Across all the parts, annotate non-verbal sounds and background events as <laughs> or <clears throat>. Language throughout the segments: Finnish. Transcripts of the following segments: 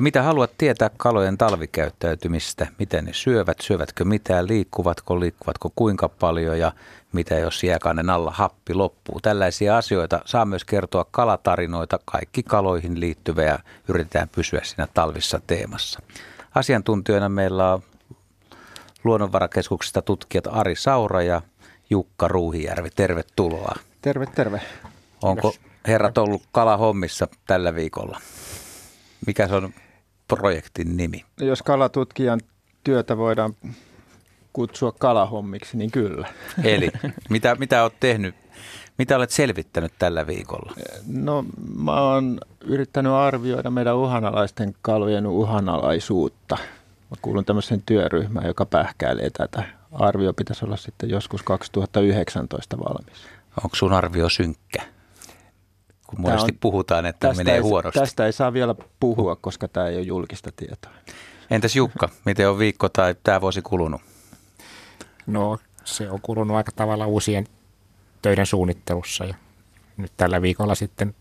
Ja mitä haluat tietää kalojen talvikäyttäytymistä, miten ne syövät, syövätkö mitään, liikkuvatko, liikkuvatko kuinka paljon ja mitä jos jääkannen alla happi loppuu. Tällaisia asioita saa myös kertoa kalatarinoita, kaikki kaloihin liittyviä ja yritetään pysyä siinä talvissa teemassa. Asiantuntijoina meillä on Luonnonvarakeskuksesta tutkijat Ari Saura ja Jukka Ruuhijärvi. Tervetuloa. Terve, terve. Onko herrat ollut kalahommissa tällä viikolla? Mikä se on projektin nimi? Jos kalatutkijan työtä voidaan kutsua kalahommiksi, niin kyllä. Eli mitä, mitä olet tehnyt, mitä olet selvittänyt tällä viikolla? No mä oon yrittänyt arvioida meidän uhanalaisten kalojen uhanalaisuutta. Mä kuulun tämmöiseen työryhmään, joka pähkäilee tätä. Arvio pitäisi olla sitten joskus 2019 valmis. Onko sun arvio synkkä? Kun monesti on, puhutaan, että tästä menee ei, huonosti. Tästä ei saa vielä puhua, koska tämä ei ole julkista tietoa. Entäs Jukka, miten on viikko tai tämä vuosi kulunut? No se on kulunut aika tavalla uusien töiden suunnittelussa ja nyt tällä viikolla sitten,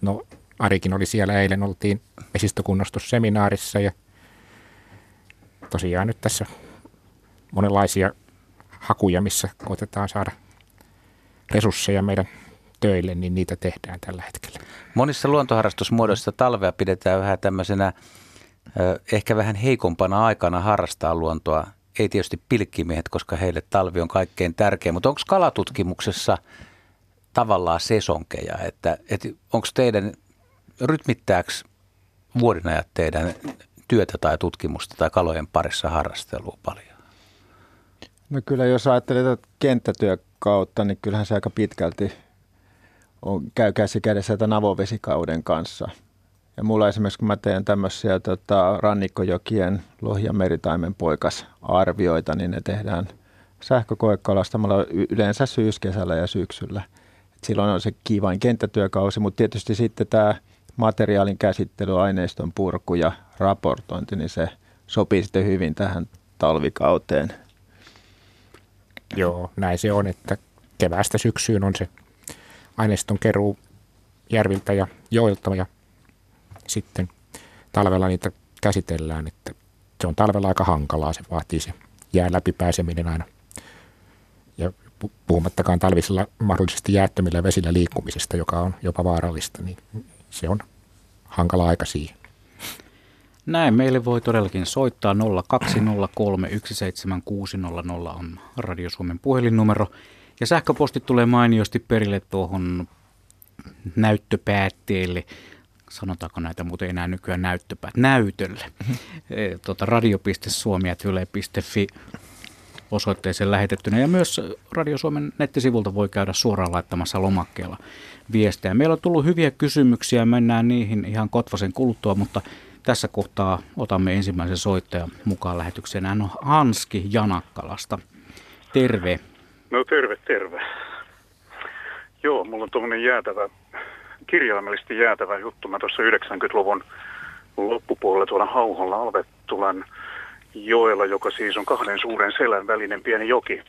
no Arikin oli siellä eilen, oltiin vesistökunnostusseminaarissa ja tosiaan nyt tässä monenlaisia hakuja, missä koitetaan saada resursseja meidän töille, niin niitä tehdään tällä hetkellä. Monissa luontoharrastusmuodoissa talvea pidetään vähän tämmöisenä ehkä vähän heikompana aikana harrastaa luontoa. Ei tietysti pilkkimiehet, koska heille talvi on kaikkein tärkein, mutta onko kalatutkimuksessa tavallaan sesonkeja, että, että onko teidän, rytmittääkö vuodenajat teidän työtä tai tutkimusta tai kalojen parissa harrastelua paljon? No kyllä jos ajattelee tätä kenttätyökautta, niin kyllähän se aika pitkälti on, käy käsi kädessä tämän avovesikauden kanssa. Ja mulla esimerkiksi, kun mä teen tämmöisiä tota, rannikkojokien lohi- ja meritaimen poikasarvioita, niin ne tehdään sähkökoekalastamalla yleensä syyskesällä ja syksyllä. Et silloin on se kivain kenttätyökausi, mutta tietysti sitten tämä materiaalin käsittely, aineiston purku ja raportointi, niin se sopii sitten hyvin tähän talvikauteen. Joo, näin se on, että keväästä syksyyn on se aineiston keruu järviltä ja joilta ja sitten talvella niitä käsitellään, että se on talvella aika hankalaa, se vaatii se jää läpi pääseminen aina. Ja puhumattakaan talvisella mahdollisesti jäättömillä vesillä liikkumisesta, joka on jopa vaarallista, niin se on hankala aika siihen. Näin, meille voi todellakin soittaa 020317600 on Radio Suomen puhelinnumero. Ja sähköposti tulee mainiosti perille tuohon näyttöpäätteelle. Sanotaanko näitä muuten enää nykyään näyttöpäät? Näytölle. E, tuota, radio.suomi.yle.fi osoitteeseen lähetettynä. Ja myös Radio Suomen nettisivulta voi käydä suoraan laittamassa lomakkeella viestejä. Meillä on tullut hyviä kysymyksiä, mennään niihin ihan Kotvasen kuluttua, mutta tässä kohtaa otamme ensimmäisen soittajan mukaan lähetykseen. Hän on Hanski Janakkalasta. Terve. No terve, terve. Joo, mulla on tuommoinen jäätävä, kirjaimellisesti jäätävä juttu. Mä tuossa 90-luvun loppupuolella tuolla Hauholla Alvettulan joella, joka siis on kahden suuren selän välinen pieni joki.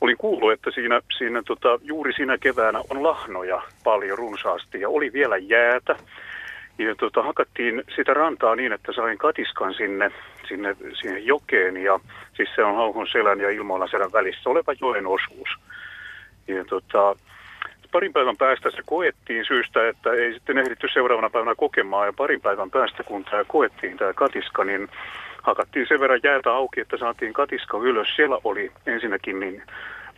Olin kuullut, että siinä, siinä tota, juuri siinä keväänä on lahnoja paljon runsaasti ja oli vielä jäätä. Ja tota, hakattiin sitä rantaa niin, että sain katiskan sinne, sinne siihen jokeen ja siis se on Hauhon selän ja Ilmoilan selän välissä oleva joen osuus. Ja tota, parin päivän päästä se koettiin syystä, että ei sitten ehditty seuraavana päivänä kokemaan ja parin päivän päästä kun tämä koettiin tämä katiska, niin hakattiin sen verran jäätä auki, että saatiin katiska ylös. Siellä oli ensinnäkin niin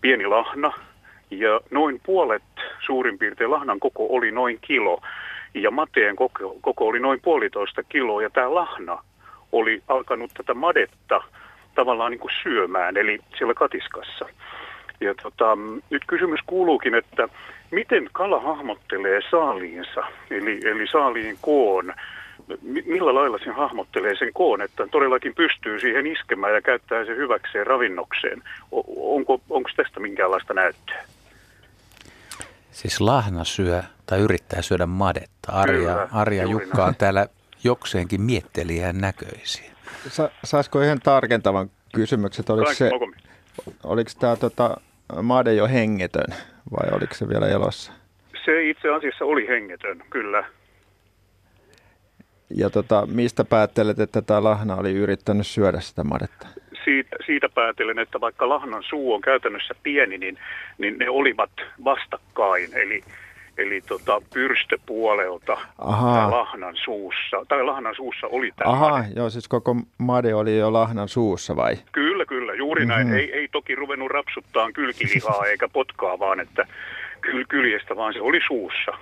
pieni lahna ja noin puolet suurin piirtein lahnan koko oli noin kilo ja mateen koko, koko oli noin puolitoista kiloa ja tämä lahna oli alkanut tätä madetta tavallaan niin kuin syömään, eli siellä katiskassa. Ja tota, nyt kysymys kuuluukin, että miten kala hahmottelee saaliinsa, eli, eli saaliin koon, millä lailla se hahmottelee sen koon, että todellakin pystyy siihen iskemään ja käyttää se hyväkseen ravinnokseen. Onko, onko tästä minkäänlaista näyttöä? Siis lahna syö tai yrittää syödä madetta. Arja, Kyllä, Arja Jukka on täällä jokseenkin miettelijän näköisiä. Sa, saisiko ihan tarkentavan kysymyksen? Oliko, se, oliko tämä tota, made jo hengetön vai oliko se vielä elossa? Se itse asiassa oli hengetön, kyllä. Ja tota, mistä päättelet, että tämä lahna oli yrittänyt syödä sitä madetta? Siitä, siitä päätellen, että vaikka lahnan suu on käytännössä pieni, niin, niin ne olivat vastakkain. Eli, eli tota, pyrstöpuolelta Ahaa. lahnan suussa, tai lahnan suussa oli tämä Aha, made. joo, siis koko made oli jo lahnan suussa vai? Kyllä, kyllä, juuri näin. Mhm. Ei, ei toki ruvennut rapsuttaa kylkilihaa <laughs> eikä potkaa, vaan että kyl, kyljestä, vaan se oli suussa.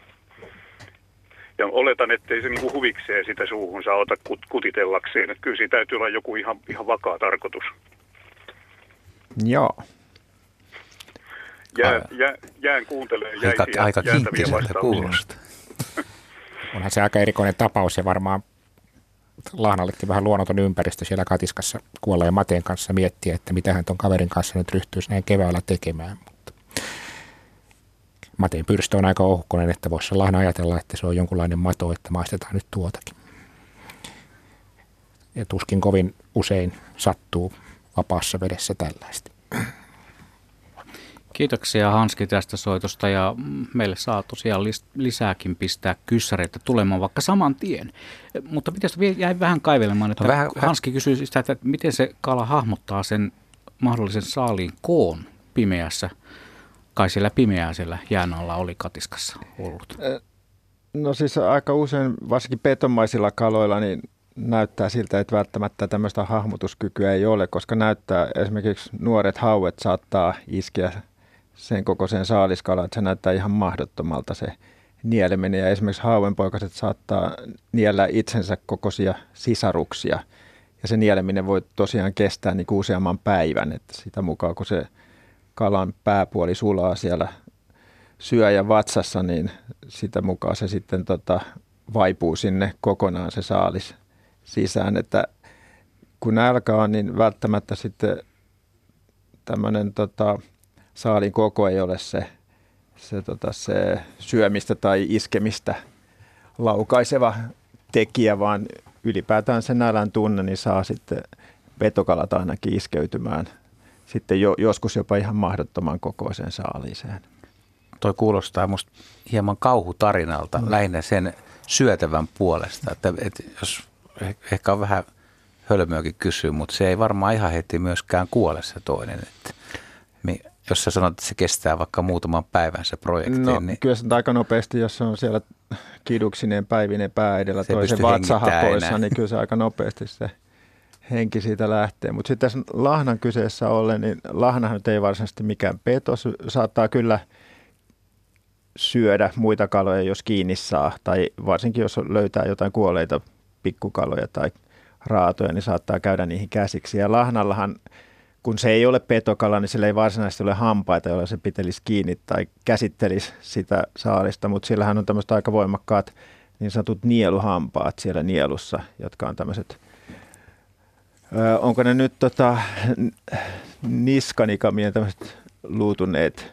Ja oletan, ettei se niinku huvikseen sitä suuhunsa ota kut, kutitellakseen. Että kyllä siinä täytyy olla joku ihan, ihan vakaa tarkoitus. Joo. Jää, Aivan. jää, jään kuuntelemaan Aika, jäisiä, aika jäätäviä kinkkiseltä kuulostaa. <laughs> Onhan se aika erikoinen tapaus ja varmaan Lahnallekin vähän luonnoton ympäristö siellä katiskassa kuolleen Mateen kanssa miettiä, että mitä hän ton kaverin kanssa nyt ryhtyisi näin keväällä tekemään. Mutta Mateen pyrstö on aika ohukkoinen, että voisi Lahna ajatella, että se on jonkunlainen mato, että maistetaan nyt tuotakin. Ja tuskin kovin usein sattuu vapaassa vedessä tällaista. Kiitoksia Hanski tästä soitosta ja meille saa tosiaan lis- lisääkin pistää kyssäreitä tulemaan vaikka saman tien. Mutta pitäisi vielä jäi vähän kaivelemaan, että No vähän- Hanski kysyi sitä, että miten se kala hahmottaa sen mahdollisen saaliin koon pimeässä. Kai siellä pimeää siellä jään alla oli katiskassa ollut. No siis aika usein, varsinkin petomaisilla kaloilla, niin näyttää siltä, että välttämättä tämmöistä hahmotuskykyä ei ole, koska näyttää esimerkiksi nuoret hauet saattaa iskeä sen kokoiseen saaliskalaan, että se näyttää ihan mahdottomalta se nieleminen. Ja esimerkiksi hauenpoikaset saattaa niellä itsensä kokoisia sisaruksia. Ja se nieleminen voi tosiaan kestää niin kuin useamman päivän, että sitä mukaan kun se kalan pääpuoli sulaa siellä syöjän vatsassa, niin sitä mukaan se sitten tota, vaipuu sinne kokonaan se saalis sisään. Että kun nälkä on, niin välttämättä sitten tämmöinen tota, saalin koko ei ole se, se, tota, se syömistä tai iskemistä laukaiseva tekijä, vaan ylipäätään se nälän tunne, niin saa sitten petokalat ainakin iskeytymään sitten jo, joskus jopa ihan mahdottoman kokoiseen saaliiseen. Toi kuulostaa musta hieman kauhutarinalta, mm. lähinnä sen syötävän puolesta. Että, että jos eh- ehkä on vähän hölmöäkin kysyä, mutta se ei varmaan ihan heti myöskään kuole se toinen. Että, mi- jos sä sanot, että se kestää vaikka muutaman päivän se projekti, No niin kyllä se aika nopeasti, jos se on siellä kiduksineen päivinen pää edellä Se toisen vatsahapoissa, niin kyllä se aika nopeasti se henki siitä lähtee. Mutta sitten tässä lahnan kyseessä ollen, niin lahnahan nyt ei varsinaisesti mikään peto. Se saattaa kyllä syödä muita kaloja, jos kiinni saa, tai varsinkin jos löytää jotain kuolleita pikkukaloja tai raatoja, niin saattaa käydä niihin käsiksi. Ja lahnallahan, kun se ei ole petokala, niin sillä ei varsinaisesti ole hampaita, joilla se pitelisi kiinni tai käsittelisi sitä saalista, mutta sillähän on tämmöiset aika voimakkaat niin sanotut nieluhampaat siellä nielussa, jotka on tämmöiset Öö, onko ne nyt tota, niskanikamien tämmöiset luutuneet,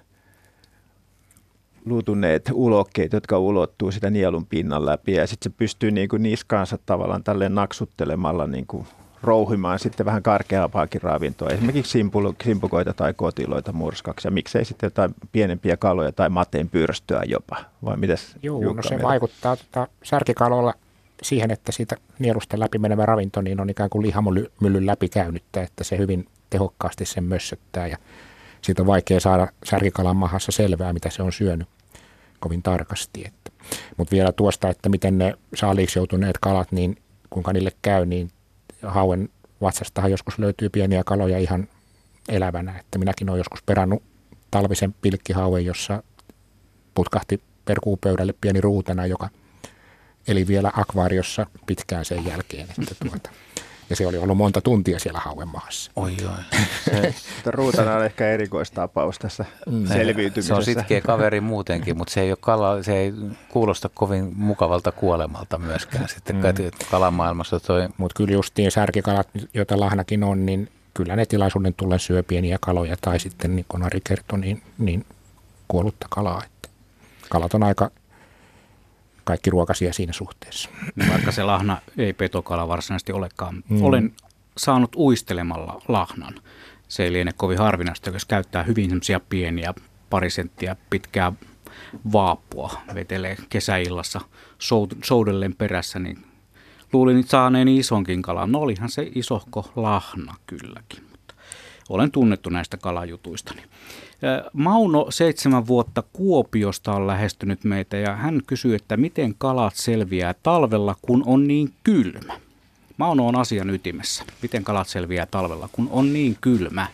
luutuneet ulokkeet, jotka ulottuu sitä nielun pinnan läpi ja sitten se pystyy niin kuin niskaansa tavallaan tälleen naksuttelemalla niin kuin rouhimaan sitten vähän karkeampaakin ravintoa, esimerkiksi simpukoita tai kotiloita murskaksi ja miksei sitten jotain pienempiä kaloja tai mateen pyrstöä jopa, vai mitäs Joo, Jukka no se mieltä? vaikuttaa tota, särkikaloilla siihen, että siitä nielusten läpi menevä ravinto niin on ikään kuin lihamyllyn läpi käynyttä, että se hyvin tehokkaasti sen mössöttää ja siitä on vaikea saada särkikalan mahassa selvää, mitä se on syönyt kovin tarkasti. Että. Mutta vielä tuosta, että miten ne saaliiksi joutuneet kalat, niin kuinka niille käy, niin hauen vatsastahan joskus löytyy pieniä kaloja ihan elävänä. Että minäkin olen joskus perannut talvisen pilkkihauen, jossa putkahti perkuupöydälle pieni ruutena, joka eli vielä akvaariossa pitkään sen jälkeen. Että tuota, ja se oli ollut monta tuntia siellä hauen maassa. oi joo. Mutta <laughs> ruutana on ehkä erikoistapaus tässä selviytymisessä. Se on sitkeä kaveri muutenkin, mutta se ei, ole kala, se ei kuulosta kovin mukavalta kuolemalta myöskään sitten mm. kalamaailmassa. Toi, Mutta kyllä justiin särkikalat, joita lahnakin on, niin kyllä ne tilaisuuden tullen syö pieniä kaloja tai sitten niin kuin Ari kertoi, niin, niin kuollutta kalaa. Että kalat on aika kaikki ruokaisia siinä suhteessa. Vaikka se lahna ei petokala varsinaisesti olekaan. Mm. Olen saanut uistelemalla lahnan. Se ei liene kovin harvinaista, jos käyttää hyvin semmoisia pieniä pari senttiä pitkää vaappua, vetelee kesäillassa soud- soudelleen perässä, niin luulin saaneeni isonkin kalan. No olihan se isohko lahna kylläkin, mutta olen tunnettu näistä kalajutuistani. Mauno seitsemän vuotta Kuopiosta on lähestynyt meitä ja hän kysyy, että miten kalat selviää talvella, kun on niin kylmä. Mauno on asian ytimessä. Miten kalat selviää talvella, kun on niin kylmä?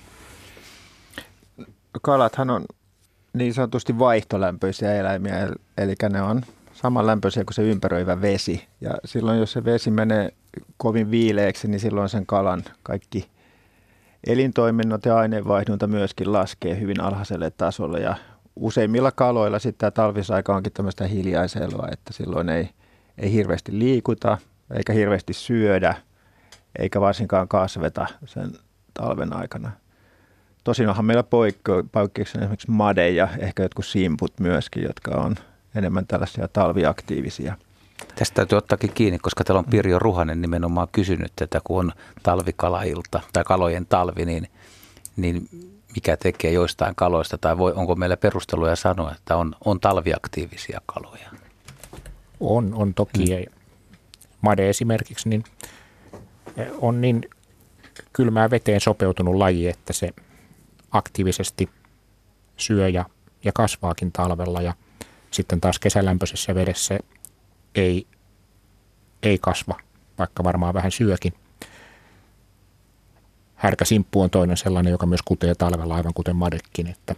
Kalathan on niin sanotusti vaihtolämpöisiä eläimiä, eli ne on samanlämpöisiä kuin se ympäröivä vesi. Ja silloin, jos se vesi menee kovin viileäksi, niin silloin sen kalan kaikki elintoiminnot ja aineenvaihdunta myöskin laskee hyvin alhaiselle tasolle. Ja useimmilla kaloilla sitten tämä talvisaika onkin tämmöistä hiljaiselua, että silloin ei, ei hirveästi liikuta eikä hirveästi syödä eikä varsinkaan kasveta sen talven aikana. Tosin onhan meillä poikkeuksia esimerkiksi made ja ehkä jotkut simput myöskin, jotka on enemmän tällaisia talviaktiivisia. Tästä täytyy ottaakin kiinni, koska täällä on Pirjo Ruhanen nimenomaan kysynyt tätä, kun on talvikalailta tai kalojen talvi, niin, niin mikä tekee joistain kaloista tai voi, onko meillä perusteluja sanoa, että on, on talviaktiivisia kaloja? On, on toki. Hmm. Made esimerkiksi niin on niin kylmää veteen sopeutunut laji, että se aktiivisesti syö ja, ja kasvaakin talvella ja sitten taas kesälämpöisessä vedessä ei, ei kasva, vaikka varmaan vähän syökin. Härkäsimppu on toinen sellainen, joka myös kutee talvella aivan kuten madekin, että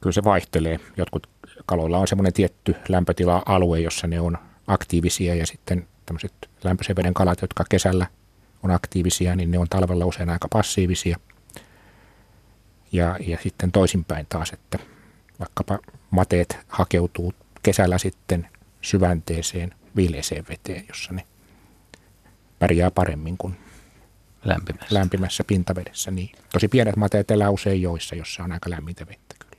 kyllä se vaihtelee. Jotkut kaloilla on semmoinen tietty lämpötila-alue, jossa ne on aktiivisia ja sitten tämmöiset lämpöisen veden kalat, jotka kesällä on aktiivisia, niin ne on talvella usein aika passiivisia. Ja, ja sitten toisinpäin taas, että vaikkapa mateet hakeutuu kesällä sitten syvänteeseen viileeseen veteen, jossa ne pärjää paremmin kuin lämpimässä, lämpimässä pintavedessä. Niin. Tosi pienet mateet elää usein joissa, jossa on aika lämmintä vettä kyllä.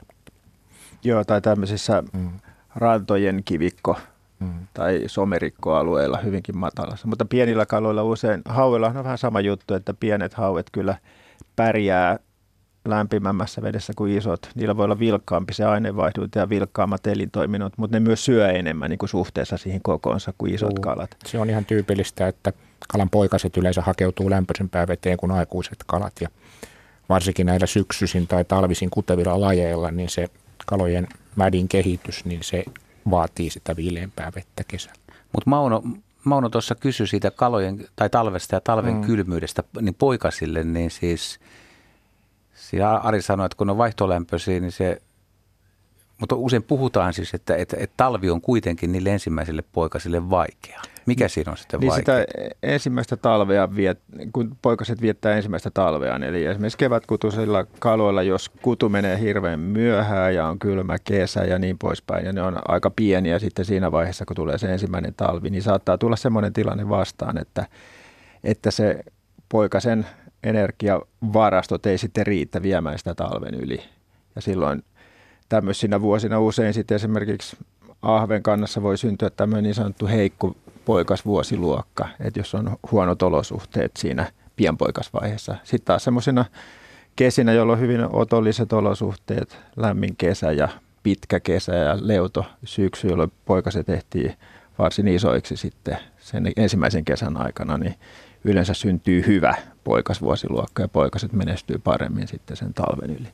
Joo, tai tämmöisissä mm. rantojen kivikko mm. tai somerikkoalueilla hyvinkin matalassa. Mutta pienillä kaloilla usein, hauilla on vähän sama juttu, että pienet hauet kyllä pärjää lämpimämmässä vedessä kuin isot. Niillä voi olla vilkkaampi se aineenvaihdunta ja vilkkaammat elintoiminnot, mutta ne myös syö enemmän niin kuin suhteessa siihen kokoonsa kuin isot Juu. kalat. Se on ihan tyypillistä, että kalan poikaset yleensä hakeutuu lämpöisempään veteen kuin aikuiset kalat ja varsinkin näillä syksyisin tai talvisin kutevilla lajeilla, niin se kalojen mädin kehitys, niin se vaatii sitä viileämpää vettä kesällä. Mutta Mauno, Mauno tuossa kysyi siitä kalojen tai talvesta ja talven mm. kylmyydestä niin poikasille, niin siis Siinä Ari sanoi, että kun on vaihtolämpöisiä, niin se, mutta usein puhutaan siis, että, että, että talvi on kuitenkin niille ensimmäisille poikasille vaikea. Mikä siinä on sitten niin vaikea? sitä ensimmäistä talvea, viet, kun poikaset viettää ensimmäistä talvea, eli esimerkiksi kevätkutuisilla kaloilla, jos kutu menee hirveän myöhään ja on kylmä kesä ja niin poispäin, ja ne on aika pieniä sitten siinä vaiheessa, kun tulee se ensimmäinen talvi, niin saattaa tulla semmoinen tilanne vastaan, että, että se poikasen energiavarastot ei sitten riitä viemään sitä talven yli. Ja silloin tämmöisinä vuosina usein sitten esimerkiksi ahven kannassa voi syntyä tämmöinen niin sanottu heikko poikasvuosiluokka, että jos on huonot olosuhteet siinä pienpoikasvaiheessa. Sitten taas semmoisina kesinä, jolloin on hyvin otolliset olosuhteet, lämmin kesä ja pitkä kesä ja leuto syksy, jolloin poikaset tehtiin varsin isoiksi sitten sen ensimmäisen kesän aikana, niin yleensä syntyy hyvä poikasvuosiluokka ja poikaset menestyy paremmin sitten sen talven yli.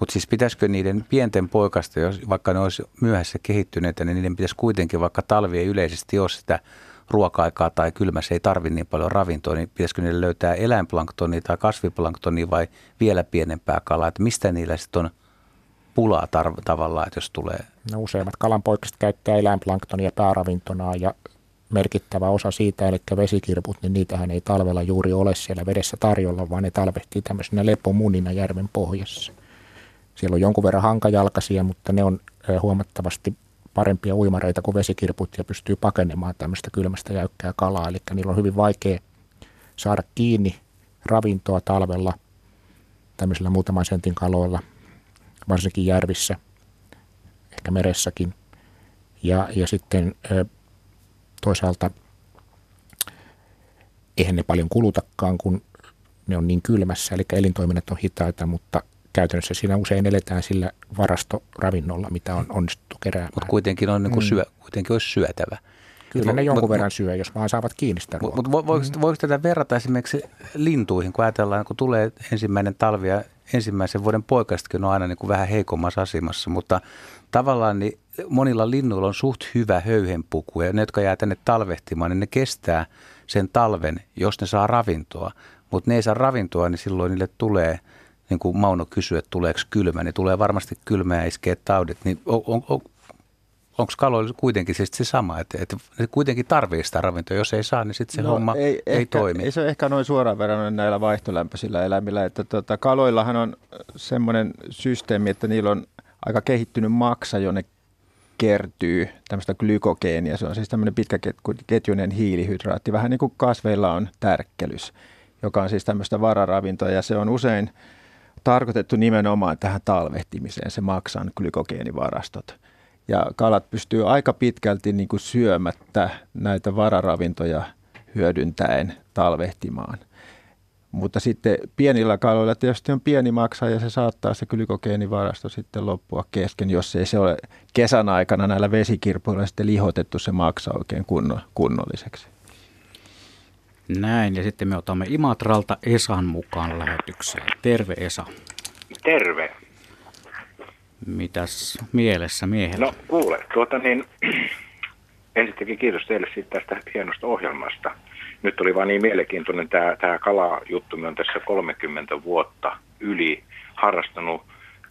Mutta siis pitäisikö niiden pienten poikasta, jos vaikka ne olisi myöhässä kehittyneitä, niin niiden pitäisi kuitenkin, vaikka talvi ei yleisesti ole sitä ruoka-aikaa tai kylmässä ei tarvitse niin paljon ravintoa, niin pitäisikö niille löytää eläinplanktonia tai kasviplanktonia vai vielä pienempää kalaa, että mistä niillä sitten on pulaa tar- tavallaan, että jos tulee? No useimmat kalanpoikaset käyttää eläinplanktonia pääravintona ja merkittävä osa siitä, eli vesikirput, niin niitähän ei talvella juuri ole siellä vedessä tarjolla, vaan ne talvehtii tämmöisenä lepomunina järven pohjassa. Siellä on jonkun verran hankajalkaisia, mutta ne on huomattavasti parempia uimareita kuin vesikirput ja pystyy pakenemaan tämmöistä kylmästä jäykkää kalaa. Eli niillä on hyvin vaikea saada kiinni ravintoa talvella tämmöisillä muutaman sentin kaloilla, varsinkin järvissä, ehkä meressäkin. Ja, ja sitten toisaalta eihän ne paljon kulutakaan, kun ne on niin kylmässä, eli elintoiminnat on hitaita, mutta käytännössä siinä usein eletään sillä varastoravinnolla, mitä on onnistuttu keräämään. Mutta kuitenkin, on niin kuin mm. syö, kuitenkin olisi syötävä. Kyllä ne jonkun verran syö, jos vaan saavat kiinni sitä ruokaa. Mutta voiko, mm-hmm. voiko tätä verrata esimerkiksi lintuihin, kun ajatellaan, kun tulee ensimmäinen talvi ja ensimmäisen vuoden poikastakin on aina niin kuin vähän heikommassa asemassa, mutta tavallaan niin monilla linnuilla on suht hyvä höyhenpuku ja ne, jotka jää tänne talvehtimaan, niin ne kestää sen talven, jos ne saa ravintoa. Mutta ne ei saa ravintoa, niin silloin niille tulee, niin kuin Mauno kysyy, että tuleeko kylmä, niin tulee varmasti kylmä ja iskee taudit. Niin on, on, on, onko kaloilla kuitenkin siis se sama, että, että ne kuitenkin tarvii sitä ravintoa, jos ei saa, niin sitten se no, homma ei, ei ehkä, toimi. Ei se ole ehkä noin suoraan verran näillä vaihtolämpöisillä eläimillä, että tota, kaloillahan on semmoinen systeemi, että niillä on aika kehittynyt maksa, jonne kertyy tämmöistä glykogeenia. Se on siis tämmöinen pitkäketjuinen hiilihydraatti, vähän niin kuin kasveilla on tärkkelys, joka on siis tämmöistä vararavintoa ja se on usein tarkoitettu nimenomaan tähän talvehtimiseen, se maksan glykogeenivarastot. Ja kalat pystyy aika pitkälti niin kuin syömättä näitä vararavintoja hyödyntäen talvehtimaan. Mutta sitten pienillä kaloilla tietysti on pieni maksa ja se saattaa se glykogeenivarasto sitten loppua kesken, jos ei se ole kesän aikana näillä vesikirpoilla sitten lihotettu se maksa oikein kunno, kunnolliseksi. Näin, ja sitten me otamme Imatralta Esan mukaan lähetykseen. Terve Esa. Terve. Mitäs mielessä miehellä? No kuule, tuota niin, <clears throat> ensinnäkin kiitos teille siitä tästä hienosta ohjelmasta. Nyt oli vaan niin mielenkiintoinen tämä, tämä kalajuttu. Me on tässä 30 vuotta yli harrastanut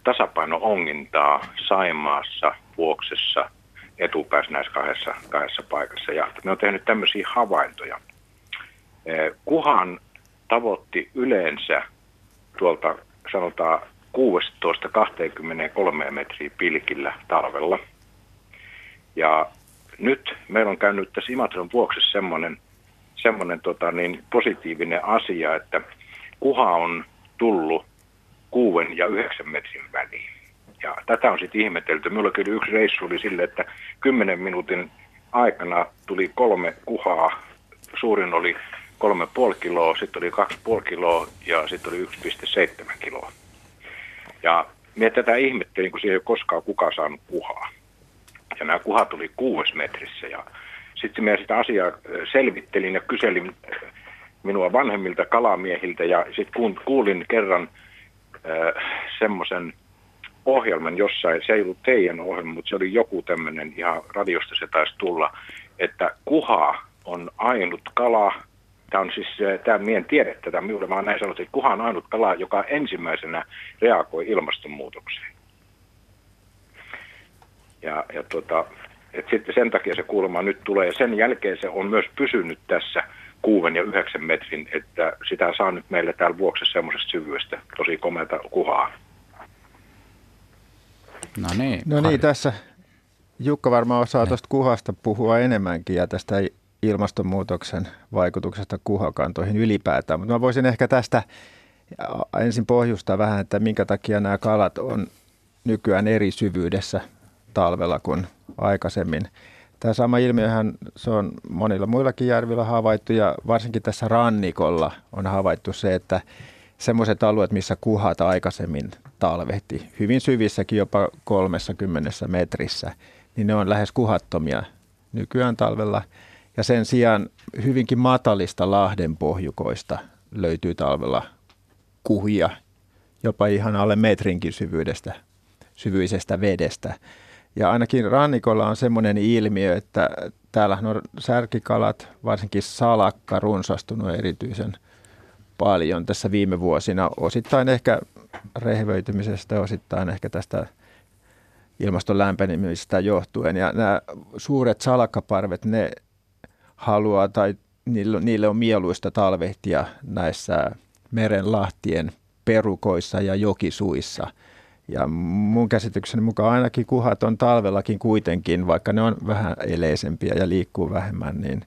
tasapaino-ongintaa Saimaassa, Vuoksessa, etupäässä näissä kahdessa, kahdessa paikassa. Ja me on tehnyt tämmöisiä havaintoja. Eh, kuhan tavoitti yleensä tuolta sanotaan 16-23 metriä pilkillä talvella. Ja nyt meillä on käynyt tässä Imatran vuoksi semmoinen, semmoinen tota, niin positiivinen asia, että kuha on tullut kuuden ja yhdeksän metrin väliin. Ja tätä on sitten ihmetelty. Minulla kyllä yksi reissu oli sille, että kymmenen minuutin aikana tuli kolme kuhaa. Suurin oli kolme puoli kiloa, sitten oli kaksi puoli kiloa ja sitten oli 1,7 kiloa. Ja minä tätä ihmettelin, kun siihen ei ole koskaan kukaan saanut kuhaa. Ja nämä kuhat tuli kuudes metrissä. Ja sitten minä sitä asiaa selvittelin ja kyselin minua vanhemmilta kalamiehiltä. Ja sitten kuulin kerran äh, semmoisen ohjelman jossain, se ei ollut teidän ohjelma, mutta se oli joku tämmöinen, ihan radiosta se taisi tulla, että kuha on ainut kala, Tämä on siis, tämä minä en tiedä tätä, minulle vaan näin sanottu, että kuhan ainut kala, joka ensimmäisenä reagoi ilmastonmuutokseen. Ja, ja tota, et sitten sen takia se kuulemma nyt tulee. Ja sen jälkeen se on myös pysynyt tässä kuuden ja yhdeksän metrin, että sitä saa nyt meille täällä vuoksessa semmoisesta syvyydestä tosi komeata kuhaa. No niin. No niin, tässä Jukka varmaan osaa niin. tuosta kuhasta puhua enemmänkin ja tästä ilmastonmuutoksen vaikutuksesta kuhakantoihin ylipäätään. Mutta mä voisin ehkä tästä ensin pohjustaa vähän, että minkä takia nämä kalat on nykyään eri syvyydessä talvella kuin aikaisemmin. Tämä sama ilmiöhän se on monilla muillakin järvillä havaittu ja varsinkin tässä rannikolla on havaittu se, että semmoiset alueet, missä kuhat aikaisemmin talvehti, hyvin syvissäkin jopa 30 metrissä, niin ne on lähes kuhattomia nykyään talvella – ja sen sijaan hyvinkin matalista Lahden pohjukoista löytyy talvella kuhia, jopa ihan alle metrinkin syvyydestä, syvyisestä vedestä. Ja ainakin rannikolla on semmoinen ilmiö, että täällä on särkikalat, varsinkin salakka, runsastunut erityisen paljon tässä viime vuosina. Osittain ehkä rehevöitymisestä, osittain ehkä tästä ilmaston lämpenemisestä johtuen. Ja nämä suuret salakkaparvet, ne haluaa tai niille, on mieluista talvehtia näissä merenlahtien perukoissa ja jokisuissa. Ja mun käsitykseni mukaan ainakin kuhat on talvellakin kuitenkin, vaikka ne on vähän eleisempiä ja liikkuu vähemmän, niin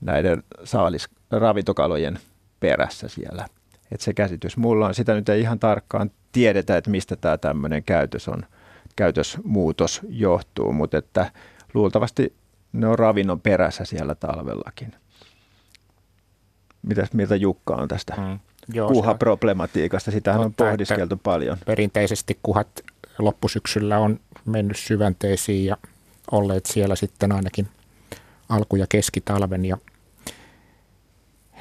näiden saalis ravitokalojen perässä siellä. Et se käsitys mulla on, sitä nyt ei ihan tarkkaan tiedetä, että mistä tämä tämmöinen käytös on, käytösmuutos johtuu, mutta että luultavasti ne on ravinnon perässä siellä talvellakin. Mitäs mieltä Jukka on tästä mm. Joo, kuhaproblematiikasta? Sitähän on pohdiskeltu paljon. Perinteisesti kuhat loppusyksyllä on mennyt syvänteisiin ja olleet siellä sitten ainakin alku- ja keskitalven ja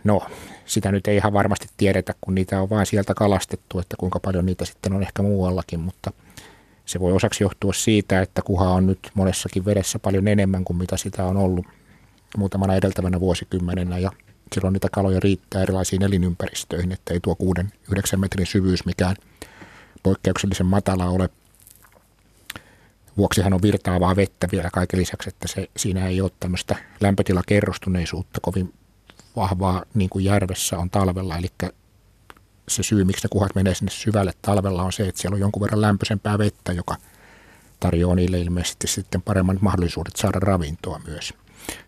no sitä nyt ei ihan varmasti tiedetä, kun niitä on vain sieltä kalastettu, että kuinka paljon niitä sitten on ehkä muuallakin, mutta se voi osaksi johtua siitä, että kuha on nyt monessakin vedessä paljon enemmän kuin mitä sitä on ollut muutamana edeltävänä vuosikymmenenä ja silloin niitä kaloja riittää erilaisiin elinympäristöihin, että ei tuo 6-9 metrin syvyys mikään poikkeuksellisen matala ole. Vuoksihan on virtaavaa vettä vielä kaiken lisäksi, että se, siinä ei ole tämmöistä lämpötilakerrostuneisuutta kovin vahvaa niin kuin järvessä on talvella. Eli se syy, miksi ne kuhat menee sinne syvälle talvella on se, että siellä on jonkun verran lämpöisempää vettä, joka tarjoaa niille ilmeisesti sitten paremman mahdollisuudet saada ravintoa myös.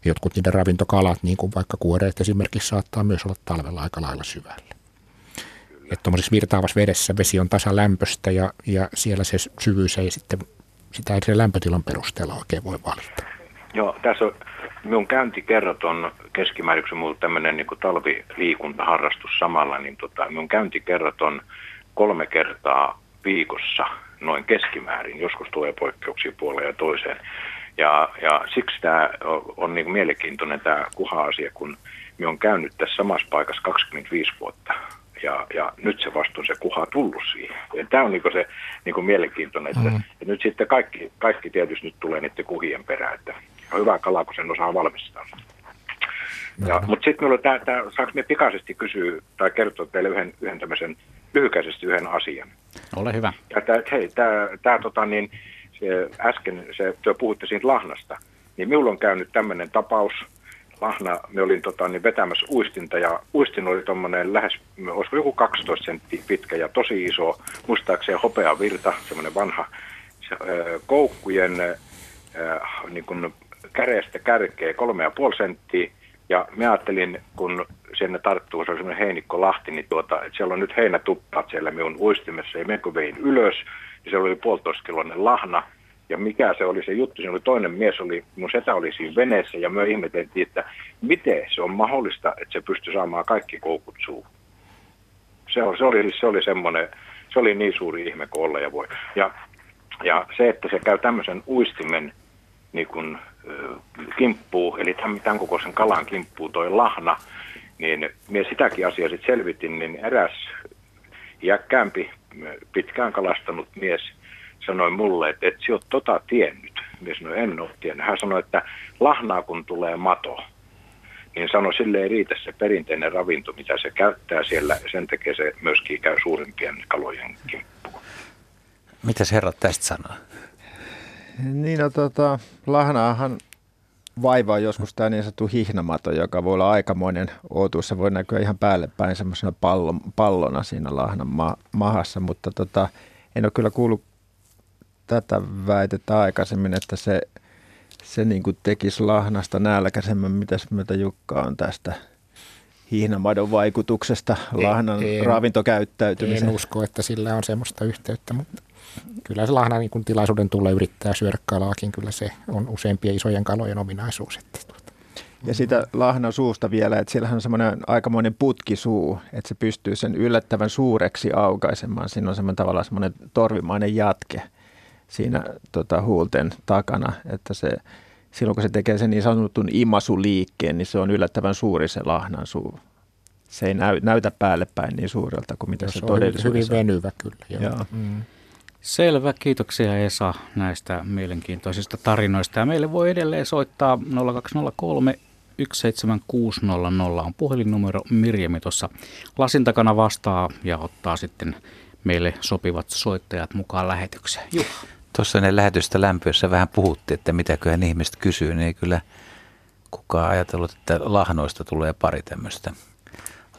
Jotkut niiden ravintokalat, niin kuin vaikka kuoreet esimerkiksi, saattaa myös olla talvella aika lailla syvällä. Että tuommoisessa virtaavassa vedessä vesi on tasalämpöistä ja, ja siellä se syvyys ei sitten, sitä ei sen lämpötilan perusteella oikein voi valita. Joo, tässä on minun käyntikerrot on keskimäärin, kun minulla tämmöinen niin talviliikuntaharrastus samalla, niin tota, minun käyntikerrot on kolme kertaa viikossa noin keskimäärin. Joskus tulee poikkeuksia puoleen ja toiseen. Ja, ja siksi tämä on, on niin mielenkiintoinen tämä kuha-asia, kun minä olen käynyt tässä samassa paikassa 25 vuotta. Ja, ja nyt se vasta on se kuha tullut siihen. Ja tämä on niin se niin mielenkiintoinen, että, mm. että nyt sitten kaikki, kaikki tietysti nyt tulee niiden kuhien perään, että on hyvä kala, kun sen osaa valmistaa. Ja, mutta sitten minulla tämä, tämä, saanko me pikaisesti kysyä tai kertoa teille yhden, yhden tämmöisen lyhykäisesti yhden asian. Ole hyvä. Ja tämä, hei, tämä, tämä tota niin, äsken se, te puhutte siitä lahnasta, niin minulla on käynyt tämmöinen tapaus, lahna, me olin tota, niin vetämässä uistinta ja uistin oli tuommoinen lähes, olisiko joku 12 senttiä pitkä ja tosi iso, muistaakseni hopea virta, semmoinen vanha se, ö, koukkujen ö, niin kuin käreestä kärkeä kolme ja puoli senttiä. Ja mä ajattelin, kun sinne tarttuu, se on semmoinen heinikko lahti, niin tuota, että siellä on nyt heinätuppat siellä minun uistimessa. Ja kun vein ylös, niin se oli puolitoista kiloinen lahna. Ja mikä se oli se juttu, siinä oli toinen mies, oli, mun setä oli siinä veneessä ja me ihmeteltiin, että miten se on mahdollista, että se pystyy saamaan kaikki koukut suuhun. Se, se, oli, se oli semmoinen, se oli niin suuri ihme kuin olla ja voi. Ja, ja se, että se käy tämmöisen uistimen niin kuin, kimppuu, eli tämän kokoisen kalan kimppuu toi lahna, niin minä sitäkin asiaa sitten selvitin, niin eräs iäkkäämpi, pitkään kalastanut mies sanoi mulle, että et oot tota tiennyt. Mies sanoi, en ole tiennyt. Hän sanoi, että lahnaa kun tulee mato, niin sanoi, sille ei riitä se perinteinen ravinto, mitä se käyttää siellä. Sen takia se myöskin käy suurimpien kalojen kimppuun. Mitäs herrat tästä sanoo? Niin no tota, lahnaahan vaivaa joskus tämä niin sanottu hihnamato, joka voi olla aikamoinen otus. Se voi näkyä ihan päälle päin semmoisena pallon, pallona siinä lahnan ma- mahassa, mutta tota, en ole kyllä kuullut tätä väitettä aikaisemmin, että se, se niin kuin tekisi lahnasta nälkäisemmän. Mitäs myötä Jukka on tästä hihnamadon vaikutuksesta lahnan en, ravintokäyttäytymiseen? En usko, että sillä on semmoista yhteyttä, mutta kyllä se lahna niin kun tilaisuuden tulee yrittää syödä kalaakin, kyllä se on useimpien isojen kalojen ominaisuus. Että tuota. Ja sitä lahnan suusta vielä, että siellähän on semmoinen aikamoinen putkisuu, että se pystyy sen yllättävän suureksi aukaisemaan. Siinä on semmoinen tavallaan semmoinen torvimainen jatke siinä tota, huulten takana, että se, silloin kun se tekee sen niin sanotun imasuliikkeen, niin se on yllättävän suuri se lahnan suu. Se ei näy, näytä päälle päin niin suurelta kuin mitä se, se todellisuudessa on. hyvin venyvä kyllä. Joo. Joo. Mm. Selvä, kiitoksia Esa näistä mielenkiintoisista tarinoista. Ja meille voi edelleen soittaa 0203 17600 on puhelinnumero. Mirjami tuossa lasin takana vastaa ja ottaa sitten meille sopivat soittajat mukaan lähetykseen. Juha. Tuossa ennen lähetystä lämpössä vähän puhuttiin, että mitäköhän ihmiset kysyy, niin ei kyllä kukaan ajatellut, että lahnoista tulee pari tämmöistä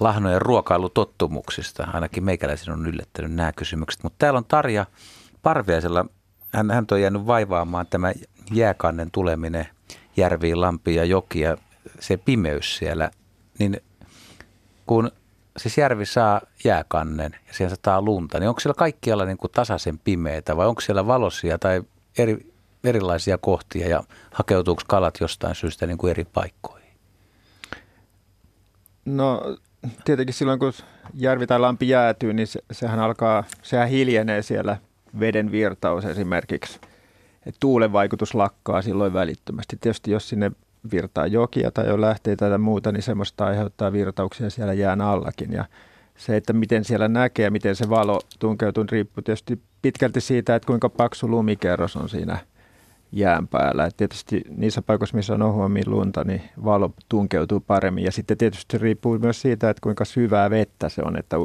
lahnojen ruokailutottumuksista. Ainakin meikäläisen on yllättänyt nämä kysymykset. Mutta täällä on Tarja Parviaisella, hän, hän on jäänyt vaivaamaan tämä jääkannen tuleminen järviin, lampiin ja jokia, se pimeys siellä. Niin kun siis järvi saa jääkannen ja siellä sataa lunta, niin onko siellä kaikkialla niin kuin tasaisen pimeitä vai onko siellä valosia tai eri, erilaisia kohtia ja hakeutuuko kalat jostain syystä niin kuin eri paikkoihin? No tietenkin silloin, kun järvi tai lampi jäätyy, niin se, sehän alkaa, sehän hiljenee siellä veden virtaus esimerkiksi. Et tuulen vaikutus lakkaa silloin välittömästi. Tietysti jos sinne virtaa jokia tai on lähteitä tai muuta, niin semmoista aiheuttaa virtauksia siellä jään allakin. Ja se, että miten siellä näkee, miten se valo tunkeutuu, riippuu tietysti pitkälti siitä, että kuinka paksu lumikerros on siinä jään päällä. Et tietysti niissä paikoissa, missä on ohuemmin lunta, niin valo tunkeutuu paremmin. Ja sitten tietysti riippuu myös siitä, että kuinka syvää vettä se on, että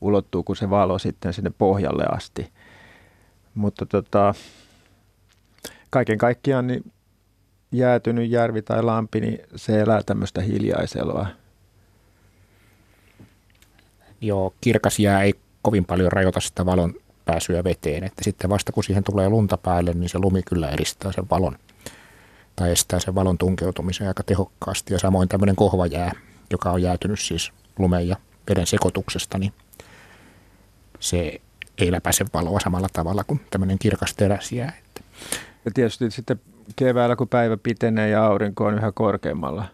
ulottuuko se valo sitten sinne pohjalle asti. Mutta tota, kaiken kaikkiaan niin jäätynyt järvi tai lampi, niin se elää tämmöistä hiljaiseloa. Joo, kirkas jää ei kovin paljon rajoita sitä valon pääsyä veteen. Että sitten vasta kun siihen tulee lunta päälle, niin se lumi kyllä eristää sen valon tai estää sen valon tunkeutumisen aika tehokkaasti. Ja samoin tämmöinen kohvajää, joka on jäätynyt siis lumen ja veden sekoituksesta, niin se ei läpäise valoa samalla tavalla kuin tämmöinen kirkas teräsjää. Ja tietysti sitten keväällä, kun päivä pitenee ja aurinko on yhä korkeammalla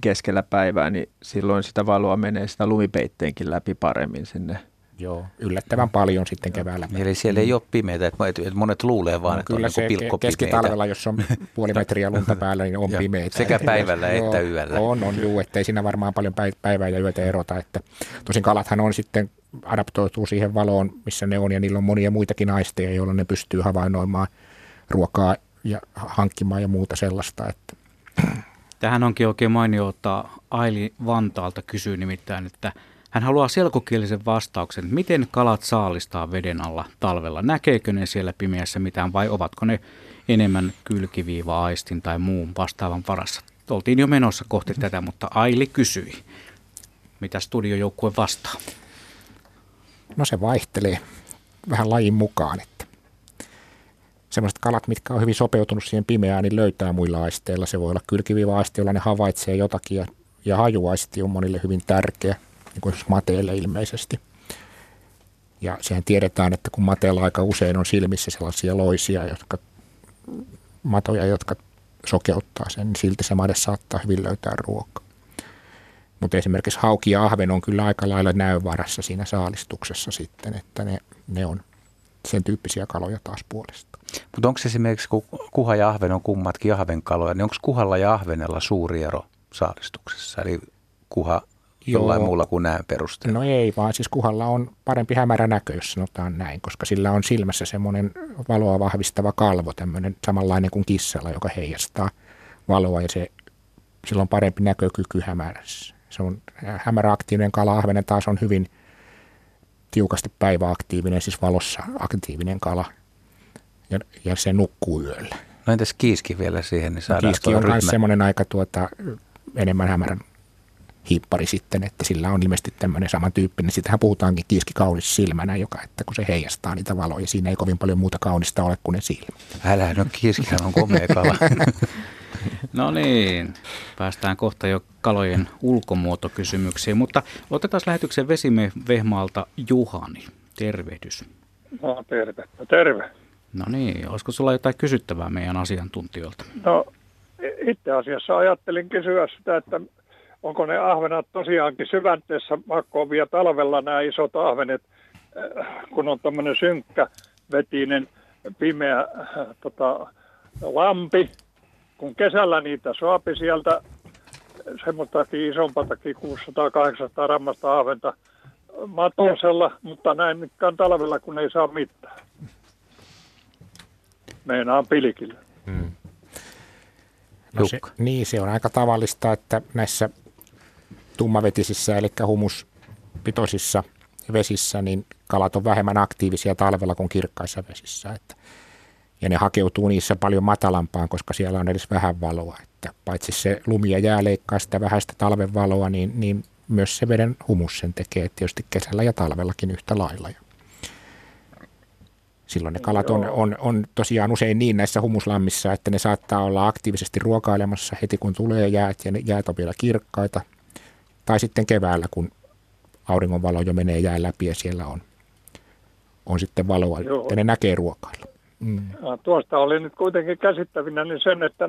keskellä päivää, niin silloin sitä valoa menee sitä lumipeitteenkin läpi paremmin sinne. Joo, yllättävän paljon sitten keväällä. Eli siellä ei ole pimeitä, että monet luulee vaan, no, että kyllä on se pilkko keskitalvella, jos on puoli metriä lunta päällä, niin on pimeitä. Sekä päivällä että yöllä. On, on juu, ettei siinä varmaan paljon päivää ja yötä erota. Että, tosin kalathan on sitten adaptoituu siihen valoon, missä ne on, ja niillä on monia muitakin aisteja, joilla ne pystyy havainnoimaan ruokaa ja hankkimaan ja muuta sellaista. Että. Tähän onkin oikein mainio ottaa Aili Vantaalta kysyy nimittäin, että hän haluaa selkokielisen vastauksen, miten kalat saalistaa veden alla talvella. Näkeekö ne siellä pimeässä mitään vai ovatko ne enemmän kylkiviiva, aistin tai muun vastaavan varassa? Oltiin jo menossa kohti tätä, mutta Aili kysyi. Mitä studiojoukkue vastaa? No se vaihtelee vähän lajin mukaan, että semmoiset kalat, mitkä on hyvin sopeutunut siihen pimeään, niin löytää muilla aisteilla. Se voi olla kylkiviva-aisti, jolla ne havaitsee jotakin ja, ja hajuaisti on monille hyvin tärkeä, niin kuin mateelle ilmeisesti. Ja sehän tiedetään, että kun mateella aika usein on silmissä sellaisia loisia, jotka, matoja, jotka sokeuttaa sen, niin silti se made saattaa hyvin löytää ruokaa. Mutta esimerkiksi hauki ja ahven on kyllä aika lailla näövarassa siinä saalistuksessa sitten, että ne, ne on sen tyyppisiä kaloja taas puolestaan. Mutta onko esimerkiksi, kun kuha ja ahven on kummatkin ahvenkaloja, niin onko kuhalla ja ahvenella suuri ero saalistuksessa? Eli kuha jollain Joo. muulla kuin näön perusteella? No ei, vaan siis kuhalla on parempi hämärä näkö, jos sanotaan näin, koska sillä on silmässä semmoinen valoa vahvistava kalvo, tämmöinen samanlainen kuin kissalla, joka heijastaa valoa ja se, sillä on parempi näkökyky hämärässä. Se on hämäräaktiivinen kala, ahvenen taas on hyvin tiukasti päiväaktiivinen, siis valossa aktiivinen kala ja, ja se nukkuu yöllä. No entäs kiiski vielä siihen, niin saadaan Kiiski on myös semmoinen aika tuota, enemmän hämärän hiippari sitten, että sillä on ilmeisesti tämmöinen samantyyppinen. Sitähän puhutaankin kiiski kaunis silmänä, joka, että kun se heijastaa niitä valoja, siinä ei kovin paljon muuta kaunista ole kuin ne silmät. Älä, no kiiskihän on komea kala. <laughs> no niin, päästään kohta jo kalojen ulkomuotokysymyksiin, mutta otetaan lähetyksen vesimme Vehmaalta Juhani. Tervehdys. No terve. No, terve. No niin, olisiko sulla jotain kysyttävää meidän asiantuntijoilta? No itse asiassa ajattelin kysyä sitä, että onko ne ahvenat tosiaankin syvänteessä makkoavia talvella nämä isot ahvenet, äh, kun on tämmöinen synkkä vetinen pimeä äh, tota, lampi, kun kesällä niitä saapi sieltä semmoistakin isompatakin 600-800 rammasta ahventa matosella, mutta näin mikään talvella, kun ei saa mitään. Meinaan pilkillä. Hmm. No se, niin, se on aika tavallista, että näissä tummavetisissä eli humuspitoisissa vesissä, niin kalat on vähemmän aktiivisia talvella kuin kirkkaissa vesissä. Että, ja ne hakeutuu niissä paljon matalampaan, koska siellä on edes vähän valoa. Että paitsi se lumi ja jää leikkaa sitä vähäistä talven valoa, niin, niin myös se veden humus sen tekee tietysti kesällä ja talvellakin yhtä lailla. Silloin ne kalat on, on, on tosiaan usein niin näissä humuslammissa, että ne saattaa olla aktiivisesti ruokailemassa heti kun tulee jäät ja ne jäät on vielä kirkkaita – tai sitten keväällä, kun auringonvalo jo menee jää läpi ja siellä on, on sitten valoa, Joo. että ne näkee ruokailla. Mm. tuosta oli nyt kuitenkin käsittävinä niin sen, että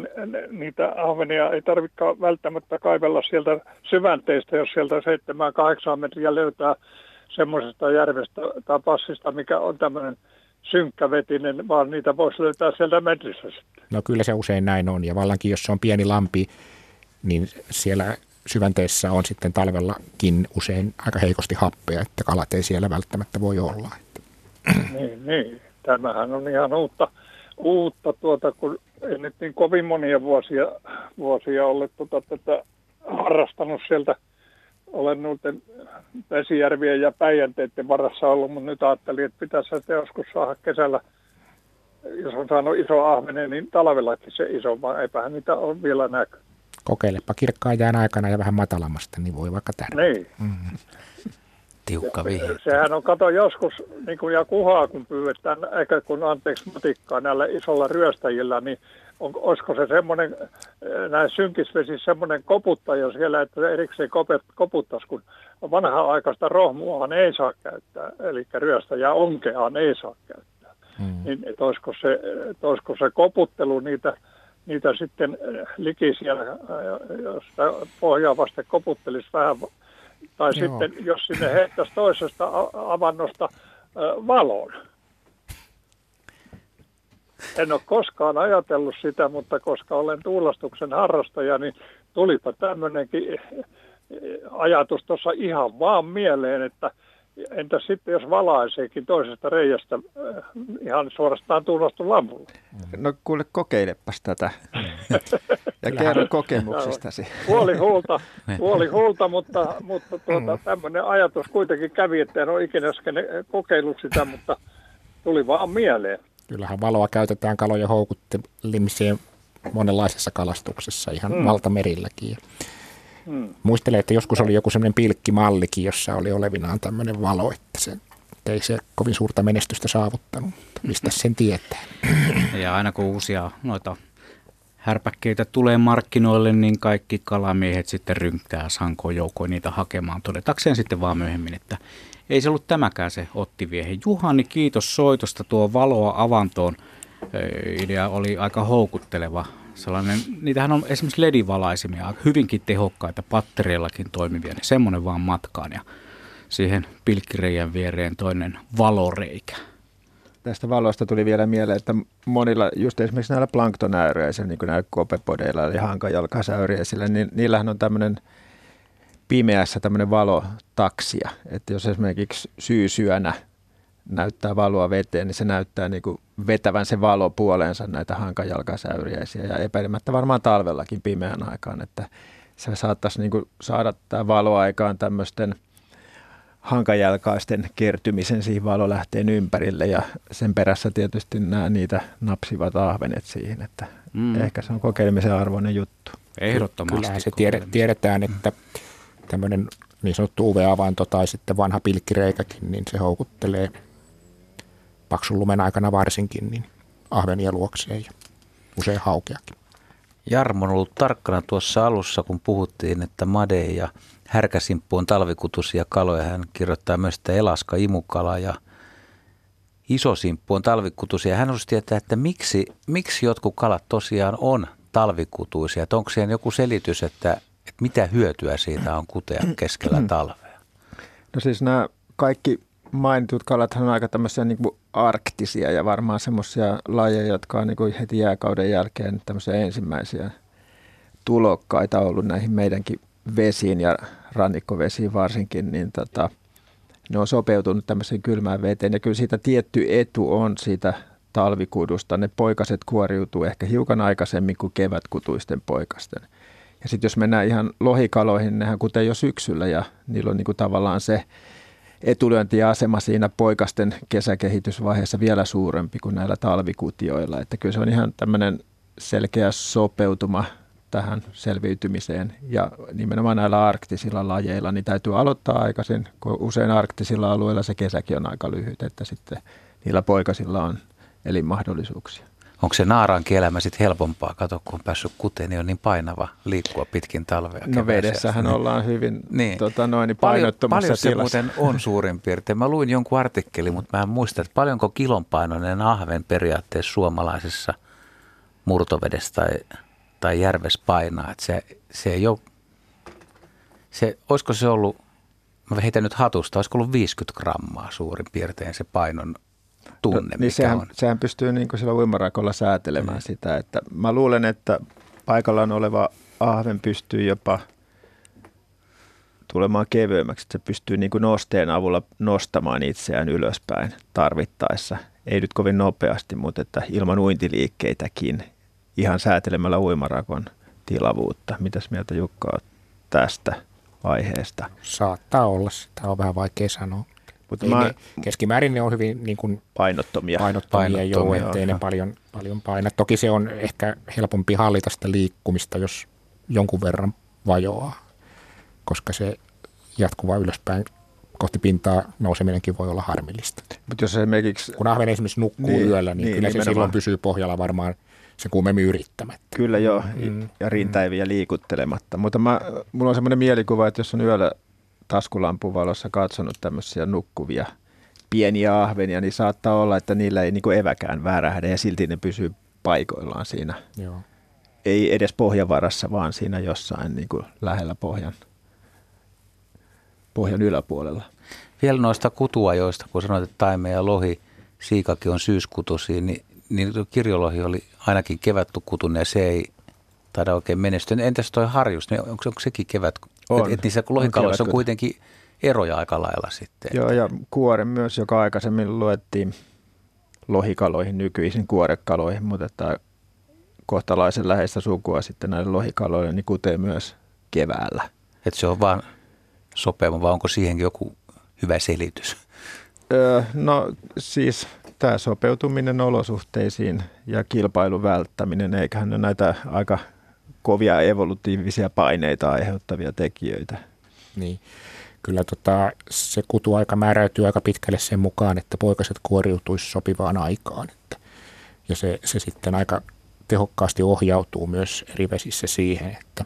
niitä ahvenia ei tarvitse välttämättä kaivella sieltä syvänteistä, jos sieltä 7-8 metriä löytää semmoisesta järvestä tai passista, mikä on tämmöinen synkkävetinen, vaan niitä voisi löytää sieltä metrissä sitten. No kyllä se usein näin on ja vallankin jos se on pieni lampi, niin siellä syvänteessä on sitten talvellakin usein aika heikosti happea, että kalat ei siellä välttämättä voi olla. Niin, niin. Tämähän on ihan uutta, uutta tuota, kun ei nyt niin kovin monia vuosia, vuosia ole tuota, tätä harrastanut sieltä. Olen noiden Vesijärvien ja Päijänteiden varassa ollut, mutta nyt ajattelin, että pitäisi se joskus saada kesällä, jos on saanut iso ahvene, niin talvellakin se iso, vaan eipähän niitä ole vielä näky. Kokeilepa kirkkaan jään aikana ja vähän matalammasta, niin voi vaikka tärkeä. Niin. Mm-hmm. Tiukka vihje. Sehän on, kato joskus, niin kuin ja kuhaa kun pyydetään, eikä kun anteeksi matikkaa näillä isolla ryöstäjillä, niin on, olisiko se semmoinen, näin synkisvesi semmoinen koputtaja siellä, että se erikseen koputtaisi, kun vanha-aikaista rohmuahan ei saa käyttää, eli ryöstäjä onkeaan ei saa käyttää. Mm. Niin toisko se, toisko se koputtelu niitä, niitä sitten liki siellä, jos pohjaa vasta koputtelisi vähän tai Joo. sitten jos sinne heittäisi toisesta avannosta valon. En ole koskaan ajatellut sitä, mutta koska olen tuulastuksen harrastaja, niin tulipa tämmöinenkin ajatus tuossa ihan vaan mieleen, että entä sitten jos valaiseekin toisesta reiästä ihan suorastaan tuulastu lampulla? No kuule, kokeilepas tätä <laughs> ja kerro kokemuksistasi. Puoli huulta, <laughs> puoli huulta mutta, mutta tuota, mm. tämmöinen ajatus kuitenkin kävi, että en ole ikinä äsken kokeillut sitä, mutta tuli vaan mieleen. Kyllähän valoa käytetään kalojen houkuttelemiseen monenlaisessa kalastuksessa, ihan hmm. valtamerilläkin. Hmm. Muistelen, että joskus oli joku semmoinen pilkkimallikin, jossa oli olevinaan tämmöinen valo, että se ei se kovin suurta menestystä saavuttanut, mistä sen tietää. <clears throat> Ja aina kun uusia noita härpäkkeitä tulee markkinoille, niin kaikki kalamiehet sitten rynktää sankoon joukoin niitä hakemaan. Todetakseen sitten vaan myöhemmin, että ei se ollut tämäkään se ottiviehe. Juhani, kiitos soitosta. Tuo valoa avantoon idea oli aika houkutteleva. Sellainen, niitähän on esimerkiksi ledivalaistimia, hyvinkin tehokkaita, pattereillakin toimivia, niin semmoinen vaan matkaan ja siihen pilkkireijän viereen toinen valoreikä. Tästä valosta tuli vielä mieleen, että monilla, just esimerkiksi näillä planktonäyriäisillä, niin kuin näillä kopepodeilla eli hankajalkasäyriäisillä, niin niillähän on tämmöinen pimeässä tämmöinen valotaksia. Että jos esimerkiksi syysyönä näyttää valoa veteen, niin se näyttää niin kuin vetävän se valo puoleensa näitä hankajalkasäyriäisiä ja epäilemättä varmaan talvellakin pimeän aikaan, että se saattaisi niin kuin saada tämä valoaikaan tämmöisten hankajälkaisten kertymisen siihen valolähteen ympärille ja sen perässä tietysti nämä niitä napsivat ahvenet siihen, että mm. ehkä se on kokeilemisen arvoinen juttu. Ehdottomasti. Kyllähän se tiedetään, että tämmöinen niin sanottu UV-avanto tai sitten vanha pilkkireikäkin, niin se houkuttelee paksun lumen aikana varsinkin niin ahvenia luokseen ja usein haukeakin. Jarmo on ollut tarkkana tuossa alussa, kun puhuttiin, että made ja härkäsimppu on talvikutusia kaloja. Hän kirjoittaa myös, että elaska, imukala ja isosimppu on talvikutusia. Hän haluaisi tietää, että miksi, miksi jotkut kalat tosiaan on talvikutuisia. Että onko siihen joku selitys, että, että mitä hyötyä siitä on kutea keskellä talvea? No siis nämä kaikki mainitut kalat on aika tämmöisiä niin kuin arktisia ja varmaan semmoisia lajeja, jotka on niin kuin heti jääkauden jälkeen tämmöisiä ensimmäisiä tulokkaita ollut näihin meidänkin vesiin ja rannikkovesiin varsinkin, niin tota, ne on sopeutunut tämmöiseen kylmään veteen ja kyllä siitä tietty etu on siitä talvikudusta. Ne poikaset kuoriutuu ehkä hiukan aikaisemmin kuin kevätkutuisten poikasten. Ja sitten jos mennään ihan lohikaloihin, nehän kuten jo syksyllä ja niillä on niin kuin tavallaan se etulyöntiasema siinä poikasten kesäkehitysvaiheessa vielä suurempi kuin näillä talvikutioilla. Että kyllä se on ihan tämmöinen selkeä sopeutuma tähän selviytymiseen. Ja nimenomaan näillä arktisilla lajeilla niin täytyy aloittaa aikaisin, kun usein arktisilla alueilla se kesäkin on aika lyhyt, että sitten niillä poikasilla on elinmahdollisuuksia. Onko se naaraankin elämä sitten helpompaa? Kato, kun on päässyt kuteen, niin on niin painava liikkua pitkin talvea. No vedessähän niin. ollaan hyvin niin. tota noin, niin painottomassa paljon, paljon se muuten on suurin piirtein. Mä luin jonkun artikkelin, mutta mä en muista, että paljonko kilonpainoinen ahven periaatteessa suomalaisessa murtovedessä tai, tai järves painaa. Että se, se ei ole, se, olisiko se ollut, mä heitän nyt hatusta, olisiko ollut 50 grammaa suurin piirtein se painon tunne, no, niin mikä sehän, on. sehän pystyy niin kuin sillä uimarakolla säätelemään mm. sitä. Että mä luulen, että paikallaan oleva ahven pystyy jopa tulemaan kevyemmäksi, että se pystyy niin kuin nosteen avulla nostamaan itseään ylöspäin tarvittaessa. Ei nyt kovin nopeasti, mutta että ilman uintiliikkeitäkin ihan säätelemällä uimarakon tilavuutta. Mitäs mieltä Jukka on tästä aiheesta? Saattaa olla, sitä on vähän vaikea sanoa. Mutta mä, ne, keskimäärin ne on hyvin niin kuin painottomia, painottomia, painottomia joo, ettei ne paljon, paljon paina. Toki se on ehkä helpompi hallita sitä liikkumista, jos jonkun verran vajoaa, koska se jatkuva ylöspäin kohti pintaa nouseminenkin voi olla harmillista. Mutta jos esimerkiksi... Kun ahven esimerkiksi nukkuu niin, yöllä, niin, niin kyllä se silloin pysyy pohjalla varmaan se kuumemmin yrittämättä. Kyllä joo, mm. ja rintäiviä liikuttelematta. Mutta mä, mulla on semmoinen mielikuva, että jos on yöllä taskulampuvalossa katsonut tämmöisiä nukkuvia pieniä ahvenia, niin saattaa olla, että niillä ei niin eväkään värähdä ja silti ne pysyy paikoillaan siinä. Joo. Ei edes pohjavarassa, vaan siinä jossain niin kuin lähellä pohjan, pohjan yläpuolella. Vielä noista kutuajoista, kun sanoit, että taime ja lohi, siikakin on syyskutusia, niin, niin kirjolohi oli ainakin kevättukutunen ja se ei taida oikein menestyä. Entäs toi harjus, niin onko, onko sekin kevät? On. Et, et niissä lohikaloissa on, kuitenkin eroja aika lailla sitten. Joo, ja kuore myös, joka aikaisemmin luettiin lohikaloihin, nykyisin kuorekaloihin, mutta että kohtalaisen läheistä sukua sitten näille lohikaloille, niin kutee myös keväällä. Että se on vaan sopeva, vai onko siihenkin joku hyvä selitys? Öö, no siis tämä sopeutuminen olosuhteisiin ja kilpailun välttäminen, eiköhän ne näitä aika kovia evolutiivisia paineita aiheuttavia tekijöitä. Niin. Kyllä tota, se kutuaika määräytyy aika pitkälle sen mukaan, että poikaset kuoriutuisi sopivaan aikaan. Että, ja se, se sitten aika tehokkaasti ohjautuu myös eri vesissä siihen, että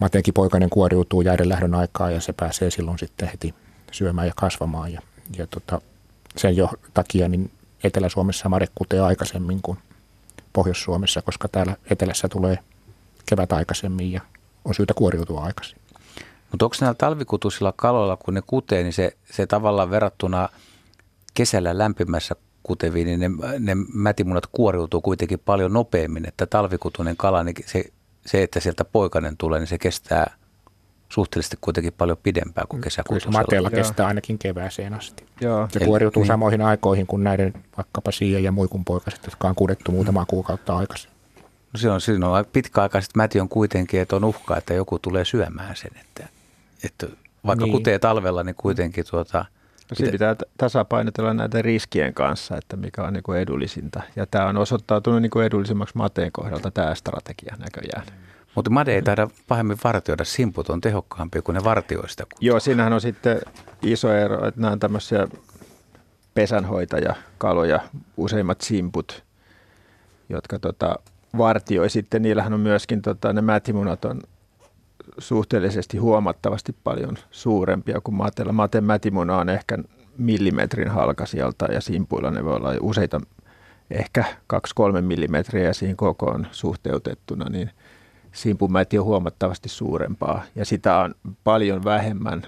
mateenkin poikainen kuoriutuu lähdön aikaa ja se pääsee silloin sitten heti syömään ja kasvamaan. Ja, ja tota, sen jo takia niin Etelä-Suomessa made kutee aikaisemmin kuin Pohjois-Suomessa, koska täällä etelässä tulee kevät aikaisemmin ja on syytä kuoriutua aikaisin. Mutta onko näillä talvikutuisilla kaloilla, kun ne kutee, niin se, se tavallaan verrattuna kesällä lämpimässä kuteviin, niin ne, ne mätimunat kuoriutuu kuitenkin paljon nopeammin, että talvikutuinen kala, niin se, se, että sieltä poikainen tulee, niin se kestää suhteellisesti kuitenkin paljon pidempään kuin kesäkutusella. Kyllä mateella kestää ainakin kevääseen asti. Joo. Se kuoriutuu niin. samoihin aikoihin kuin näiden vaikkapa Siia ja muikun poikaset, jotka on kuudettu muutamaa kuukautta aikaisin. No se on, siinä on pitkäaikaiset mäti on kuitenkin, että on uhka, että joku tulee syömään sen. Että, että vaikka niin. kutee talvella, niin kuitenkin tuota, No siinä pitää tasapainotella näitä riskien kanssa, että mikä on niin kuin edullisinta. Ja tämä on osoittautunut niin kuin edullisimmaksi mateen kohdalta tämä strategia näköjään. Mutta made ei taida pahemmin vartioida. Simput on tehokkaampi kuin ne vartioista. Joo, siinähän on sitten iso ero, että nämä on tämmöisiä pesänhoitajakaloja, useimmat simput, jotka tota, vartioi sitten, niillähän on myöskin tota, ne mätimunat on suhteellisesti huomattavasti paljon suurempia kuin mateella. Maten mätimuna on ehkä millimetrin halkasijalta ja simpuilla ne voi olla useita, ehkä 2-3 millimetriä siihen kokoon suhteutettuna, niin simpumäti on huomattavasti suurempaa ja sitä on paljon vähemmän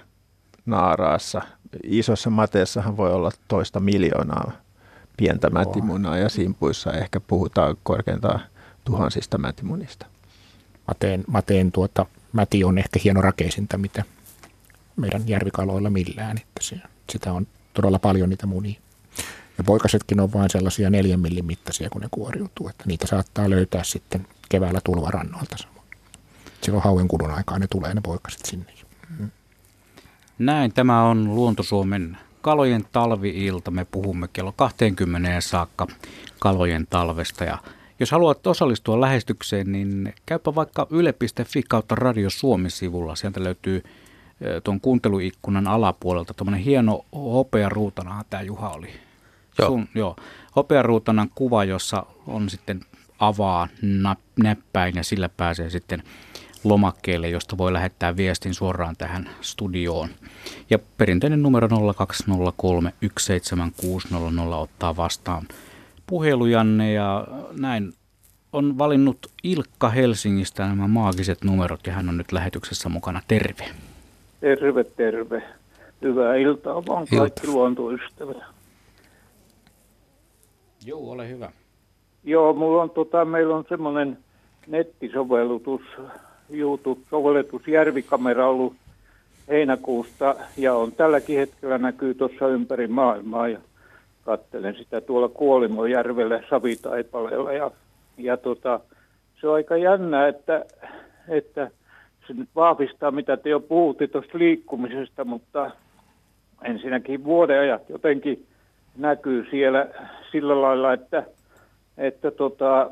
naaraassa. Isossa mateessahan voi olla toista miljoonaa pientä mätimunaa ja simpuissa ehkä puhutaan korkeintaan tuhansista mätimunista. Mateen, mateen tuota, mäti on ehkä hieno rakeisinta, mitä meidän järvikaloilla millään. Että se, sitä on todella paljon niitä munia. Ja poikasetkin on vain sellaisia neljän millin mittaisia, kun ne kuoriutuu. Että niitä saattaa löytää sitten keväällä tulvarannoilta samoin. Silloin hauen kudun aikaa ne tulee ne poikaset sinne. Mm. Näin tämä on Luontosuomen kalojen talviilta. Me puhumme kello 20 saakka kalojen talvesta ja jos haluat osallistua lähestykseen, niin käypä vaikka yle.fi kautta Radio Suomi-sivulla. Sieltä löytyy tuon kuunteluikkunan alapuolelta tuommoinen hieno hopearuutana, tämä Juha oli. Joo. Sun, joo. Hopearuutanan kuva, jossa on sitten avaa näppäin ja sillä pääsee sitten lomakkeelle, josta voi lähettää viestin suoraan tähän studioon. Ja perinteinen numero 0203 17600 ottaa vastaan puhelujanne ja näin on valinnut Ilkka Helsingistä nämä maagiset numerot ja hän on nyt lähetyksessä mukana. Terve. Terve, terve. Hyvää iltaa vaan kaikki Ilta. luontoystävät. Joo, ole hyvä. Joo, mulla on, tota, meillä on semmoinen nettisovellutus, YouTube-sovellutus Järvikamera ollut heinäkuusta ja on tälläkin hetkellä näkyy tuossa ympäri maailmaa ja katselen sitä tuolla Kuolimojärvellä Savitaipaleella ja, ja tota, se on aika jännä, että, että se nyt vahvistaa, mitä te jo puhutte tuosta liikkumisesta, mutta ensinnäkin vuoden ajat jotenkin näkyy siellä sillä lailla, että, että, tota,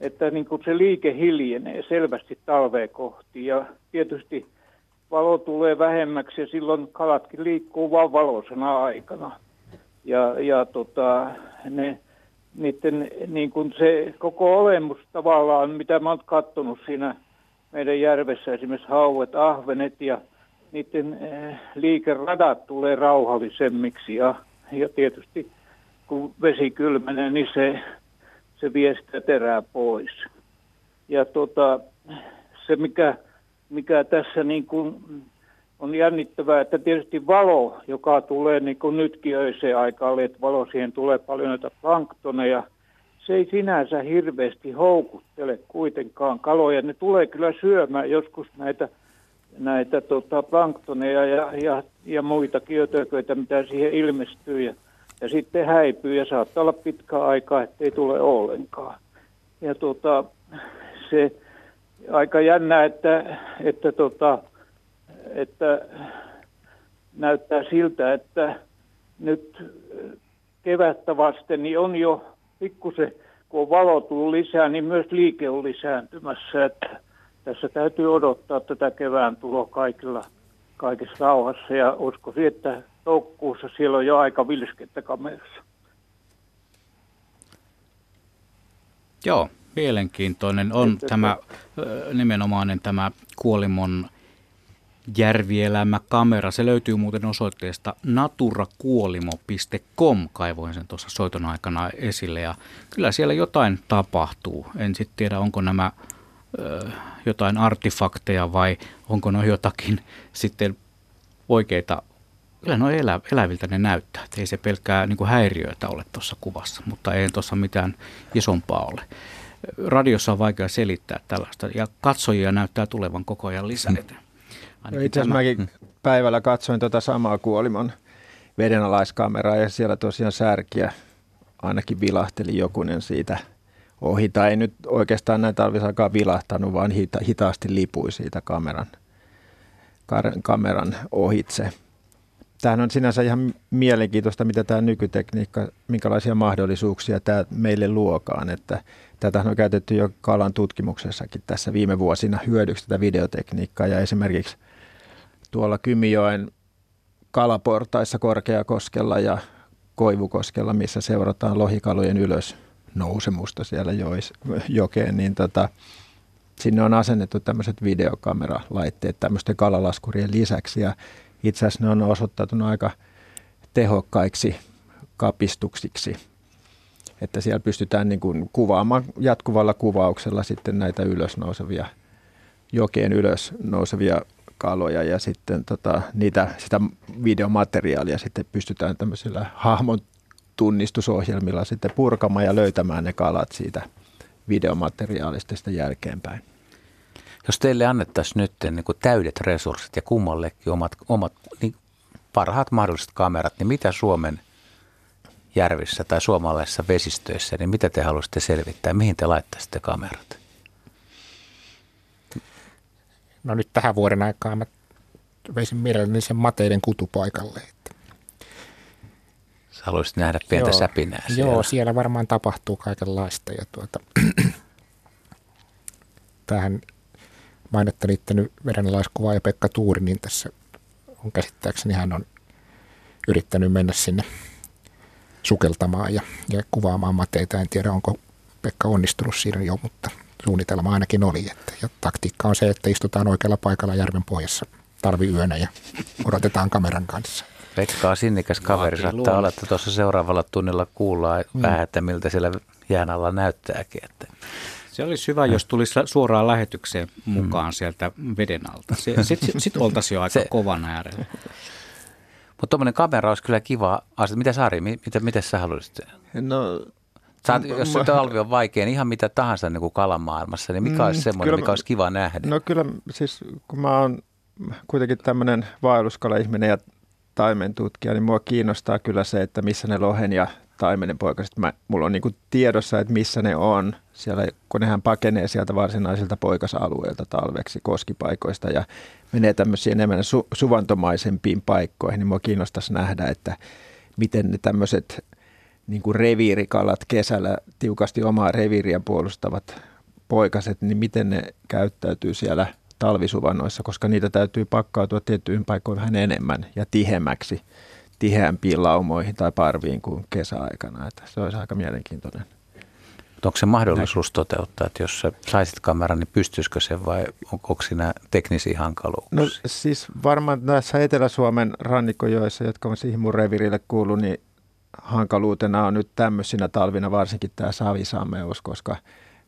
että niin kuin se liike hiljenee selvästi talveen kohti ja tietysti valo tulee vähemmäksi ja silloin kalatkin liikkuu vain valoisena aikana. Ja, ja tota, ne, niiden, niin kuin se koko olemus tavallaan, mitä mä oon katsonut siinä meidän järvessä, esimerkiksi hauet, ahvenet ja niiden eh, liikeradat tulee rauhallisemmiksi ja, ja tietysti kun vesi kylmenee, niin se, se vie sitä terää pois. Ja tota, se, mikä, mikä tässä niin kuin on jännittävää, että tietysti valo, joka tulee niin kuin nytkin öiseen aikaan, että valo siihen tulee paljon näitä planktoneja, se ei sinänsä hirveästi houkuttele kuitenkaan kaloja. Ne tulee kyllä syömään joskus näitä, näitä tota, planktoneja ja, ja, ja muita kiotököitä, mitä siihen ilmestyy. Ja, ja sitten häipyy ja saattaa olla pitkä aikaa, ettei tule ollenkaan. Ja tota, se aika jännä, että, että tota, että näyttää siltä, että nyt kevättä vasten niin on jo pikkusen, kun on valo tullut lisää, niin myös liike on lisääntymässä. Että tässä täytyy odottaa tätä kevään tuloa kaikilla, kaikessa rauhassa ja uskoisin, että toukokuussa siellä on jo aika vilskettä kamerassa. Joo, mielenkiintoinen on tämä nimenomainen tämä Kuolimon järvielämäkamera. Se löytyy muuten osoitteesta naturakuolimo.com. Kaivoin sen tuossa soiton aikana esille ja kyllä siellä jotain tapahtuu. En sitten tiedä, onko nämä ö, jotain artefakteja vai onko ne jotakin sitten oikeita Kyllä no elä, eläviltä ne näyttää, että ei se pelkkää niin häiriöitä ole tuossa kuvassa, mutta ei tuossa mitään isompaa ole. Radiossa on vaikea selittää tällaista ja katsojia näyttää tulevan koko ajan lisää eteen. No itse asiassa mäkin hmm. päivällä katsoin tuota samaa kuolimon vedenalaiskameraa ja siellä tosiaan särkiä ainakin vilahteli jokunen siitä ohi. Tai ei nyt oikeastaan näin talvisaikaan vilahtanut, vaan hita, hitaasti lipui siitä kameran, kameran ohitse. Tämähän on sinänsä ihan mielenkiintoista, mitä tämä nykytekniikka, minkälaisia mahdollisuuksia tämä meille luokaan. Että tätä on käytetty jo kalan tutkimuksessakin tässä viime vuosina hyödyksi tätä videotekniikkaa ja esimerkiksi – tuolla Kymijoen kalaportaissa Korkeakoskella ja Koivukoskella, missä seurataan lohikalojen ylös nousemusta siellä jois, jokeen, niin tota, sinne on asennettu tämmöiset videokameralaitteet tämmöisten kalalaskurien lisäksi. Ja itse asiassa ne on osoittautunut aika tehokkaiksi kapistuksiksi, että siellä pystytään niin kuin kuvaamaan jatkuvalla kuvauksella sitten näitä ylösnousevia, jokeen ylös nousevia kaloja ja sitten tota, niitä, sitä videomateriaalia sitten pystytään tämmöisillä hahmon tunnistusohjelmilla sitten purkamaan ja löytämään ne kalat siitä videomateriaalista sitten jälkeenpäin. Jos teille annettaisiin nyt niin kuin täydet resurssit ja kummallekin omat, omat niin parhaat mahdolliset kamerat, niin mitä Suomen järvissä tai suomalaisissa vesistöissä, niin mitä te haluaisitte selvittää? Mihin te laittaisitte kamerat? No nyt tähän vuoden aikaan mä veisin mielelläni sen mateiden kutupaikalle. Että. Sä haluaisit nähdä pientä joo, säpinää siellä. Joo, siellä varmaan tapahtuu kaikenlaista. Ja tuota, <clears throat> tähän mainittanut nyt vedenalaiskuvaaja Pekka Tuuri, niin tässä on käsittääkseni hän on yrittänyt mennä sinne sukeltamaan ja, ja kuvaamaan mateita. En tiedä, onko Pekka onnistunut siinä jo, mutta suunnitelma ainakin oli. Että, ja taktiikka on se, että istutaan oikealla paikalla järven pohjassa talviyönä ja odotetaan kameran kanssa. Pekka on sinnikäs kaveri. Saattaa olla, että tuossa seuraavalla tunnilla kuullaan mm. vähän, että miltä siellä jään alla näyttääkin. Että. Se olisi hyvä, jos tulisi suoraan lähetykseen mukaan mm. sieltä veden alta. Sitten sit oltaisiin jo aika se, kovan äärellä. Mutta tuommoinen kamera olisi kyllä kiva asia. Mitä Sari, mitä, mitä sä haluaisit? No Saat, jos se talvi on vaikea, niin ihan mitä tahansa niin kuin kalamaailmassa, niin mikä mm, olisi semmoinen, mikä olisi kiva nähdä? No kyllä, siis kun mä oon kuitenkin tämmöinen vaelluskala-ihminen ja taimentutkija, niin mua kiinnostaa kyllä se, että missä ne lohen ja taimenen poikaset, mä, mulla on niin kuin tiedossa, että missä ne on, siellä, kun nehän pakenee sieltä varsinaisilta poikasalueilta talveksi koskipaikoista ja menee tämmöisiin enemmän su, suvantomaisempiin paikkoihin, niin mua kiinnostaisi nähdä, että miten ne tämmöiset niin kuin reviirikalat kesällä tiukasti omaa reviiriä puolustavat poikaset, niin miten ne käyttäytyy siellä talvisuvannoissa, koska niitä täytyy pakkautua tiettyihin paikkoihin vähän enemmän ja tihemmäksi, tiheämpiin laumoihin tai parviin kuin kesäaikana. Että se olisi aika mielenkiintoinen. Onko se mahdollisuus toteuttaa, että jos sä saisit kameran, niin pystyisikö se vai onko siinä teknisiä hankaluuksia? No siis varmaan näissä Etelä-Suomen rannikkojoissa, jotka on siihen mun revirille kuulu, niin hankaluutena on nyt tämmöisinä talvina varsinkin tämä savisameus, koska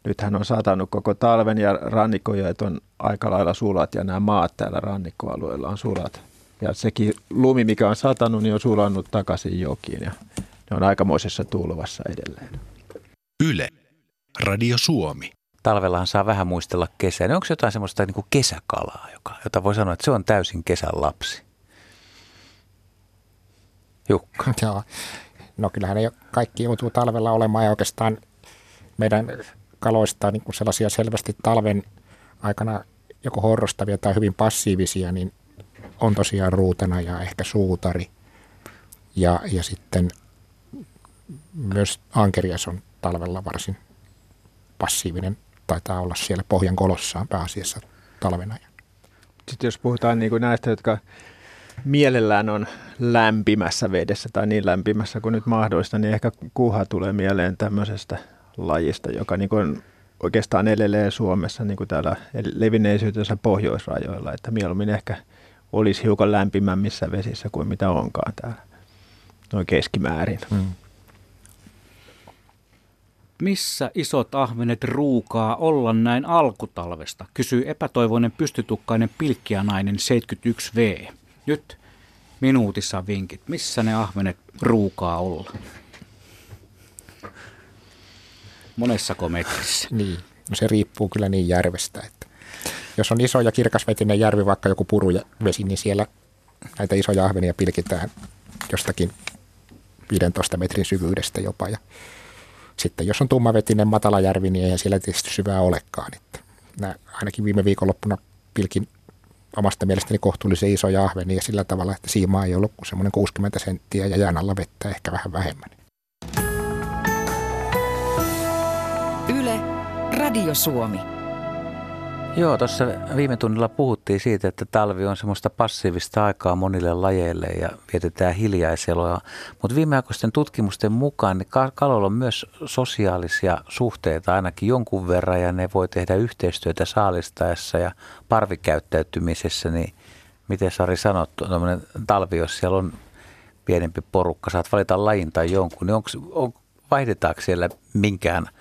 nythän on satanut koko talven ja rannikkojoet on aika lailla sulat ja nämä maat täällä rannikkoalueella on sulat. Ja sekin lumi, mikä on satanut, niin on sulannut takaisin jokiin ja ne on aikamoisessa tulvassa edelleen. Yle, Radio Suomi. Talvellahan saa vähän muistella kesää. Niin onko jotain semmoista niin kuin kesäkalaa, joka, jota voi sanoa, että se on täysin kesän lapsi? Jukka. Joo. No kyllähän ne kaikki joutuu talvella olemaan ja oikeastaan meidän kaloista niin kuin sellaisia selvästi talven aikana joko horrostavia tai hyvin passiivisia, niin on tosiaan ruutana ja ehkä suutari. Ja, ja sitten myös ankerias on talvella varsin passiivinen. Taitaa olla siellä pohjan kolossaan pääasiassa talvena. Sitten jos puhutaan niin kuin näistä, jotka mielellään on lämpimässä vedessä tai niin lämpimässä kuin nyt mahdollista, niin ehkä kuha tulee mieleen tämmöisestä lajista, joka niin kuin oikeastaan elelee Suomessa niin kuin täällä levinneisyytensä pohjoisrajoilla, että mieluummin ehkä olisi hiukan lämpimämmissä vesissä kuin mitä onkaan täällä noin keskimäärin. Hmm. Missä isot ahvenet ruukaa olla näin alkutalvesta, kysyy epätoivoinen pystytukkainen pilkkianainen 71V. Nyt minuutissa vinkit. Missä ne ahvenet ruukaa olla? Monessako metrissä? Niin, no se riippuu kyllä niin järvestä, että jos on iso ja kirkasvetinen järvi, vaikka joku puruvesi, niin siellä näitä isoja ahvenia pilkitään jostakin 15 metrin syvyydestä jopa. Ja sitten jos on tummavetinen matala järvi, niin eihän siellä tietysti syvää olekaan. Että nämä, ainakin viime viikonloppuna pilkin omasta mielestäni kohtuullisen isoja ahvenia sillä tavalla, että siimaa ei ollut kuin semmoinen 60 senttiä ja jään alla vettä ehkä vähän vähemmän. Yle, Radio Suomi. Joo, tuossa viime tunnilla puhuttiin siitä, että talvi on semmoista passiivista aikaa monille lajeille ja vietetään hiljaiseloa. Mutta viimeaikoisten tutkimusten mukaan niin kaloilla on myös sosiaalisia suhteita ainakin jonkun verran ja ne voi tehdä yhteistyötä saalistaessa ja parvikäyttäytymisessä. Niin miten Sari sanot, talvi, jos siellä on pienempi porukka, saat valita lajin tai jonkun, niin onko, on, vaihdetaanko siellä minkään –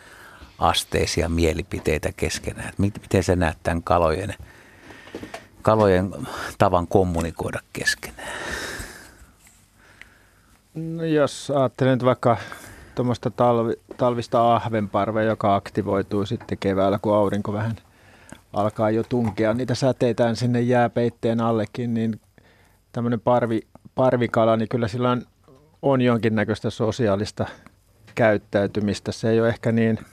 asteisia mielipiteitä keskenään. Miten sä näet tämän kalojen, kalojen tavan kommunikoida keskenään? No jos ajattelen nyt vaikka tuommoista talvi, talvista ahvenparvea, joka aktivoituu sitten keväällä, kun aurinko vähän alkaa jo tunkea niitä säteitään sinne jääpeitteen allekin, niin tämmöinen parvi, parvikala, niin kyllä sillä on, on jonkinnäköistä sosiaalista käyttäytymistä. Se ei ole ehkä niin –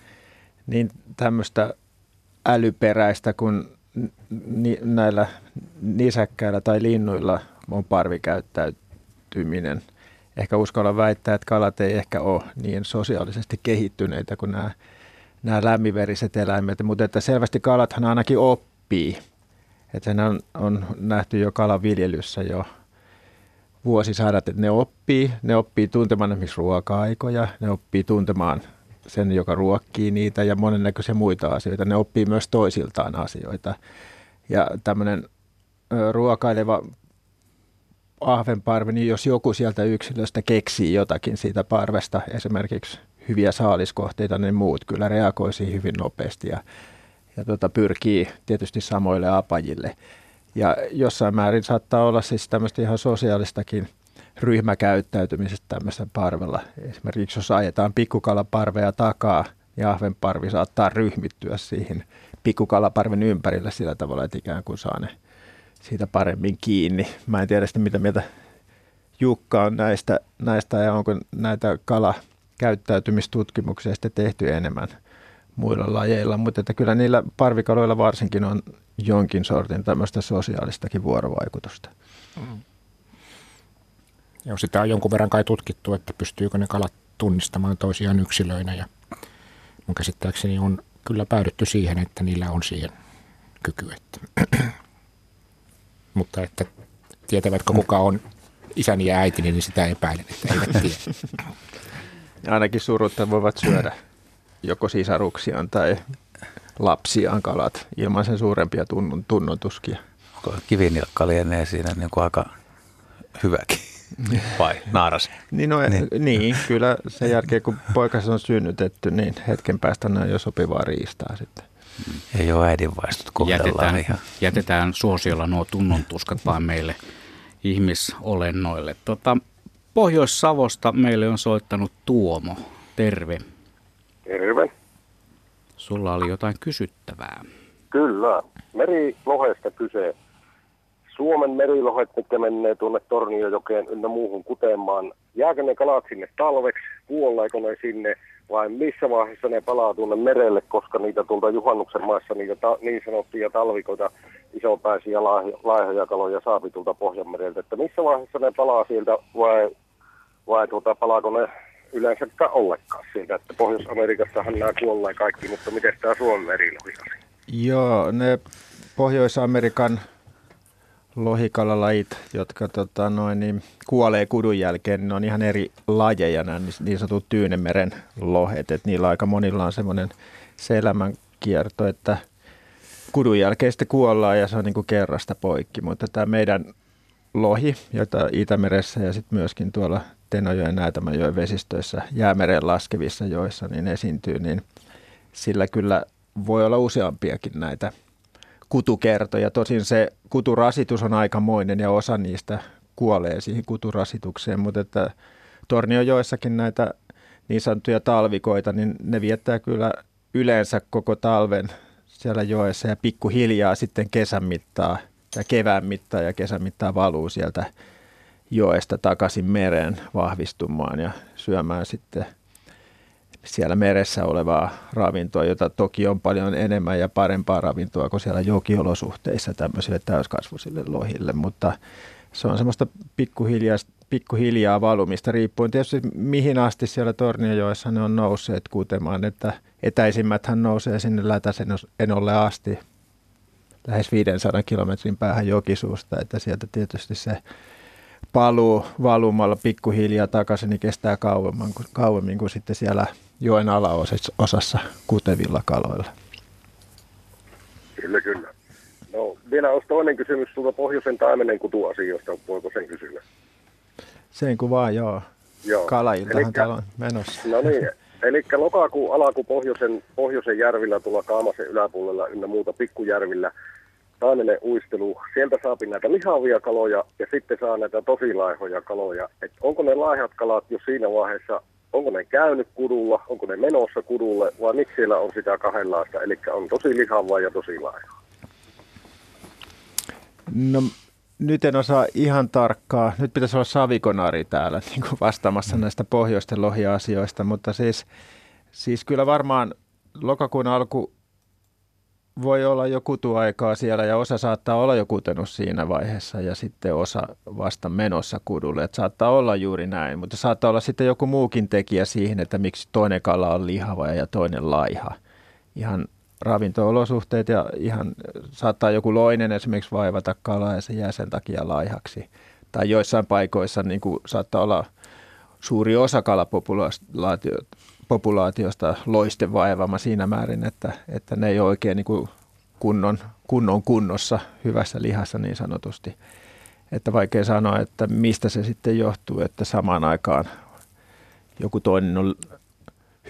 niin tämmöistä älyperäistä kuin ni, näillä nisäkkäillä tai linnuilla on parvikäyttäytyminen. Ehkä uskalla väittää, että kalat ei ehkä ole niin sosiaalisesti kehittyneitä kuin nämä, nämä lämmiveriset eläimet, mutta että selvästi kalathan ainakin oppii. Että sen on, on nähty jo kalanviljelyssä jo vuosisadat, että ne oppii, ne oppii tuntemaan esimerkiksi ruoka-aikoja, ne oppii tuntemaan sen, joka ruokkii niitä ja monennäköisiä muita asioita. Ne oppii myös toisiltaan asioita. Ja tämmöinen ruokaileva ahvenparvi, niin jos joku sieltä yksilöstä keksii jotakin siitä parvesta, esimerkiksi hyviä saaliskohteita, niin muut kyllä reagoisi hyvin nopeasti ja, ja tota, pyrkii tietysti samoille apajille. Ja jossain määrin saattaa olla siis tämmöistä ihan sosiaalistakin ryhmäkäyttäytymisestä tämmöisessä parvella. Esimerkiksi jos ajetaan pikkukalaparveja takaa, niin ahvenparvi saattaa ryhmittyä siihen pikkukalaparven ympärille sillä tavalla, että ikään kuin saa ne siitä paremmin kiinni. Mä en tiedä sitten, mitä mieltä Jukka on näistä, näistä ja onko näitä kalakäyttäytymistutkimuksia sitten tehty enemmän muilla lajeilla, mutta että kyllä niillä parvikaloilla varsinkin on jonkin sortin tämmöistä sosiaalistakin vuorovaikutusta. Mm. Joo, sitä on jonkun verran kai tutkittu, että pystyykö ne kalat tunnistamaan toisiaan yksilöinä ja mun käsittääkseni on kyllä päädytty siihen, että niillä on siihen kyky. Että <clears throat> Mutta että tietävätkö kuka on isäni ja äitini, niin sitä epäilen, että eivät tiedä. Ainakin surutta voivat syödä joko sisaruksiaan tai lapsiaan kalat ilman sen suurempia tunnun, tunnotuskia. Kivinilkka lienee siinä niin kuin aika hyväkin. Vai naaras? Niin, no, niin. niin, kyllä sen jälkeen kun poikas on synnytetty, niin hetken päästä ne on jo sopivaa riistaa sitten. Ei ole äidinvaistut jätetään, ihan. jätetään suosiolla nuo tunnontuskat vain meille ihmisolennoille. Tota, Pohjois-Savosta meille on soittanut Tuomo. Terve. Terve. Sulla oli jotain kysyttävää. Kyllä. Merilohesta kyse. Suomen merilohet, mitkä menee tuonne Torniojokeen ynnä muuhun kutemaan. Jääkö ne kalat sinne talveksi? Kuollaiko ne sinne? Vai missä vaiheessa ne palaa tuonne merelle, koska niitä tuolta juhannuksen maissa, niitä ta, niin sanottuja talvikoita, isopäisiä laihoja kaloja saapi tuolta Pohjanmereltä. Että missä vaiheessa ne palaa sieltä vai, vai tuota, palaako ne yleensäkään ollenkaan sieltä, että Pohjois-Amerikassahan nämä kuollee kaikki, mutta miten tämä Suomen merilohi Joo, ne Pohjois-Amerikan lohikalalajit, jotka tota, noin, niin, kuolee kudun jälkeen, niin ne on ihan eri lajeja, nämä niin, niin sanotut Tyynemeren lohet. Et niillä aika monilla on semmoinen se elämänkierto, että kudun jälkeen sitten kuollaan ja se on niin kuin kerrasta poikki. Mutta tämä meidän lohi, jota Itämeressä ja sitten myöskin tuolla Tenojoen Näätämäjoen vesistöissä, jäämeren laskevissa joissa niin esiintyy, niin sillä kyllä voi olla useampiakin näitä kutukertoja. Tosin se kuturasitus on aikamoinen ja osa niistä kuolee siihen kuturasitukseen, mutta että Torniojoessakin näitä niin sanottuja talvikoita, niin ne viettää kyllä yleensä koko talven siellä joessa ja pikkuhiljaa sitten kesän mittaa ja kevään mittaa ja kesän mittaa valuu sieltä joesta takaisin mereen vahvistumaan ja syömään sitten siellä meressä olevaa ravintoa, jota toki on paljon enemmän ja parempaa ravintoa kuin siellä jokiolosuhteissa tämmöisille täyskasvuisille lohille, mutta se on semmoista pikkuhiljaa, pikkuhiljaa valumista riippuen tietysti mihin asti siellä Torniojoessa ne on nousseet kutemaan, että etäisimmäthän nousee sinne Lätäsen enolle asti lähes 500 kilometrin päähän jokisuusta, että sieltä tietysti se paluu valumalla pikkuhiljaa takaisin, niin kestää kauemmin, kauemmin kuin sitten siellä joen alaosassa kutevilla kaloilla. Kyllä, kyllä. No vielä olisi toinen kysymys tuolta pohjoisen taimenen kutuasioista, voiko sen kysyä? Sen kuvaa, joo. joo. Kalailtahan täällä on menossa. No niin, eli lokakuun alaku pohjoisen, pohjoisen järvillä tuolla Kaamasen yläpuolella ynnä muuta pikkujärvillä – taimenen uistelu, sieltä saapi näitä lihavia kaloja ja sitten saa näitä tosi laihoja kaloja. Et onko ne laihat kalat jo siinä vaiheessa, onko ne käynyt kudulla, onko ne menossa kudulle? Vai miksi siellä on sitä kahdenlaista, eli on tosi lihavaa ja tosi laihaa? No nyt en osaa ihan tarkkaa. Nyt pitäisi olla Savikonaari täällä <laughs> niin kuin vastaamassa näistä pohjoisten lohiasioista, mutta siis, siis kyllä varmaan lokakuun alku voi olla jo kutuaikaa siellä ja osa saattaa olla jo kutenut siinä vaiheessa ja sitten osa vasta menossa kudulle. Että saattaa olla juuri näin, mutta saattaa olla sitten joku muukin tekijä siihen, että miksi toinen kala on lihava ja toinen laiha. Ihan ravinto-olosuhteet ja ihan saattaa joku loinen esimerkiksi vaivata kalaa ja se jää sen takia laihaksi. Tai joissain paikoissa niin kuin saattaa olla suuri osa kalapopulaatioita populaatiosta loistevaivama siinä määrin, että, että ne ei ole oikein niin kuin kunnon, kunnon kunnossa, hyvässä lihassa niin sanotusti. Että vaikea sanoa, että mistä se sitten johtuu, että samaan aikaan joku toinen on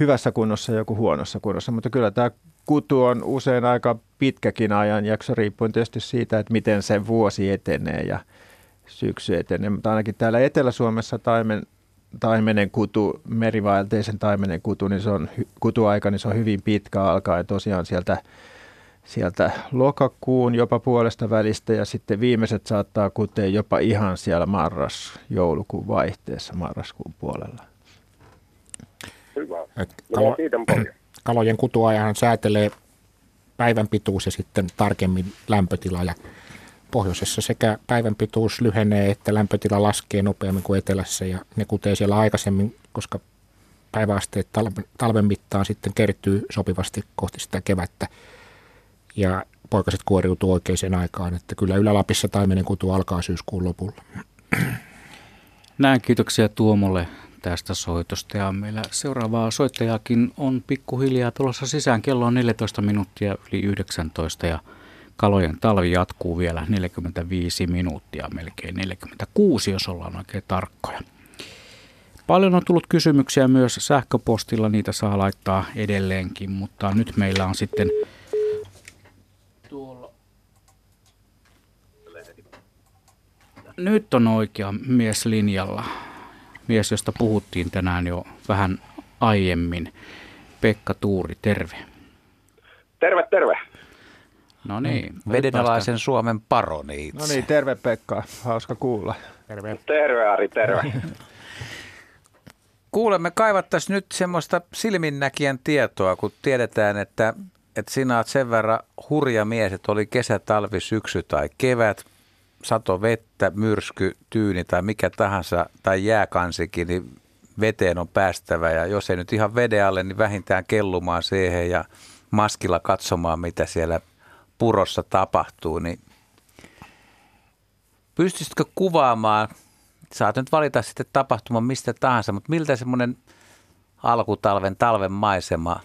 hyvässä kunnossa ja joku huonossa kunnossa. Mutta kyllä tämä kutu on usein aika pitkäkin ajan jakso riippuen tietysti siitä, että miten se vuosi etenee ja syksy etenee. Mutta ainakin täällä Etelä-Suomessa taimen, taimenen kutu, merivaelteisen taimenen kutu, niin se on, kutuaika, niin se on hyvin pitkä alkaa tosiaan sieltä, sieltä lokakuun jopa puolesta välistä ja sitten viimeiset saattaa kutea jopa ihan siellä marras-joulukuun vaihteessa marraskuun puolella. Hyvä. Et kalo, <clears throat> kalojen kutuajan säätelee päivän pituus ja sitten tarkemmin lämpötila. Ja pohjoisessa sekä päivän pituus lyhenee että lämpötila laskee nopeammin kuin etelässä ja ne kutee siellä aikaisemmin, koska päiväasteet talven, mittaan sitten kertyy sopivasti kohti sitä kevättä ja poikaset kuoriutuu oikeaan aikaan, että kyllä Ylä-Lapissa taimenen kutu alkaa syyskuun lopulla. Näin kiitoksia Tuomolle tästä soitosta ja meillä seuraavaa soittajakin on pikkuhiljaa tulossa sisään. Kello on 14 minuuttia yli 19 ja kalojen talvi jatkuu vielä 45 minuuttia, melkein 46, jos ollaan oikein tarkkoja. Paljon on tullut kysymyksiä myös sähköpostilla, niitä saa laittaa edelleenkin, mutta nyt meillä on sitten tuolla. Nyt on oikea mies linjalla. Mies, josta puhuttiin tänään jo vähän aiemmin. Pekka Tuuri, terve. Terve, terve. No niin. Vedenalaisen Suomen paroni itse. No niin, terve Pekka. Hauska kuulla. Terve. Terve Ari, terve. <laughs> Kuulemme, kaivattaisiin nyt semmoista silminnäkijän tietoa, kun tiedetään, että, että sinä olet sen verran hurja mies, että oli kesä, talvi, syksy tai kevät, sato vettä, myrsky, tyyni tai mikä tahansa, tai jääkansikin, niin veteen on päästävä. Ja jos ei nyt ihan veden alle, niin vähintään kellumaan siihen ja maskilla katsomaan, mitä siellä purossa tapahtuu. Niin pystyisitkö kuvaamaan, saat nyt valita sitten tapahtuman mistä tahansa, mutta miltä semmoinen alkutalven, talven maisema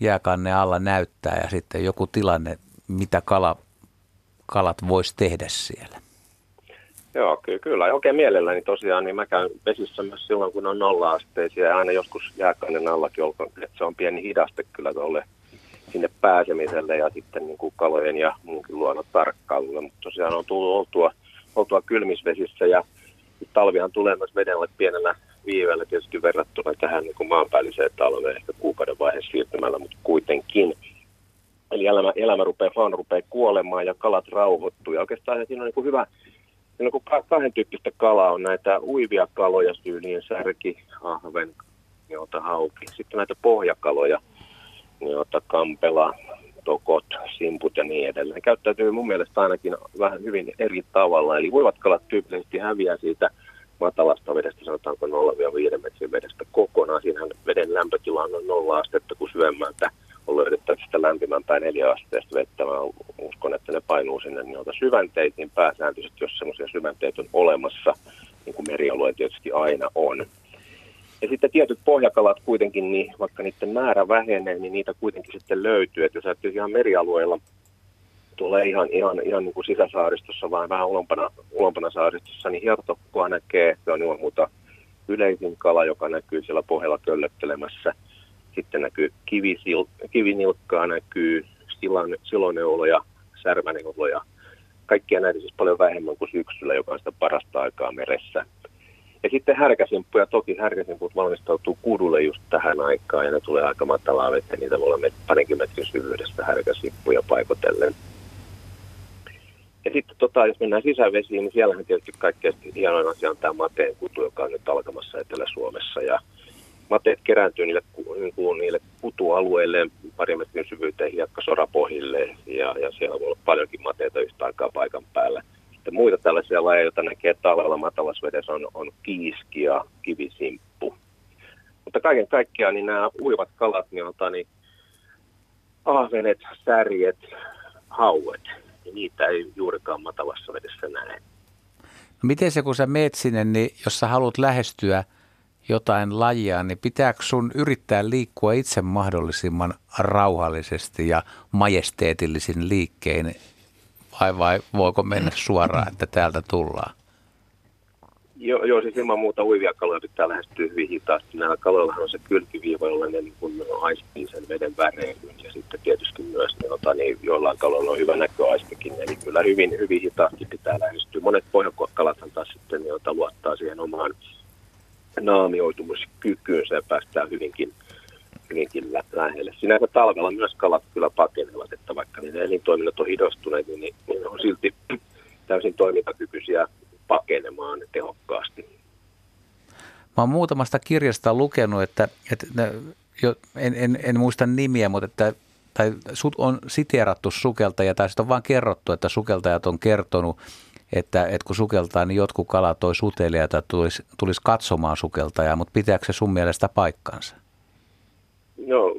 jääkanne alla näyttää ja sitten joku tilanne, mitä kala, kalat vois tehdä siellä? Joo, kyllä, kyllä. Oikein mielelläni tosiaan, niin mä käyn vesissä myös silloin, kun on nolla-asteisia ja aina joskus jääkainen allakin, olkoon, että se on pieni hidaste kyllä tuolle pääsemiselle ja sitten niin kuin kalojen ja muunkin luonnon tarkkailulle. Mutta tosiaan on tullut oltua, oltua kylmisvesissä ja talvihan tulee myös vedelle pienellä viivellä tietysti verrattuna tähän niin kuin maanpäälliseen talveen ehkä kuukauden vaiheessa siirtymällä, mutta kuitenkin. Eli elämä, elämä rupeaa, fauna rupeaa kuolemaan ja kalat rauhoittuu. Ja oikeastaan siinä on niin kuin hyvä, siinä on kuin kahden tyyppistä kalaa. On näitä uivia kaloja, syyliin särki, ahven, jota hauki. Sitten näitä pohjakaloja, jota kampela, tokot, simput ja niin edelleen. Ne käyttäytyy mun mielestä ainakin vähän hyvin eri tavalla. Eli uivat kalat tyypillisesti häviää siitä matalasta vedestä, sanotaanko 0-5 metrin vedestä kokonaan. Siinähän veden lämpötila on nolla astetta, kun syvemmältä on löydettävissä sitä lämpimämpää neljä asteesta vettä. Mä uskon, että ne painuu sinne niiltä syvänteisiin pääsääntöisesti, jos semmoisia syvänteitä on olemassa, niin kuin merialue tietysti aina on. Ja sitten tietyt pohjakalat kuitenkin, niin vaikka niiden määrä vähenee, niin niitä kuitenkin sitten löytyy. Että jos ajattelee ihan merialueilla, tulee ihan, ihan, ihan niin kuin sisäsaaristossa, vaan vähän ulompana, ulompana saaristossa, niin hiertokkoa näkee. Se on ilman muuta yleisin kala, joka näkyy siellä pohjalla köllöttelemässä. Sitten näkyy kivisil, kivinilkkaa, näkyy siloneuloja, särmäneuloja. Kaikkia näitä siis paljon vähemmän kuin syksyllä, joka on sitä parasta aikaa meressä. Ja sitten härkäsimppuja, toki härkäsimput valmistautuu kudulle just tähän aikaan ja ne tulee aika matalaa vettä, niitä voi olla parinkin metrin syvyydestä härkäsimppuja paikotellen. Ja sitten tota, jos mennään sisävesiin, niin siellähän tietysti kaikkein hienoin asia on tämä mateen kutu, joka on nyt alkamassa Etelä-Suomessa. Ja mateet kerääntyy niille, niin kuin niille kutualueille pari metrin syvyyteen hiekkasorapohjille ja, ja siellä voi olla paljonkin mateita yhtä aikaa paikan päällä. Sitten muita tällaisia lajeja, joita näkee talvella matalassa vedessä, on, on kiiski ja kivisimppu. Mutta kaiken kaikkiaan niin nämä uivat kalat, niin, ota, niin ahvenet, särjet, hauet, niin niitä ei juurikaan matalassa vedessä näe. No miten se, kun sä meet sinne, niin jos sä haluat lähestyä jotain lajia, niin pitääkö sun yrittää liikkua itse mahdollisimman rauhallisesti ja majesteetillisin liikkein, vai, vai voiko mennä suoraan, että täältä tullaan? Joo, joo siis ilman muuta uivia kaloja pitää lähestyä hyvin hitaasti. Näillä kaloillahan on se kylkiviiva, jolla ne niin aistii sen veden väreilyn ja sitten tietysti myös ne, ota, niin, tota, niin jollain kaloilla on hyvä näköaistikin. Eli kyllä hyvin, hyvin hitaasti pitää lähestyä. Monet pohjakokalathan taas sitten, joita luottaa siihen omaan naamioitumiskykyynsä ja päästään hyvinkin hyvinkin lä- lähelle. Sinänsä talvella myös kalat kyllä pakenevat, että vaikka niiden elintoiminnot on hidastuneet, niin, niin ne on silti <clears throat> täysin toimintakykyisiä pakenemaan tehokkaasti. Mä oon muutamasta kirjasta lukenut, että, että ne, jo, en, en, en, muista nimiä, mutta että tai sut on siteerattu sukeltaja, tai sitten on vaan kerrottu, että sukeltajat on kertonut, että, että kun sukeltaa, niin jotkut kalat toi sutelijoita tulisi, tulisi katsomaan sukeltajaa, mutta pitääkö se sun mielestä paikkansa? No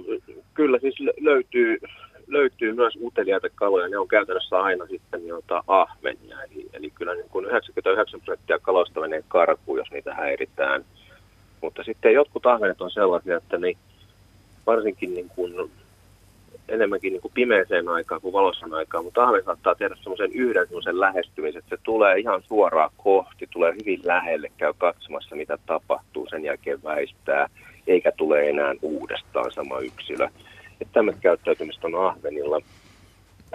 kyllä siis löytyy, löytyy myös uteliaita kaloja, ne on käytännössä aina sitten jota ahvenia, eli, eli kyllä niin kuin 99 prosenttia kaloista menee karkuun, jos niitä häiritään. Mutta sitten jotkut ahvenet on sellaisia, että niin varsinkin niin kuin enemmänkin niin kuin pimeeseen aikaan kuin valossa aikaan, mutta ahven saattaa tehdä semmoisen yhden semmoisen lähestymisen, että se tulee ihan suoraan kohti, tulee hyvin lähelle, käy katsomassa mitä tapahtuu, sen jälkeen väistää, eikä tule enää uudestaan sama yksilö. Että tämmöistä käyttäytymistä on ahvenilla,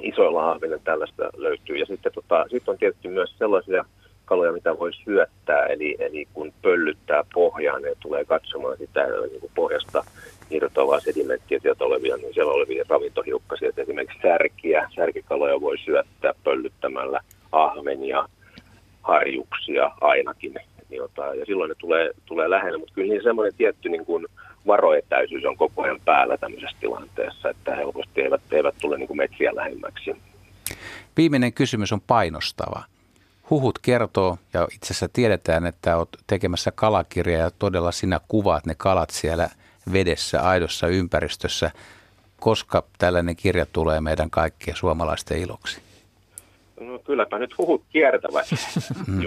isoilla ahvenilla tällaista löytyy. Ja sitten tota, sit on tietysti myös sellaisia kaloja, mitä voi syöttää, eli, eli kun pöllyttää pohjaan ja tulee katsomaan sitä niin kuin pohjasta irtoavaa sedimenttiä sieltä olevia, niin siellä olevia ravintohiukkasia, esimerkiksi särkiä, särkikaloja voi syöttää pöllyttämällä ahvenia, harjuksia ainakin. Niin ja silloin ne tulee, tulee lähelle, mutta kyllä niin semmoinen tietty niin kuin varoetäisyys on koko ajan päällä tämmöisessä tilanteessa, että helposti eivät, eivät tule niin kuin metsiä lähemmäksi. Viimeinen kysymys on painostava. Huhut kertoo, ja itse asiassa tiedetään, että olet tekemässä kalakirjaa ja todella sinä kuvaat ne kalat siellä vedessä, aidossa ympäristössä. Koska tällainen kirja tulee meidän kaikkien suomalaisten iloksi? No kylläpä nyt huhut kiertävät. <laughs> Mm.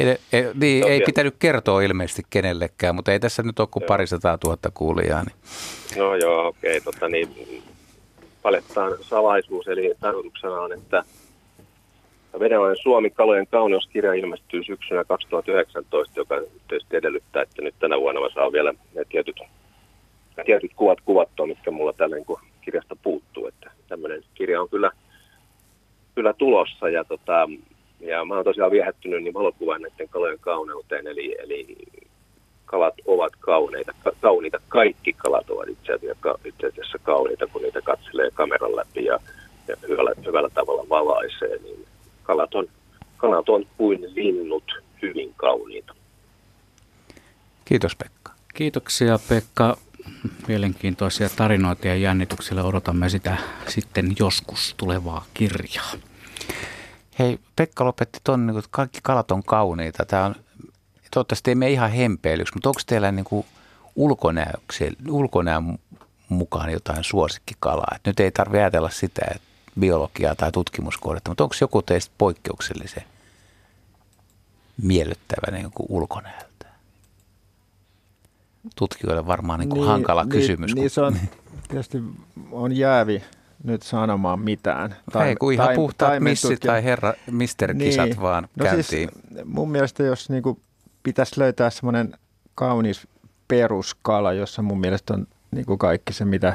Ei, ei, niin, ei pitänyt kertoa ilmeisesti kenellekään, mutta ei tässä nyt ole kuin parisataa tuhatta kuulijaa. Niin. No joo, okei. Okay, tota, niin, palettaan salaisuus, eli tarkoituksena on, että Vedenalainen Suomi kalojen kauneuskirja ilmestyy syksynä 2019, joka tietysti edellyttää, että nyt tänä vuonna mä saan vielä ne tietyt, tietyt kuvat kuvattua, mitkä mulla tällä niin kirjasta puuttuu. Että tämmöinen kirja on kyllä, kyllä tulossa ja, tota, ja mä oon tosiaan viehättynyt niin valokuvan näiden kalojen kauneuteen, eli, eli kalat ovat kauneita, ka, kauniita. Kaikki kalat ovat itse asiassa, itse asiassa kauniita, kun niitä katselee kameran läpi ja, ja hyvällä, hyvällä tavalla valaisee, niin kalat on, kalat on kuin linnut hyvin kauniita. Kiitos Pekka. Kiitoksia Pekka. Mielenkiintoisia tarinoita ja jännityksellä odotamme sitä sitten joskus tulevaa kirjaa. Hei, Pekka lopetti tuonne, niin että kaikki kalat on kauniita. Tämä on, toivottavasti ei mene ihan hempeilyksi, mutta onko teillä niin kuin ulkonäön mukaan jotain suosikkikalaa? Et nyt ei tarvitse ajatella sitä, että biologiaa tai tutkimuskohdetta, mutta onko joku teistä poikkeuksellisen miellyttävä niin kuin ulkonäöltä? Tutkijoille varmaan niin kuin niin, hankala niin, kysymys. Niin, kun... se on tietysti on jäävi nyt sanomaan mitään. Tai, Hei, kun ihan puhtaat tai missit tai herra misterkisat niin. vaan no siis käyntiin. Siis, mun mielestä jos niin kuin pitäisi löytää semmoinen kaunis peruskala, jossa mun mielestä on niin kuin kaikki se, mitä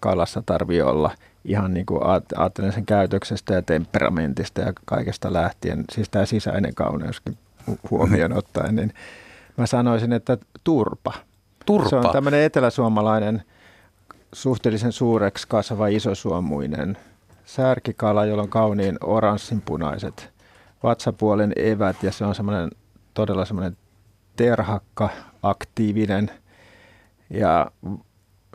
kalassa tarvii olla – ihan niin kuin ajattelen sen käytöksestä ja temperamentista ja kaikesta lähtien, siis tämä sisäinen kauneuskin huomioon ottaen, niin mä sanoisin, että turpa. Turpa? Se on tämmöinen eteläsuomalainen suhteellisen suureksi kasvava isosuomuinen särkikala, jolla on kauniin oranssinpunaiset vatsapuolen evät ja se on semmoinen todella semmoinen terhakka, aktiivinen ja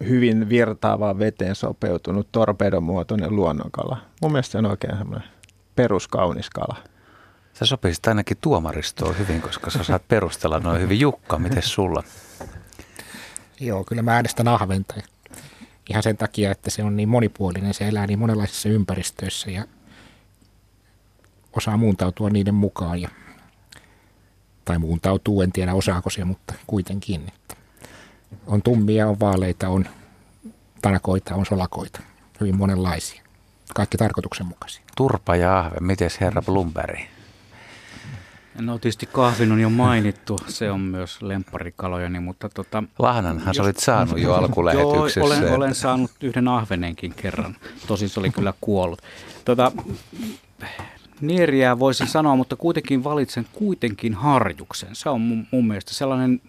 hyvin virtaavaan veteen sopeutunut torpedomuotoinen luonnonkala. Mun mielestä se on oikein semmoinen peruskaunis kala. Sä sopisit ainakin tuomaristoon hyvin, koska sä saat perustella noin hyvin. Jukka, miten sulla? Joo, kyllä mä äänestän ahventa. Ihan sen takia, että se on niin monipuolinen, se elää niin monenlaisissa ympäristöissä ja osaa muuntautua niiden mukaan. Ja, tai muuntautuu, en tiedä osaako se, mutta kuitenkin. Että on tummia, on vaaleita, on tanakoita, on solakoita. Hyvin monenlaisia. Kaikki tarkoituksenmukaisia. Turpa ja ahve. Miten herra Blumberg? No tietysti kahvin on jo mainittu, se on myös lemparikalojani, mutta tota... Lahnanhan jos... sä olit saanut jo alkulähetyksessä. Joo, olen, olen saanut yhden ahvenenkin kerran, tosin se oli kyllä kuollut. Tota, nieriä voisin sanoa, mutta kuitenkin valitsen kuitenkin harjuksen. Se on mun, mun mielestä sellainen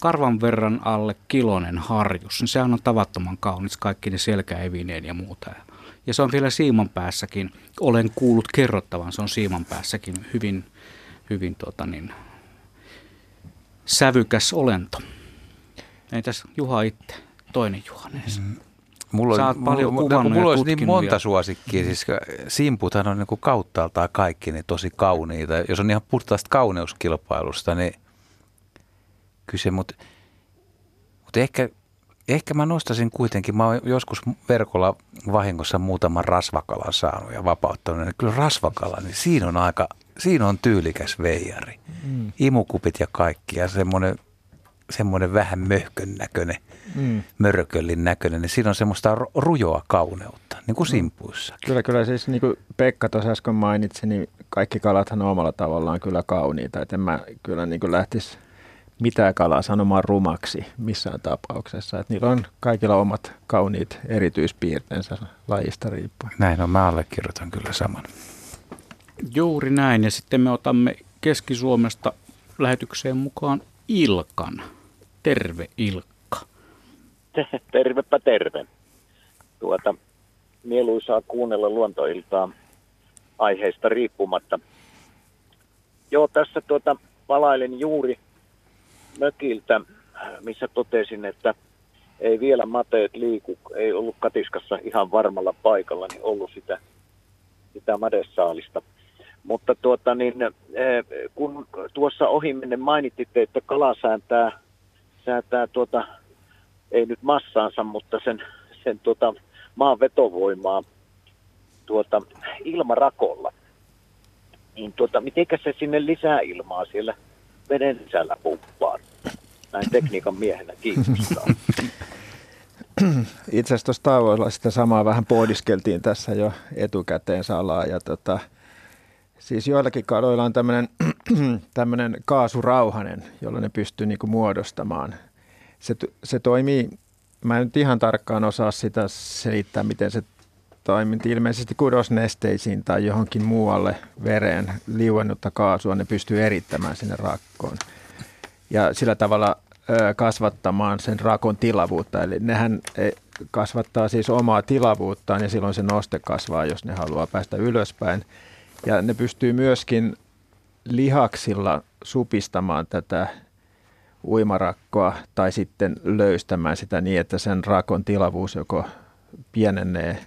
karvan verran alle kilonen harjus. Sehän on tavattoman kaunis, kaikki ne selkäevineen ja muuta. Ja se on vielä siiman päässäkin, olen kuullut kerrottavan, se on siiman päässäkin hyvin, hyvin tota niin, sävykäs olento. Entäs Juha itse, toinen Juhanees? Mm. Mulla, Sä oot paljon mulla, mulla olisi niin monta ja... suosikkia. Siis simputhan on niin kuin kauttaaltaan kaikki niin tosi kauniita. Jos on ihan puhtaasta kauneuskilpailusta, niin kyse. Mutta mut ehkä, ehkä mä nostasin kuitenkin, mä oon joskus verkolla vahingossa muutaman rasvakalan saanut ja vapauttanut. Niin kyllä rasvakala, niin siinä on aika, siinä on tyylikäs veijari. Mm. Imukupit ja kaikki ja semmoinen semmoinen vähän möhkön näköinen, mm. mörköllin näköinen, niin siinä on semmoista rujoa kauneutta, niin kuin mm. simpuissa. Kyllä, kyllä siis niin kuin Pekka tuossa äsken mainitsi, niin kaikki kalathan omalla tavallaan kyllä kauniita. Että en mä kyllä niin kuin lähtisi mitään kalaa sanomaan rumaksi missään tapauksessa. Että niillä on kaikilla omat kauniit erityispiirteensä lajista riippuen. Näin on, mä allekirjoitan kyllä saman. Juuri näin, ja sitten me otamme Keski-Suomesta lähetykseen mukaan Ilkan. Terve Ilkka. <laughs> Tervepä terve. Tuota, mieluisaa kuunnella luontoiltaa aiheista riippumatta. Joo, tässä tuota, palailen juuri mökiltä, missä totesin, että ei vielä mateet liiku, ei ollut katiskassa ihan varmalla paikalla, niin ollut sitä, sitä madessaalista. Mutta tuota, niin, kun tuossa ohi menen mainititte, että kala sääntää säätää tuota, ei nyt massaansa, mutta sen, sen tuota, maan vetovoimaa tuota, ilmarakolla. Niin tuota, mitenkä se sinne lisää ilmaa siellä veden sisällä pumppaa? Näin tekniikan miehenä kiinnostaa. Itse asiassa tuossa sitä samaa vähän pohdiskeltiin tässä jo etukäteen salaa. Ja tota, siis joillakin kadoilla on tämmöinen <clears throat> tämmöinen kaasurauhanen, jolla ne pystyy niin kuin muodostamaan. Se, se toimii, mä en nyt ihan tarkkaan osaa sitä selittää, miten se toimii. Ilmeisesti kudosnesteisiin tai johonkin muualle vereen liuennutta kaasua ne pystyy erittämään sinne rakkoon. Ja sillä tavalla kasvattamaan sen rakon tilavuutta. Eli nehän e, kasvattaa siis omaa tilavuuttaan ja silloin se noste kasvaa, jos ne haluaa päästä ylöspäin. Ja ne pystyy myöskin lihaksilla supistamaan tätä uimarakkoa tai sitten löystämään sitä niin, että sen rakon tilavuus joko pienenee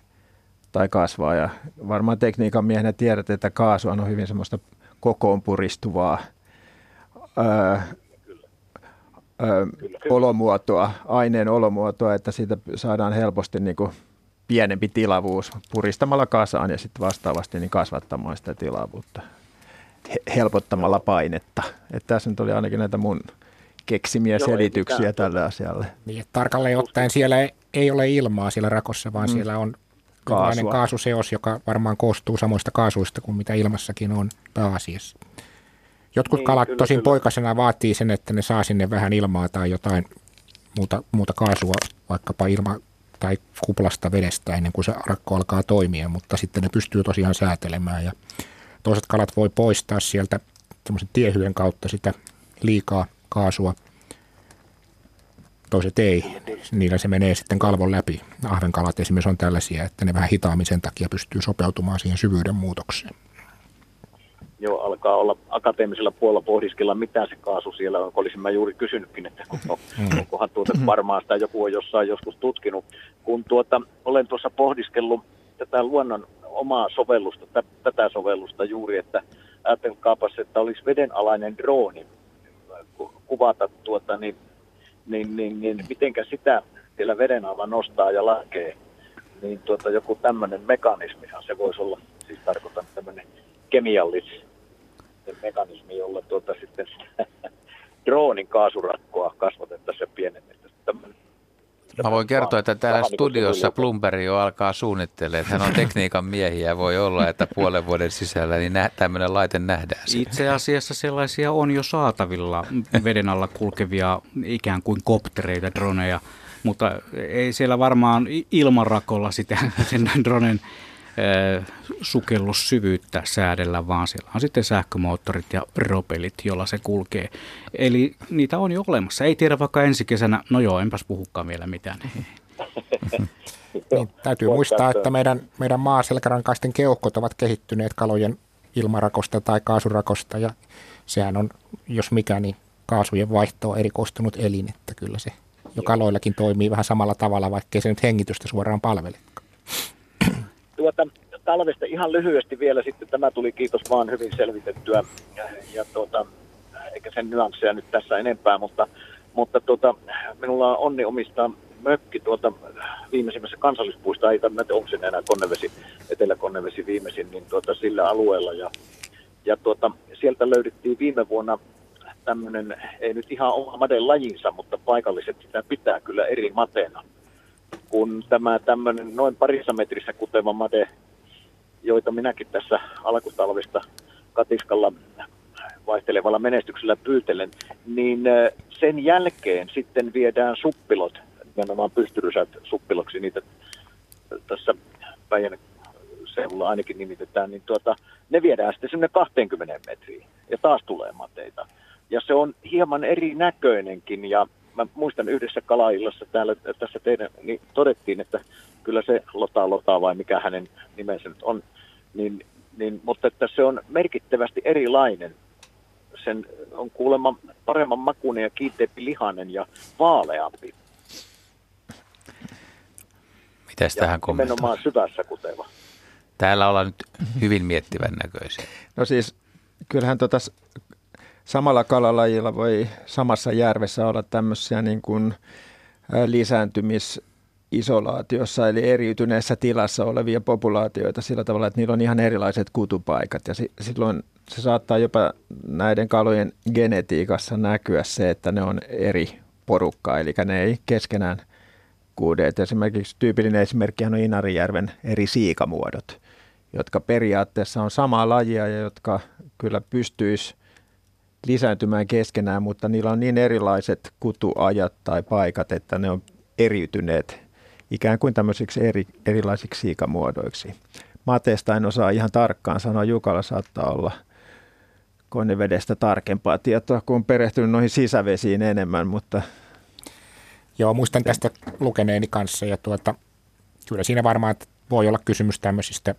tai kasvaa. Ja varmaan tekniikan miehenä tiedät, että kaasu on hyvin semmoista kokoon puristuvaa öö, öö, olomuotoa, aineen olomuotoa, että siitä saadaan helposti niin kuin pienempi tilavuus puristamalla kasaan ja sitten vastaavasti niin kasvattamaan sitä tilavuutta helpottamalla painetta. Että tässä nyt oli ainakin näitä mun keksimiä Joo, selityksiä tälle asialle. Niin, että tarkalleen ottaen siellä ei ole ilmaa siellä rakossa, vaan mm. siellä on Kaasua. kaasuseos, joka varmaan koostuu samoista kaasuista kuin mitä ilmassakin on pääasiassa. Jotkut niin, kalat kyllä, tosin kyllä. poikasena vaatii sen, että ne saa sinne vähän ilmaa tai jotain muuta, muuta kaasua, vaikkapa ilma tai kuplasta vedestä ennen kuin se rakko alkaa toimia, mutta sitten ne pystyy tosiaan säätelemään ja Toiset kalat voi poistaa sieltä semmoisen tiehyön kautta sitä liikaa kaasua. Toiset ei. Niillä se menee sitten kalvon läpi. Ahvenkalat esimerkiksi on tällaisia, että ne vähän hitaammin sen takia pystyy sopeutumaan siihen syvyyden muutokseen. Joo, alkaa olla akateemisella puolella pohdiskella, mitä se kaasu siellä on. Olisin mä juuri kysynytkin, että no, onkohan tuota, varmaan sitä joku on jossain joskus tutkinut. Kun tuota, olen tuossa pohdiskellut tätä luonnon omaa sovellusta, tätä sovellusta juuri, että ajatelkaapas, että olisi vedenalainen drooni kuvata tuota, niin, niin, niin, niin mitenkä sitä siellä veden alla nostaa ja laskee, niin tuota, joku tämmöinen mekanismihan se voisi olla, siis tarkoitan tämmöinen kemiallis mekanismi, jolla tuota sitten <laughs> droonin kaasurakkoa kasvatettaisiin ja pienennettäisiin. Tämmöinen Mä voin kertoa, että täällä studiossa Plumberi jo alkaa suunnittelemaan, että hän on tekniikan miehiä. Voi olla, että puolen vuoden sisällä niin nä- tämmöinen laite nähdään. Siinä. Itse asiassa sellaisia on jo saatavilla veden alla kulkevia ikään kuin koptereita, droneja, mutta ei siellä varmaan ilmarakolla sitä sen dronen sukellussyvyyttä säädellä, vaan siellä on sitten sähkömoottorit ja ropelit, jolla se kulkee. Eli niitä on jo olemassa. Ei tiedä vaikka ensi kesänä, no joo, enpäs puhukaan vielä mitään. <laughs> niin, täytyy muistaa, että meidän, meidän maaselkärankaisten keuhkot ovat kehittyneet kalojen ilmarakosta tai kaasurakosta ja sehän on, jos mikä, niin kaasujen vaihtoon erikoistunut elin, että kyllä se jo kaloillakin toimii vähän samalla tavalla, vaikkei se nyt hengitystä suoraan palvele. Tuota, talvesta ihan lyhyesti vielä sitten, tämä tuli kiitos vaan hyvin selvitettyä, ja, ja tuota, eikä sen nyansseja nyt tässä enempää, mutta, mutta tuota, minulla on onni omistaa mökki tuota viimeisimmässä kansallispuista, ei tämmöinen, onko se enää Konnevesi, Etelä-Konnevesi viimeisin, niin tuota, sillä alueella. Ja, ja tuota, sieltä löydettiin viime vuonna tämmöinen, ei nyt ihan oma maden lajinsa, mutta paikalliset sitä pitää kyllä eri mateena. Kun tämä tämmöinen noin parissa metrissä kuteva made, joita minäkin tässä alkutalvista katiskalla vaihtelevalla menestyksellä pyytelen, niin sen jälkeen sitten viedään suppilot, nimenomaan pystyrysät suppiloksi, niitä tässä Päijänne seudulla ainakin nimitetään, niin tuota, ne viedään sitten sinne 20 metriin. Ja taas tulee mateita. Ja se on hieman erinäköinenkin ja mä muistan yhdessä kalaillassa täällä tässä teidän, niin todettiin, että kyllä se Lota Lota vai mikä hänen nimensä nyt on, niin, niin, mutta että se on merkittävästi erilainen. Sen on kuulemma paremman makuinen ja kiinteämpi lihanen ja vaaleampi. Mitäs tähän kommentoit? Nimenomaan syvässä kuteva. Täällä ollaan nyt hyvin miettivän näköisiä. No siis kyllähän tota samalla kalalajilla voi samassa järvessä olla tämmöisiä niin kuin lisääntymisisolaatiossa, eli eriytyneessä tilassa olevia populaatioita sillä tavalla, että niillä on ihan erilaiset kutupaikat. Ja silloin se saattaa jopa näiden kalojen genetiikassa näkyä se, että ne on eri porukkaa, eli ne ei keskenään kuude. Et esimerkiksi tyypillinen esimerkki on Inarijärven eri siikamuodot, jotka periaatteessa on samaa lajia ja jotka kyllä pystyisi lisääntymään keskenään, mutta niillä on niin erilaiset kutuajat tai paikat, että ne on eriytyneet ikään kuin tämmöisiksi eri, erilaisiksi siikamuodoiksi. Mateesta en osaa ihan tarkkaan sanoa, Jukalla saattaa olla konevedestä tarkempaa tietoa, kun on perehtynyt noihin sisävesiin enemmän, mutta... Joo, muistan tästä lukeneeni kanssa ja tuota, kyllä siinä varmaan voi olla kysymys tämmöisistä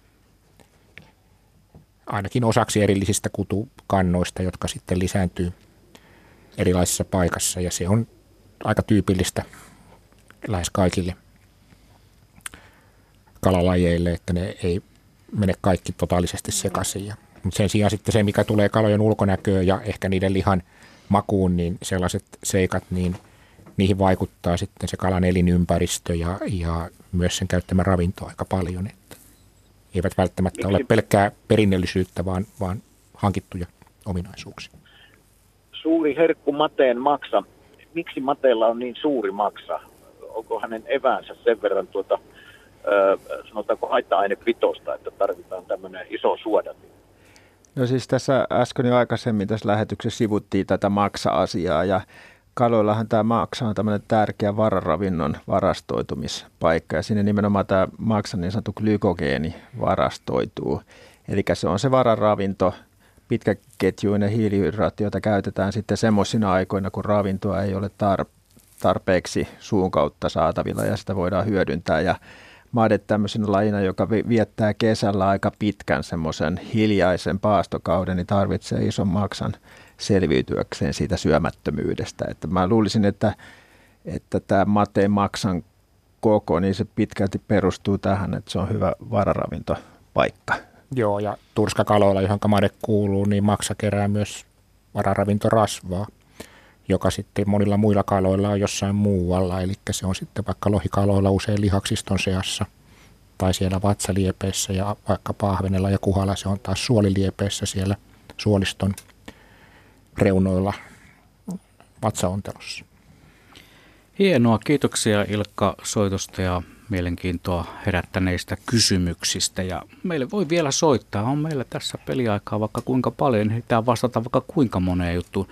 ainakin osaksi erillisistä kutukannoista, jotka sitten lisääntyy erilaisissa paikassa ja se on aika tyypillistä lähes kaikille kalalajeille, että ne ei mene kaikki totaalisesti sekaisin. Ja, mutta sen sijaan sitten se, mikä tulee kalojen ulkonäköön ja ehkä niiden lihan makuun, niin sellaiset seikat, niin niihin vaikuttaa sitten se kalan elinympäristö ja, ja myös sen käyttämä ravinto aika paljon eivät välttämättä ole pelkkää perinnöllisyyttä, vaan, vaan hankittuja ominaisuuksia. Suuri herkku Mateen maksa. Miksi Mateella on niin suuri maksa? Onko hänen eväänsä sen verran tuota, ö, sanotaanko haitta-ainepitosta, että tarvitaan tämmöinen iso suodatin? No siis tässä äsken jo aikaisemmin tässä lähetyksessä sivuttiin tätä maksa-asiaa ja kaloillahan tämä maksa on tämmöinen tärkeä vararavinnon varastoitumispaikka ja sinne nimenomaan tämä maksa niin sanottu glykogeeni varastoituu. Eli se on se vararavinto, pitkäketjuinen hiilihydraatti, jota käytetään sitten semmoisina aikoina, kun ravintoa ei ole tar- tarpeeksi suun kautta saatavilla ja sitä voidaan hyödyntää. Ja made tämmöisenä lajina, joka viettää kesällä aika pitkän semmoisen hiljaisen paastokauden, niin tarvitsee ison maksan – selviytyäkseen siitä syömättömyydestä. Että mä luulisin, että, että tämä mateen maksan koko, niin se pitkälti perustuu tähän, että se on hyvä vararavintopaikka. Joo, ja turskakaloilla, johon made kuuluu, niin maksa kerää myös vararavintorasvaa, joka sitten monilla muilla kaloilla on jossain muualla. Eli se on sitten vaikka lohikaloilla usein lihaksiston seassa tai siellä vatsaliepeessä ja vaikka pahvenella ja kuhalla se on taas suoliliepeessä siellä suoliston reunoilla vatsaontelossa. Hienoa, kiitoksia Ilkka soitosta ja mielenkiintoa herättäneistä kysymyksistä. Ja meille voi vielä soittaa, on meillä tässä peliaikaa vaikka kuinka paljon, ehditään vastata vaikka kuinka moneen juttuun.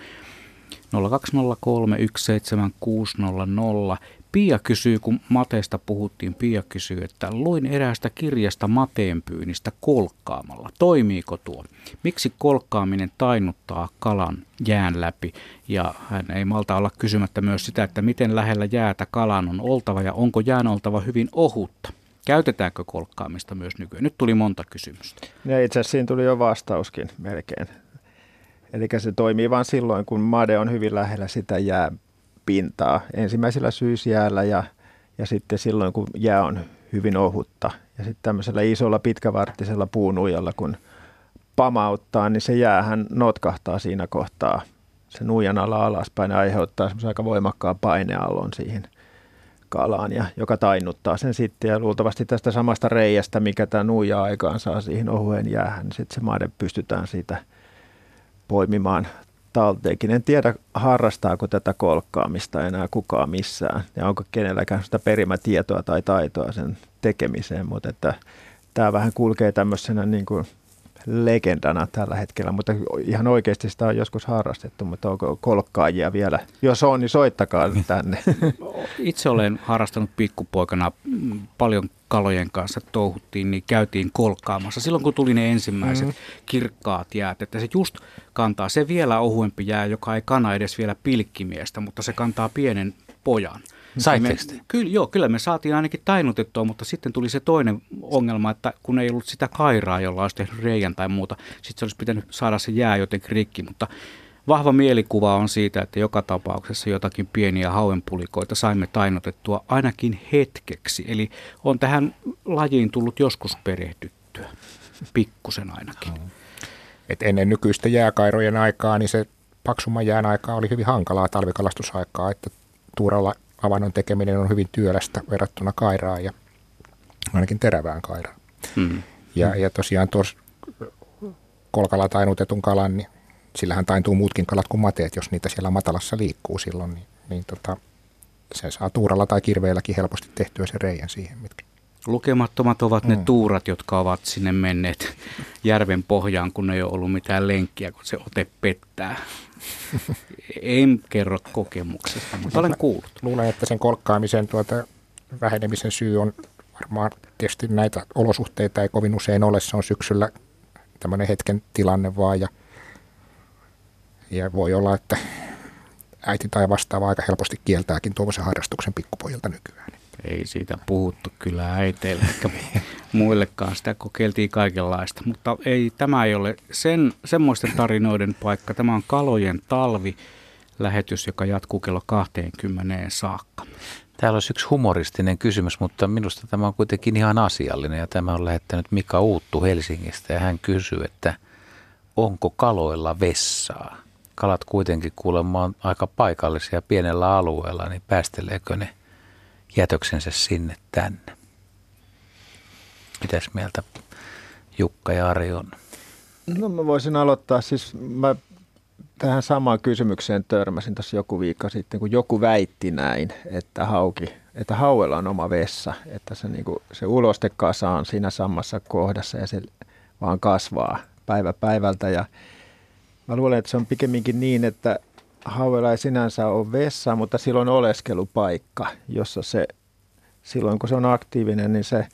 0203 17600. Pia kysyy, kun mateesta puhuttiin, Pia kysyy, että luin eräästä kirjasta mateenpyynnistä kolkkaamalla. Toimiiko tuo? Miksi kolkkaaminen tainuttaa kalan jään läpi? Ja hän ei malta olla kysymättä myös sitä, että miten lähellä jäätä kalan on oltava ja onko jään oltava hyvin ohutta? Käytetäänkö kolkkaamista myös nykyään? Nyt tuli monta kysymystä. Ja itse asiassa siinä tuli jo vastauskin melkein. Eli se toimii vain silloin, kun made on hyvin lähellä sitä jääpintaa. Ensimmäisellä syysjäällä ja, ja sitten silloin, kun jää on hyvin ohutta. Ja sitten tämmöisellä isolla pitkävarttisella puunuijalla, kun pamauttaa, niin se jäähän notkahtaa siinä kohtaa. Se nuijan ala alaspäin aiheuttaa semmoisen aika voimakkaan paineallon siihen – kalaan, ja, joka tainnuttaa sen sitten. Ja luultavasti tästä samasta reiästä, mikä tämä nuija aikaan saa siihen ohueen jäähän, niin sitten se maade pystytään siitä poimimaan talteenkin. En tiedä, harrastaako tätä kolkkaamista enää kukaan missään, ja onko kenelläkään sitä perimätietoa tai taitoa sen tekemiseen, mutta että tämä vähän kulkee tämmöisenä niin kuin legendana tällä hetkellä, mutta ihan oikeasti sitä on joskus harrastettu, mutta onko kolkkaajia vielä? Jos on, niin soittakaa tänne. <laughs> Itse olen harrastanut pikkupoikana mm, paljon kalojen kanssa touhuttiin, niin käytiin kolkkaamassa. Silloin kun tuli ne ensimmäiset mm-hmm. kirkkaat jäät, että se just kantaa se vielä ohuempi jää, joka ei kana edes vielä pilkkimiestä, mutta se kantaa pienen pojan. Saitteko te? Kyllä, joo, kyllä me saatiin ainakin tainutettua, mutta sitten tuli se toinen ongelma, että kun ei ollut sitä kairaa, jolla olisi tehnyt reijän tai muuta, sitten se olisi pitänyt saada se jää jotenkin rikki, mutta vahva mielikuva on siitä, että joka tapauksessa jotakin pieniä hauenpulikoita saimme tainotettua ainakin hetkeksi. Eli on tähän lajiin tullut joskus perehdyttyä, pikkusen ainakin. Et ennen nykyistä jääkairojen aikaa, niin se paksumman jään aikaa oli hyvin hankalaa talvikalastusaikaa, että Tuuralla avannon tekeminen on hyvin työlästä verrattuna kairaan ja ainakin terävään kairaan. Mm. Ja, ja tosiaan tuossa kolkalla tainutetun kalan, niin sillähän taintuu muutkin kalat kuin mateet, jos niitä siellä matalassa liikkuu silloin, niin, niin tota, se saa tuuralla tai kirveelläkin helposti tehtyä se reijän siihen, mitkä Lukemattomat ovat mm. ne tuurat, jotka ovat sinne menneet järven pohjaan, kun ei ole ollut mitään lenkkiä, kun se ote pettää. <laughs> en kerro kokemuksesta, mutta olen kuullut. Luulen, että sen kolkkaamisen tuota, vähenemisen syy on varmaan tietysti näitä olosuhteita ei kovin usein ole. Se on syksyllä tämmöinen hetken tilanne vaan ja, ja voi olla, että äiti tai vastaava aika helposti kieltääkin tuommoisen harrastuksen pikkupojilta nykyään. Ei siitä puhuttu kyllä äiteille, eikä <laughs> muillekaan. Sitä kokeiltiin kaikenlaista, mutta ei, tämä ei ole sen, semmoisten tarinoiden paikka. Tämä on Kalojen talvi lähetys, joka jatkuu kello 20 saakka. Täällä olisi yksi humoristinen kysymys, mutta minusta tämä on kuitenkin ihan asiallinen ja tämä on lähettänyt Mika Uuttu Helsingistä ja hän kysyy, että onko kaloilla vessaa? Kalat kuitenkin kuulemma on aika paikallisia pienellä alueella, niin päästeleekö ne jätöksensä sinne tänne. Mitäs mieltä Jukka ja Ari on? No mä voisin aloittaa, siis mä tähän samaan kysymykseen törmäsin tässä joku viikko sitten, kun joku väitti näin, että hauki, että hauella on oma vessa, että se, niin kuin, se ulostekasa on siinä samassa kohdassa ja se vaan kasvaa päivä päivältä ja mä luulen, että se on pikemminkin niin, että hauella ei sinänsä ole vessa, mutta silloin on oleskelupaikka, jossa se silloin kun se on aktiivinen, niin se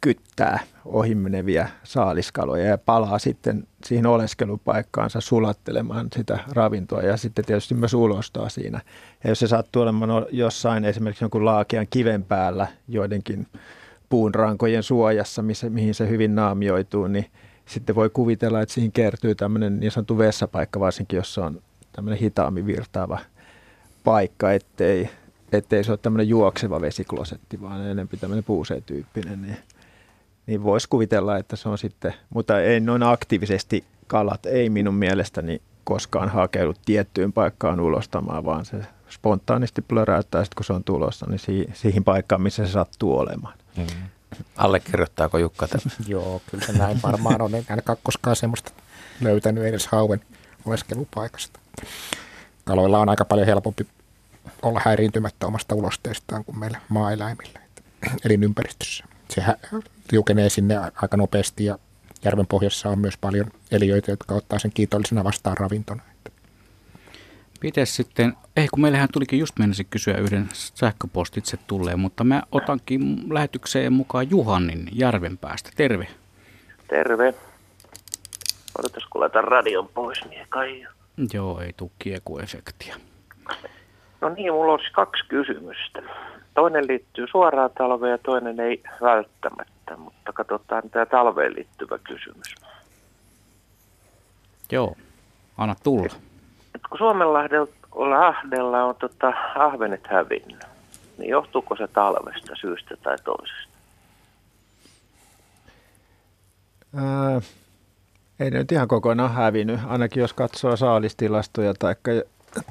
kyttää ohimeneviä saaliskaloja ja palaa sitten siihen oleskelupaikkaansa sulattelemaan sitä ravintoa ja sitten tietysti myös ulostaa siinä. Ja jos se sattuu olemaan jossain esimerkiksi jonkun laakean kiven päällä joidenkin puun rankojen suojassa, missä, mihin se hyvin naamioituu, niin sitten voi kuvitella, että siihen kertyy tämmöinen niin sanottu vessapaikka, varsinkin jos on tämmöinen hitaammin virtaava paikka, ettei, ettei se ole tämmöinen juokseva vesiklosetti, vaan enemmän tämmöinen puuseen-tyyppinen, niin, niin voisi kuvitella, että se on sitten, mutta ei noin aktiivisesti kalat ei minun mielestäni koskaan hakeudu tiettyyn paikkaan ulostamaan, vaan se spontaanisti plöräyttää sitten, kun se on tulossa, niin siihen, siihen paikkaan, missä se sattuu olemaan. Mm. Allekirjoittaako Jukka tämän? <laughs> Joo, kyllä se näin varmaan on. En ainakaan koskaan semmoista löytänyt edes hauen oleskelupaikasta. Kaloilla on aika paljon helpompi olla häiriintymättä omasta ulosteestaan kuin meillä maaeläimillä <clears throat> elinympäristössä. Se tiukenee sinne aika nopeasti ja järven pohjassa on myös paljon eliöitä, jotka ottaa sen kiitollisena vastaan ravintona. Miten sitten, ei kun meillähän tulikin just mennäsi kysyä yhden sähköpostitse tulee, mutta mä otankin lähetykseen mukaan Juhannin Järvenpäästä. Terve. Terve. Odotas, kun laitan radion pois, niin kai. Joo, ei tule kiekuefektiä. No niin, mulla olisi kaksi kysymystä. Toinen liittyy suoraan talveen ja toinen ei välttämättä, mutta katsotaan tämä talveen liittyvä kysymys. Joo, anna tulla. Et kun Suomenlahdella on tota, ahvenet hävinnyt, niin johtuuko se talvesta syystä tai toisesta? Ää, ei ne nyt ihan kokonaan hävinnyt, ainakin jos katsoo saalistilastoja tai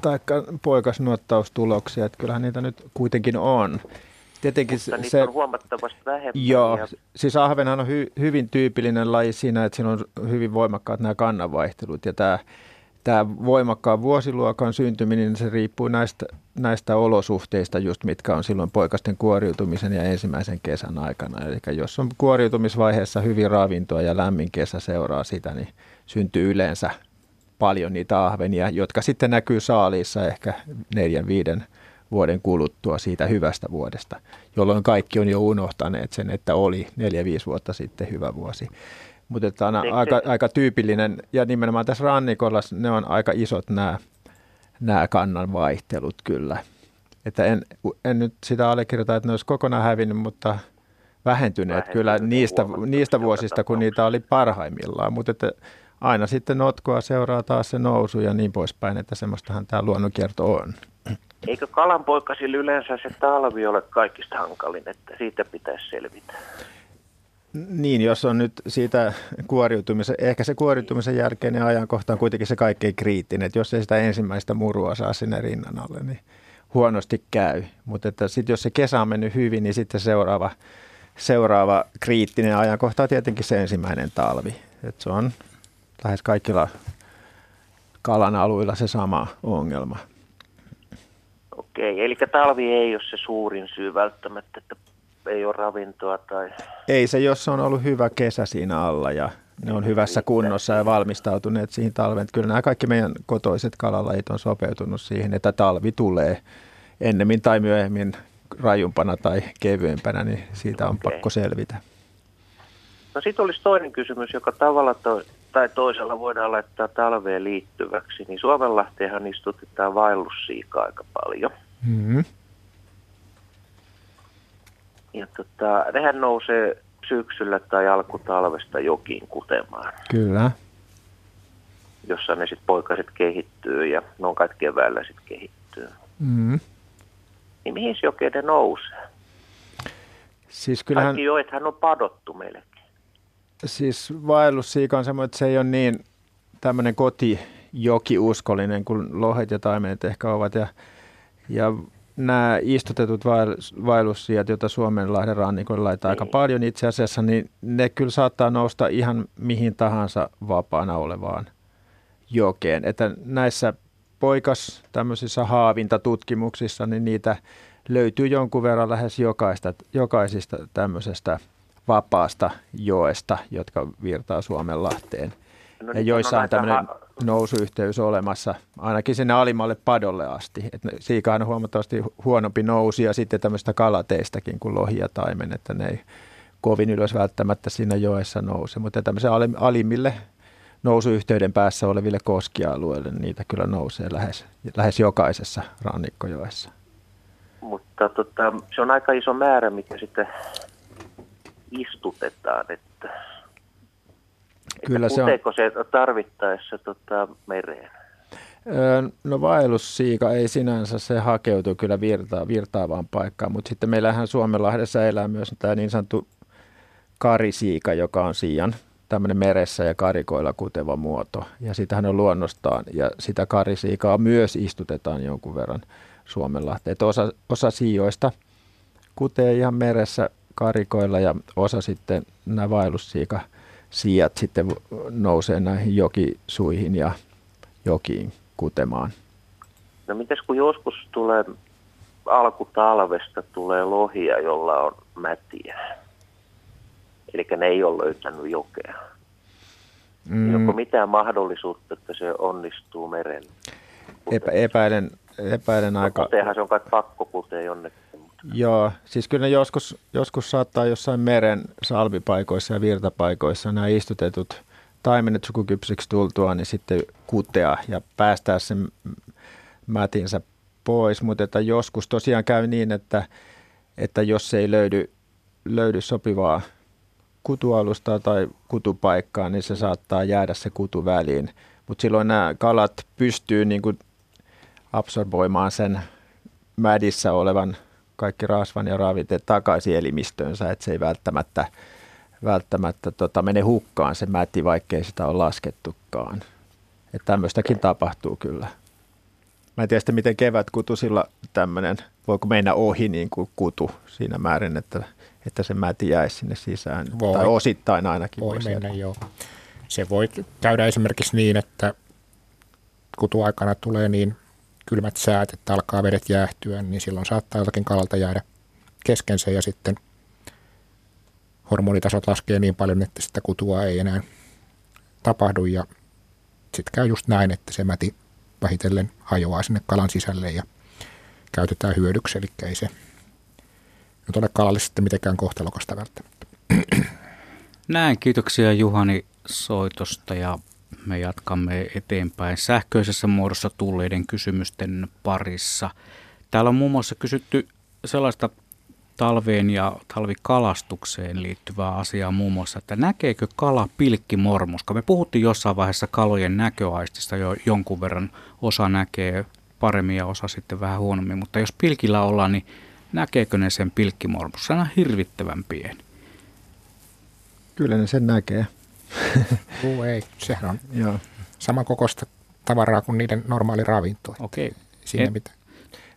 taikka poikasnuottaustuloksia, että kyllähän niitä nyt kuitenkin on. Tietenkin Mutta se, niitä on huomattavasti vähemmän. Joo, ja... siis ahvenhan on hy, hyvin tyypillinen laji siinä, että siinä on hyvin voimakkaat nämä kannanvaihtelut ja tämä tämä voimakkaan vuosiluokan syntyminen, niin se riippuu näistä, näistä olosuhteista just, mitkä on silloin poikasten kuoriutumisen ja ensimmäisen kesän aikana. Eli jos on kuoriutumisvaiheessa hyvin ravintoa ja lämmin kesä seuraa sitä, niin syntyy yleensä paljon niitä ahvenia, jotka sitten näkyy saaliissa ehkä neljän, viiden vuoden kuluttua siitä hyvästä vuodesta, jolloin kaikki on jo unohtaneet sen, että oli neljä, viisi vuotta sitten hyvä vuosi. Mutta että on aika, aika tyypillinen, ja nimenomaan tässä rannikolla ne on aika isot nämä, nämä kannan vaihtelut kyllä. Että en, en nyt sitä allekirjoita, että ne olisi kokonaan hävinnyt, mutta vähentyneet Vähentynyt kyllä niistä, niistä vuosista, kun niitä oli parhaimmillaan. Mutta että aina sitten notkoa seuraa taas se nousu ja niin poispäin, että semmoistahan tämä luonnonkierto on. Eikö kalanpoikasille yleensä se talvi ole kaikista hankalin, että siitä pitäisi selvitä? Niin, jos on nyt siitä kuoriutumisen, ehkä se kuoriutumisen jälkeinen ajankohta on kuitenkin se kaikkein kriittinen, että jos ei sitä ensimmäistä murua saa sinne rinnan alle, niin huonosti käy. Mutta että sitten jos se kesä on mennyt hyvin, niin sitten seuraava, seuraava kriittinen ajankohta on tietenkin se ensimmäinen talvi. Et se on lähes kaikilla kalan alueilla se sama ongelma. Okei, eli talvi ei ole se suurin syy välttämättä, että ei ole ravintoa tai... Ei se, jos on ollut hyvä kesä siinä alla ja ne on hyvässä kunnossa ja valmistautuneet siihen talveen. Kyllä nämä kaikki meidän kotoiset kalalajit on sopeutunut siihen, että talvi tulee ennemmin tai myöhemmin rajumpana tai kevyempänä, niin siitä on okay. pakko selvitä. No sitten olisi toinen kysymys, joka tavalla to- tai toisella voidaan laittaa talveen liittyväksi. Niin Suomenlahteenhan istutetaan vaellussiika aika paljon. Mm-hmm. Ja tota, nehän nousee syksyllä tai alkutalvesta jokin kutemaan. Kyllä. Jossa ne sitten poikaset kehittyy ja ne on kaikki keväällä sitten kehittyy. Mm. Niin mihin jokeen ne nousee? Siis kyllähän... Kaikki joethan on padottu melkein. Siis vaellussiika on semmoinen, että se ei ole niin tämmöinen kotijoki-uskollinen kuin lohet ja taimenet ehkä ovat. Ja, ja nämä istutetut vaellussijat, joita Suomenlahden rannikolla laittaa aika niin. paljon itse asiassa, niin ne kyllä saattaa nousta ihan mihin tahansa vapaana olevaan jokeen. Että näissä poikas tämmöisissä haavintatutkimuksissa, niin niitä löytyy jonkun verran lähes jokaista, jokaisista tämmöisestä vapaasta joesta, jotka virtaa Suomenlahteen. No ja joissa on tämmöinen ha- nousuyhteys olemassa, ainakin sinne alimmalle padolle asti. Et siikahan on huomattavasti huonompi nousi ja sitten tämmöistä kalateistakin kuin lohi ja taimen, että ne ei kovin ylös välttämättä siinä joessa nouse. Mutta tämmöisen alimmille nousuyhteyden päässä oleville koskialueille niitä kyllä nousee lähes, lähes jokaisessa rannikkojoessa. Mutta tota, se on aika iso määrä, mikä sitten istutetaan, että Kyllä se on. se tarvittaessa tota, mereen? No vaellussiika ei sinänsä, se hakeutuu kyllä virtaa, virtaavaan paikkaan, mutta sitten meillähän Suomenlahdessa elää myös tämä niin sanottu karisiika, joka on siian tämmöinen meressä ja karikoilla kuteva muoto. Ja sitähän on luonnostaan ja sitä karisiikaa myös istutetaan jonkun verran Suomenlahteen. Osa, osa siijoista kutee ihan meressä karikoilla ja osa sitten nämä vaellussiika – sijat sitten nousee näihin jokisuihin ja jokiin kutemaan. No mitäs kun joskus tulee alkutalvesta tulee lohia, jolla on mätiä. Eli ne ei ole löytänyt jokea. Mm. Onko mitään mahdollisuutta, että se onnistuu merellä? epä, epäilen, epäilen aika... Kuteehan se on kai pakko kutea jonnekin. Joo, siis kyllä ne joskus, joskus saattaa jossain meren salvipaikoissa ja virtapaikoissa nämä istutetut taimenet sukukypsiksi tultua, niin sitten kutea ja päästää sen mätinsä pois. Mutta että joskus tosiaan käy niin, että, että jos ei löydy, löydy sopivaa kutualustaa tai kutupaikkaa, niin se saattaa jäädä se kutu väliin. Mutta silloin nämä kalat pystyy niin absorboimaan sen mädissä olevan kaikki rasvan ja ravinteet takaisin elimistöönsä, että se ei välttämättä, välttämättä tota, mene hukkaan se mäti, vaikkei sitä ole laskettukaan. Että tämmöistäkin tapahtuu kyllä. Mä en tiedä sitten, miten kevätkutusilla tämmöinen, voiko mennä ohi niin kuin kutu siinä määrin, että, että se mäti jäisi sinne sisään. Voi. Tai osittain ainakin. Voi, voi mennä, joo. Se voi käydä esimerkiksi niin, että kutuaikana tulee niin kylmät säät, että alkaa vedet jäähtyä, niin silloin saattaa jotakin kalalta jäädä keskensä ja sitten hormonitasot laskee niin paljon, että sitä kutua ei enää tapahdu ja sitten käy just näin, että se mäti vähitellen hajoaa sinne kalan sisälle ja käytetään hyödyksi, eli ei se nyt ole kalalle sitten mitenkään kohtalokasta välttämättä. Näin, kiitoksia Juhani soitosta ja me jatkamme eteenpäin sähköisessä muodossa tulleiden kysymysten parissa. Täällä on muun muassa kysytty sellaista talveen ja talvikalastukseen liittyvää asiaa muun muassa, että näkeekö kala pilkkimormuska? Me puhuttiin jossain vaiheessa kalojen näköaistista jo jonkun verran. Osa näkee paremmin ja osa sitten vähän huonommin, mutta jos pilkillä ollaan, niin näkeekö ne sen pilkkimormus? Se on hirvittävän pieni. Kyllä ne sen näkee. Uu, ei, sehän on Joo. sama kokoista tavaraa kuin niiden normaali ravinto. Okei. Siinä mitä.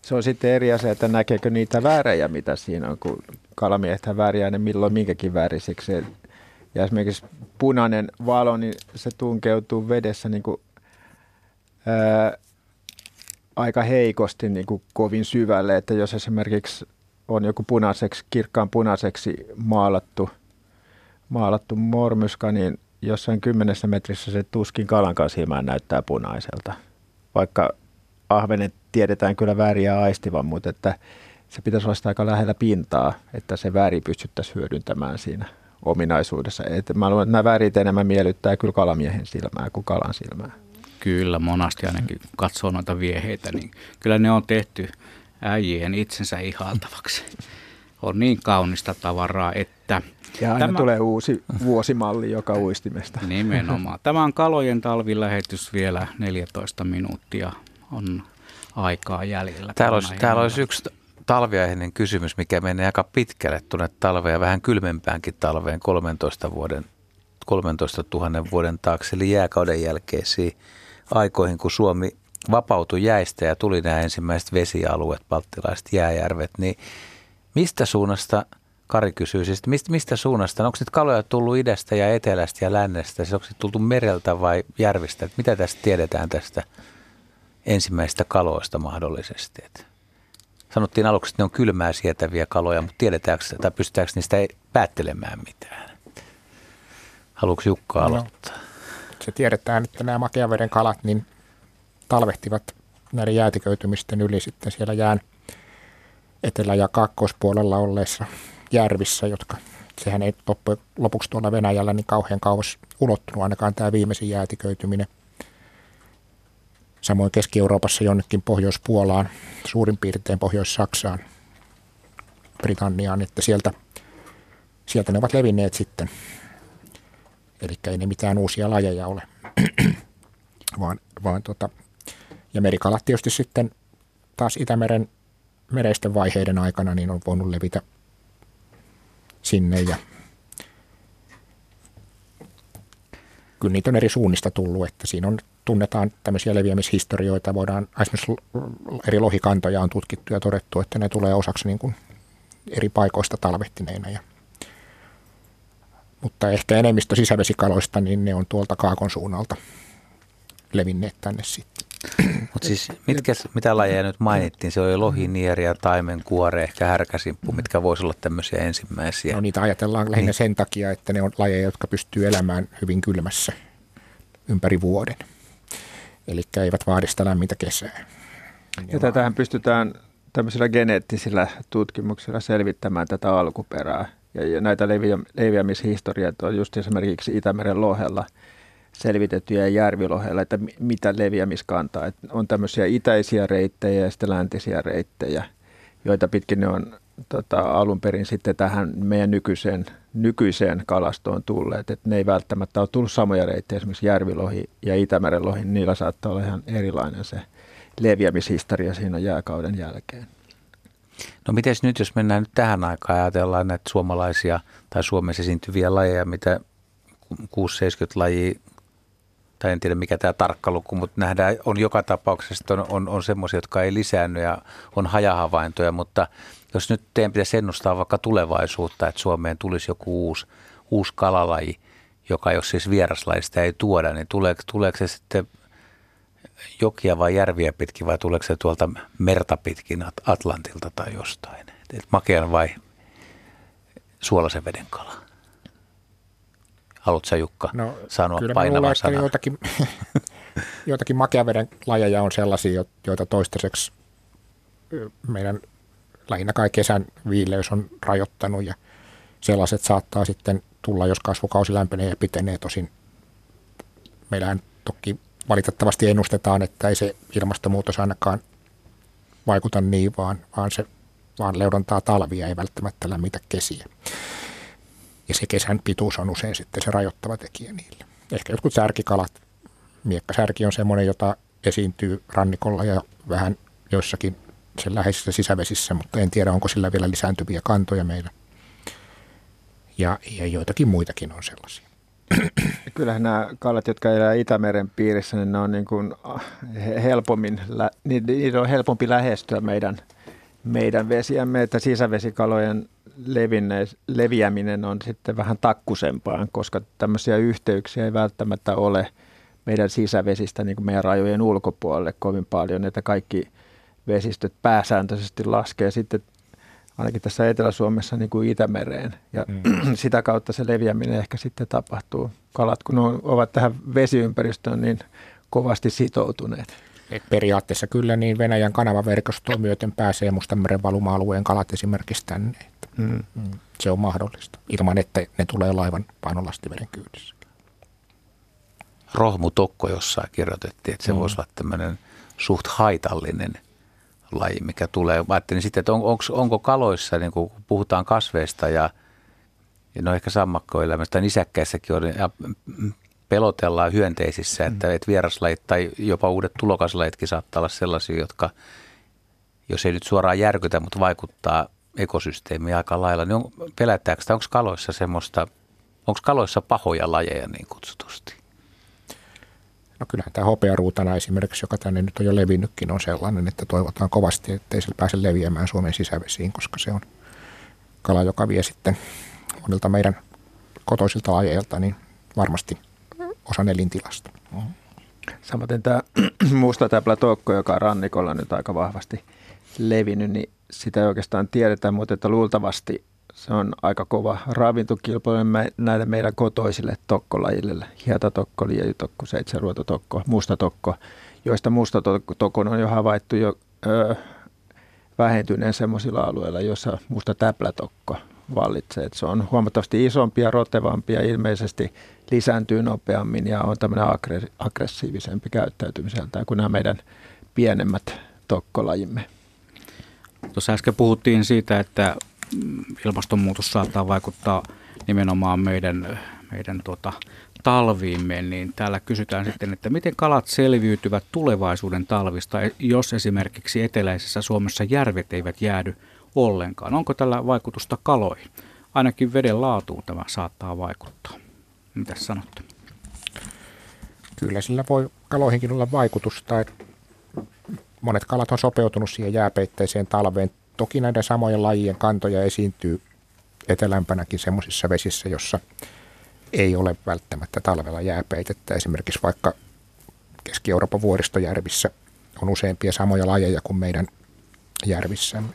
Se on sitten eri asia, että näkeekö niitä värejä, mitä siinä on, kun kalamiehet värjää ne milloin minkäkin väriseksi. Ja esimerkiksi punainen valo, niin se tunkeutuu vedessä niin kuin, ää, aika heikosti niin kuin kovin syvälle, että jos esimerkiksi on joku punaiseksi, kirkkaan punaiseksi maalattu, maalattu mormyska, niin jossain kymmenessä metrissä se tuskin kalankaan silmään näyttää punaiselta. Vaikka ahvenet tiedetään kyllä väriä aistivan, mutta että se pitäisi olla aika lähellä pintaa, että se väri pystyttäisiin hyödyntämään siinä ominaisuudessa. Et mä luulen, että nämä värit enemmän miellyttää kyllä kalamiehen silmää kuin kalan silmää. Kyllä, monasti ainakin katsoo noita vieheitä, niin kyllä ne on tehty äijien itsensä ihaltavaksi. On niin kaunista tavaraa, että... Ja aina tämä... tulee uusi vuosimalli joka <laughs> uistimesta. Nimenomaan. Tämä on kalojen talvilähetys vielä 14 minuuttia on aikaa jäljellä. Täällä olisi, täällä olisi yksi talviaiheinen kysymys, mikä menee aika pitkälle tuonne talveen ja vähän kylmempäänkin talveen 13 vuoden 13 000 vuoden taakse, eli jääkauden jälkeisiin aikoihin, kun Suomi vapautui jäistä ja tuli nämä ensimmäiset vesialueet, balttilaiset jääjärvet, niin mistä suunnasta, Kari kysyy siis, mistä, mistä suunnasta, onko nyt kaloja tullut idästä ja etelästä ja lännestä, siis onko tultu mereltä vai järvistä, mitä tästä tiedetään tästä ensimmäistä kaloista mahdollisesti? Et sanottiin aluksi, että ne on kylmää sietäviä kaloja, mutta tiedetäänkö tai pystytäänkö niistä päättelemään mitään? Haluatko Jukka no, aloittaa? No, se tiedetään, että nämä makeaveden kalat niin talvehtivat näiden jäätiköitymisten yli sitten siellä jään etelä- ja kaakkoispuolella olleissa järvissä, jotka sehän ei lopuksi tuolla Venäjällä niin kauhean kauas ulottunut, ainakaan tämä viimeisin jäätiköityminen – Samoin Keski-Euroopassa jonnekin Pohjois-Puolaan, suurin piirtein Pohjois-Saksaan, Britanniaan, että sieltä, sieltä ne ovat levinneet sitten. Eli ei ne mitään uusia lajeja ole, <clears throat> vaan, vaan tota, ja merikalat tietysti sitten taas Itämeren mereisten vaiheiden aikana niin on voinut levitä sinne ja kyllä niitä on eri suunnista tullut, että siinä on tunnetaan tämmöisiä leviämishistorioita, voidaan, esimerkiksi eri lohikantoja on tutkittu ja todettu, että ne tulee osaksi niin kuin eri paikoista talvehtineina. Ja, mutta ehkä enemmistö sisävesikaloista, niin ne on tuolta Kaakon suunnalta levinneet tänne sitten. Mutta siis mitkä, mitä lajeja nyt mainittiin? Se oli lohinieri ja taimenkuore, ehkä härkäsimppu, mitkä voisivat olla tämmöisiä ensimmäisiä. No niitä ajatellaan lähinnä niin. sen takia, että ne on lajeja, jotka pystyy elämään hyvin kylmässä ympäri vuoden. Eli eivät vaadi sitä lämmintä kesää. Ja tätähän pystytään tämmöisillä geneettisillä tutkimuksilla selvittämään tätä alkuperää. Ja, ja näitä leviä, leviämishistoriat on just esimerkiksi Itämeren lohella selvitettyjä järvilohella, että mitä leviämiskantaa. Että on tämmöisiä itäisiä reittejä ja sitten läntisiä reittejä, joita pitkin ne on tota, alun perin sitten tähän meidän nykyiseen, nykyiseen kalastoon tulleet. Että ne ei välttämättä ole tullut samoja reittejä, esimerkiksi järvilohi ja Itämeren lohi, niillä saattaa olla ihan erilainen se leviämishistoria siinä jääkauden jälkeen. No miten nyt, jos mennään nyt tähän aikaan ja ajatellaan näitä suomalaisia tai Suomessa esiintyviä lajeja, mitä 6-70 lajia, tai en tiedä mikä tämä tarkka luku, mutta nähdään, on joka tapauksessa, on, on, on semmoisia, jotka ei lisäänny ja on hajahavaintoja, mutta jos nyt teidän pitäisi ennustaa vaikka tulevaisuutta, että Suomeen tulisi joku uusi, uusi kalalaji, joka jos siis vieraslajista ei tuoda, niin tuleeko, tuleeko se sitten jokia vai järviä pitkin vai tuleeko se tuolta merta pitkin Atlantilta tai jostain? Et makean vai suolaisen veden kala? Haluatko Jukka no, sanoa kyllä painavan sanan? Joitakin, <laughs> joitakin makeaveden lajeja on sellaisia, joita toistaiseksi meidän lähinnä kai kesän viileys on rajoittanut ja sellaiset saattaa sitten tulla, jos kasvukausi lämpenee ja pitenee. Tosin meillähän toki valitettavasti ennustetaan, että ei se ilmastonmuutos ainakaan vaikuta niin, vaan, vaan se vaan leudontaa talvia, ei välttämättä lämmitä kesiä. Ja se kesän pituus on usein sitten se rajoittava tekijä niille. Ehkä jotkut särkikalat. Miekkasärki on semmoinen, jota esiintyy rannikolla ja vähän joissakin sen läheisissä sisävesissä, mutta en tiedä, onko sillä vielä lisääntyviä kantoja meillä. Ja, ja joitakin muitakin on sellaisia. Kyllähän nämä kalat, jotka elää Itämeren piirissä, niin ne on niin kuin helpommin, niiden on helpompi lähestyä meidän, meidän vesiämme, että sisävesikalojen leviäminen on sitten vähän takkusempaa, koska tämmöisiä yhteyksiä ei välttämättä ole meidän sisävesistä niin kuin meidän rajojen ulkopuolelle kovin paljon, että kaikki vesistöt pääsääntöisesti laskee sitten ainakin tässä Etelä-Suomessa niin kuin Itämereen. Ja mm. <clears throat> sitä kautta se leviäminen ehkä sitten tapahtuu. Kalat, kun on, ovat tähän vesiympäristöön niin kovasti sitoutuneet. Et periaatteessa kyllä niin Venäjän kanavaverkostoa myöten pääsee Mustanmeren valuma-alueen kalat esimerkiksi tänne. Että mm. mm. Se on mahdollista, ilman että ne tulee laivan painolastiveden kyydissä. Rohmutokko jossain kirjoitettiin, että se mm. voisi olla tämmöinen suht haitallinen – laji, mikä tulee. Mä ajattelin sitten, että on, onko, onko kaloissa, niin kun puhutaan kasveista ja, ja no ehkä sammakkoelämästä, nisäkkäissäkin on, ja pelotellaan hyönteisissä, että, mm. että vieraslajit tai jopa uudet tulokaslajitkin saattaa olla sellaisia, jotka, jos ei nyt suoraan järkytä, mutta vaikuttaa ekosysteemiin aika lailla, niin on, pelättääkö onko kaloissa semmoista, onko kaloissa pahoja lajeja niin kutsutusti? No kyllähän tämä hopearuutana esimerkiksi, joka tänne nyt on jo levinnytkin, on sellainen, että toivotaan kovasti, että ei se pääse leviämään Suomen sisävesiin, koska se on kala, joka vie sitten monilta meidän kotoisilta lajeilta niin varmasti osan elintilasta. Samaten tämä <clears throat> musta täplätokko, joka on rannikolla nyt aika vahvasti levinnyt, niin sitä ei oikeastaan tiedetä, mutta että luultavasti se on aika kova ravintokilpailu näille meidän kotoisille tokkolajille, hietatokko, liejutokko, seitsemäruototokko, mustatokko, joista mustatokon on jo havaittu jo ö, vähentyneen semmoisilla alueilla, joissa musta täplätokko vallitsee. Et se on huomattavasti isompi ja rotevampi ja ilmeisesti lisääntyy nopeammin ja on tämmöinen aggressiivisempi käyttäytymiseltään kuin nämä meidän pienemmät tokkolajimme. Tuossa äsken puhuttiin siitä, että ilmastonmuutos saattaa vaikuttaa nimenomaan meidän, meidän tuota, talviimme, niin täällä kysytään sitten, että miten kalat selviytyvät tulevaisuuden talvista, jos esimerkiksi eteläisessä Suomessa järvet eivät jäädy ollenkaan. Onko tällä vaikutusta kaloihin? Ainakin veden laatuun tämä saattaa vaikuttaa. Mitä sanotte? Kyllä sillä voi kaloihinkin olla vaikutusta. Monet kalat on sopeutunut siihen jääpeitteiseen talveen Toki näiden samojen lajien kantoja esiintyy etelämpänäkin semmoisissa vesissä, jossa ei ole välttämättä talvella jääpeitettä. Esimerkiksi vaikka Keski-Euroopan vuoristojärvissä on useampia samoja lajeja kuin meidän järvissämme.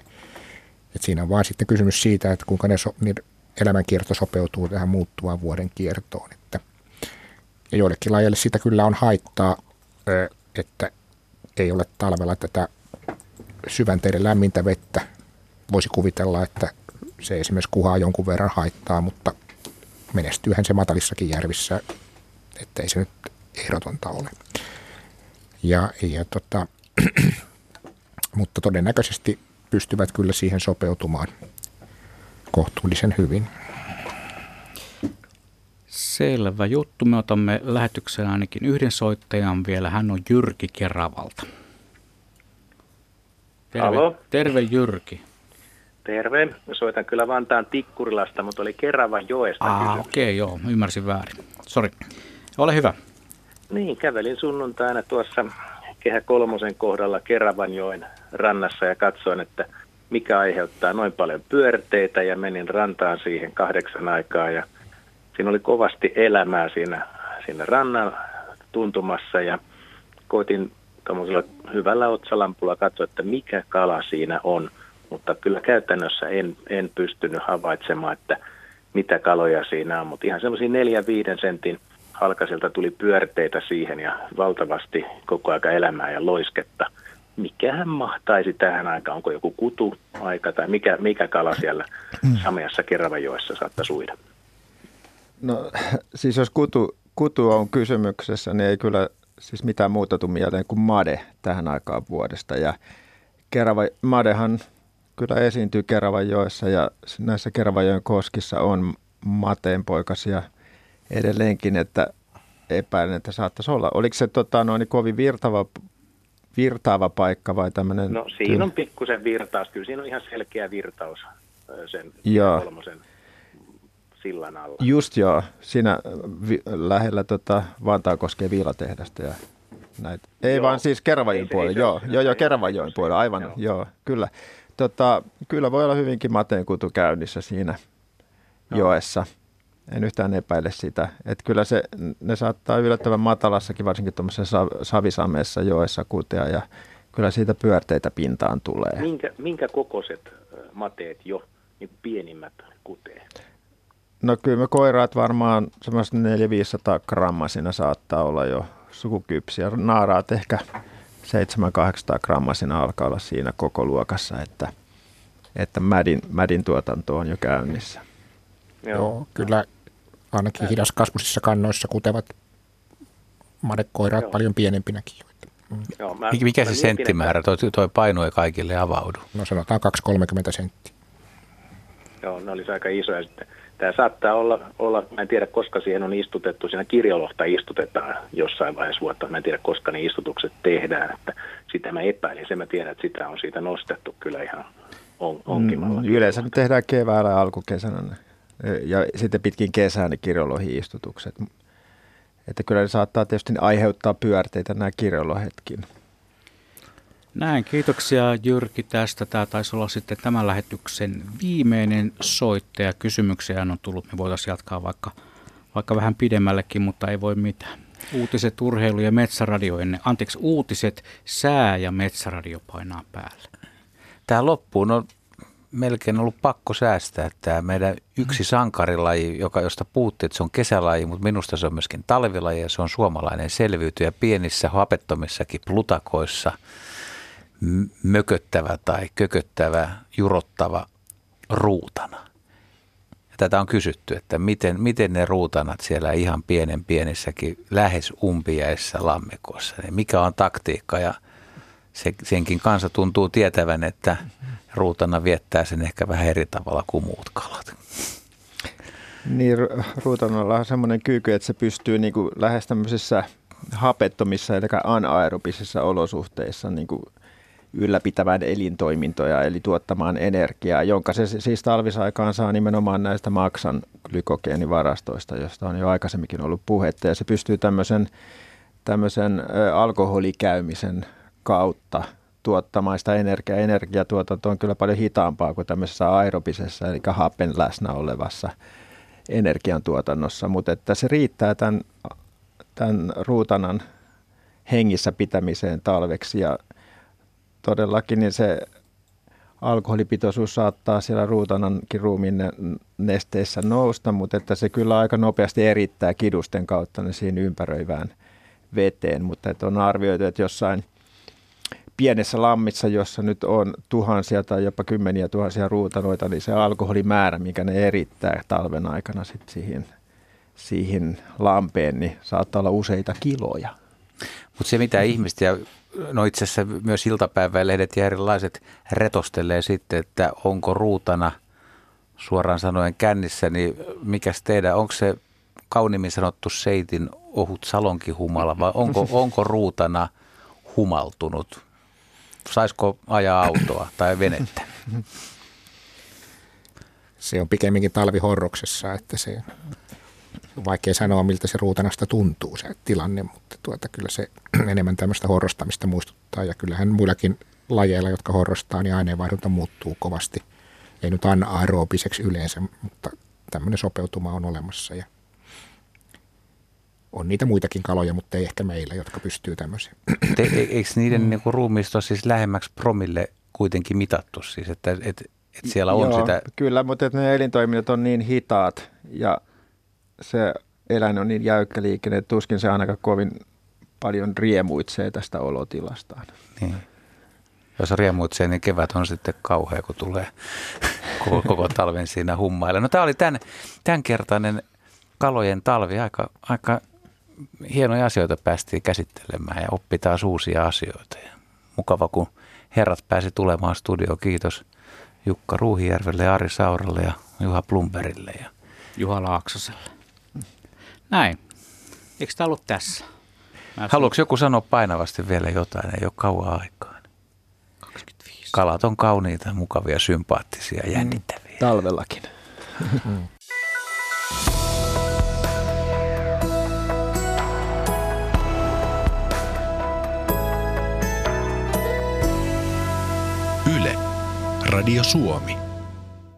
Et siinä on vain sitten kysymys siitä, että kuinka ne so, niin elämänkierto sopeutuu tähän muuttuvaan vuoden kiertoon. Että, ja joillekin lajeille sitä kyllä on haittaa. että ei ole talvella tätä syvänteiden lämmintä vettä. Voisi kuvitella, että se esimerkiksi kuhaa jonkun verran haittaa, mutta menestyyhän se matalissakin järvissä, ettei se nyt ehdotonta ole. Ja, ja tota, <clears throat> mutta todennäköisesti pystyvät kyllä siihen sopeutumaan kohtuullisen hyvin. Selvä juttu. Me otamme lähetykseen ainakin yhden soittajan vielä. Hän on Jyrki Keravalta. Terve, Halo. terve Jyrki. Terve. Soitan kyllä Vantaan Tikkurilasta, mutta oli Keravan joesta Ah, okei, okay, joo, ymmärsin väärin. Sori. Ole hyvä. Niin, kävelin sunnuntaina tuossa Kehä Kolmosen kohdalla Keravanjoen rannassa ja katsoin, että mikä aiheuttaa noin paljon pyörteitä ja menin rantaan siihen kahdeksan aikaa ja siinä oli kovasti elämää siinä, siinä rannan tuntumassa ja koitin tuommoisella hyvällä otsalampulla katsoa, että mikä kala siinä on, mutta kyllä käytännössä en, en pystynyt havaitsemaan, että mitä kaloja siinä on, mutta ihan semmoisia neljän viiden sentin halkaisilta tuli pyörteitä siihen ja valtavasti koko aika elämää ja loisketta. Mikähän mahtaisi tähän aikaan? Onko joku kutuaika tai mikä, mikä kala siellä sameassa Keravajoessa saattaa suida? No <laughs> siis jos kutu, kutu on kysymyksessä, niin ei kyllä siis mitään muuta tule mieleen kuin made tähän aikaan vuodesta. Ja Kerava, madehan kyllä esiintyy Keravajoessa ja näissä Keravajoen koskissa on mateenpoikasia edelleenkin, että epäilen, että saattaisi olla. Oliko se tota, noin, kovin virtava, virtaava paikka vai tämmöinen? No siinä on pikkusen virtaus. Kyllä siinä on ihan selkeä virtaus sen Joo. kolmosen sillan alla. Just joo, siinä vi- lähellä tota Vantaankosken viilatehdasta ja näitä. Ei Joo. vaan siis Keravajoen se- puolella, joo, joo, joo, lähellä. Keravajoen puolella, aivan, joo, joo kyllä. Tota, kyllä voi olla hyvinkin mateenkutu käynnissä siinä joessa. En yhtään epäile sitä. Että kyllä se, ne saattaa yllättävän matalassakin, varsinkin tuommoisessa savisameessa joessa kutea ja kyllä siitä pyörteitä pintaan tulee. Minkä, minkä kokoiset mateet jo, niin pienimmät kuteet? No kyllä me koiraat varmaan semmoista 400-500 grammaa siinä saattaa olla jo sukukypsiä. Naaraat ehkä 700-800 grammaa siinä alkaa olla siinä koko luokassa, että, että mädin, mädin tuotanto on jo käynnissä. Joo, Joo kyllä ainakin hidaskasvuisissa kannoissa kutevat madekoiraat Joo. paljon pienempinäkin. jo. Joo, mä, Mikä, mä se mietin, senttimäärä, toi, toi paino ei kaikille avaudu. No sanotaan 2-30 senttiä. Joo, ne olisi aika isoja sitten. Tämä saattaa olla, olla, mä en tiedä koska siihen on istutettu, siinä kirjolohta istutetaan jossain vaiheessa vuotta, mä en tiedä koska ne istutukset tehdään, että sitä mä epäilin, sen mä tiedän, että sitä on siitä nostettu kyllä ihan on, onkimalla. Mm, Yleensä ne tehdään keväällä ja alkukesänä ne. Ja sitten pitkin kesää ne kirjolohi-istutukset. Että kyllä ne saattaa tietysti aiheuttaa pyörteitä nämä kirjolohetkin. Näin, kiitoksia Jyrki tästä. Tämä taisi olla sitten tämän lähetyksen viimeinen soittaja. Kysymyksiä on tullut, me voitaisiin jatkaa vaikka, vaikka vähän pidemmällekin, mutta ei voi mitään. Uutiset, urheilu ja metsäradio ennen. Anteeksi, uutiset, sää ja metsäradio painaa päälle. Tämä loppuun on melkein ollut pakko säästää tämä meidän yksi sankarilaji, joka, josta puhuttiin, että se on kesälaji, mutta minusta se on myöskin talvilaji ja se on suomalainen selviytyjä pienissä hapettomissakin plutakoissa mököttävä tai kököttävä, jurottava ruutana. Ja tätä on kysytty, että miten, miten ne ruutanat siellä ihan pienen pienissäkin lähes umpiäissä lammikossa, niin mikä on taktiikka? Ja se, senkin kanssa tuntuu tietävän, että ruutana viettää sen ehkä vähän eri tavalla kuin muut kalat. Niin, ru- ruutanalla on semmoinen kyky, että se pystyy niin kuin lähes tämmöisissä hapettomissa, eli anaerobisissa olosuhteissa niin kuin ylläpitämään elintoimintoja, eli tuottamaan energiaa, jonka se siis talvisaikaan saa nimenomaan näistä maksan glykogeenivarastoista, josta on jo aikaisemminkin ollut puhetta, ja se pystyy tämmöisen, tämmöisen alkoholikäymisen kautta tuottamaan sitä energiaa. Energiatuotanto on kyllä paljon hitaampaa kuin tämmöisessä aerobisessa, eli hapen läsnä olevassa energiantuotannossa, mutta että se riittää tämän, tämän ruutanan hengissä pitämiseen talveksi. Ja todellakin niin se alkoholipitoisuus saattaa siellä ruutanankin ruumiin nesteissä nousta, mutta että se kyllä aika nopeasti erittää kidusten kautta ne siinä ympäröivään veteen, mutta että on arvioitu, että jossain pienessä lammissa, jossa nyt on tuhansia tai jopa kymmeniä tuhansia ruutanoita, niin se alkoholimäärä, mikä ne erittää talven aikana sit siihen, siihen lampeen, niin saattaa olla useita kiloja. Mutta se mitä ihmiset ja no itse asiassa myös iltapäivälehdet ja erilaiset retostelee sitten, että onko ruutana suoraan sanoen kännissä, niin mikäs teidän, onko se kauniimmin sanottu seitin ohut salonkihumala vai onko, onko ruutana humaltunut? Saisiko ajaa autoa tai venettä? Se on pikemminkin talvihorroksessa, että se on vaikea sanoa, miltä se ruutanasta tuntuu se tilanne, mutta tuota, kyllä se <clears throat> enemmän tämmöistä horrostamista muistuttaa. Ja kyllähän muillakin lajeilla, jotka horrostaa, niin aineenvaihdunta muuttuu kovasti. Ei nyt anaerobiseksi yleensä, mutta tämmöinen sopeutuma on olemassa. Ja on niitä muitakin kaloja, mutta ei ehkä meillä, jotka pystyy tämmöiseen. Te, e, eikö niiden mm. niinku ruumisto siis lähemmäksi promille kuitenkin mitattu siis, että et, et siellä on Joo, sitä... Kyllä, mutta että ne elintoiminnot on niin hitaat ja se eläin on niin jäykkä liikenne, että tuskin se ainakaan kovin paljon riemuitsee tästä olotilastaan. Niin. Jos riemuitsee, niin kevät on sitten kauhea, kun tulee <laughs> koko, koko talven siinä hummailla. No tämä oli tämän, tämänkertainen kalojen talvi. Aika, aika hienoja asioita päästiin käsittelemään ja oppi taas uusia asioita. Ja mukava, kun herrat pääsi tulemaan studio. Kiitos Jukka Ruuhijärvelle, Ari Sauralle ja Juha Plumberille. Ja Juha Laaksoselle. Näin. Eikö tämä ollut tässä? Mä Haluatko joku sanoa painavasti vielä jotain? Ei ole kauan aikaa. 25. Kalat on kauniita, mukavia, sympaattisia, jännittäviä. Talvellakin. Yle, <laughs> Radio Suomi.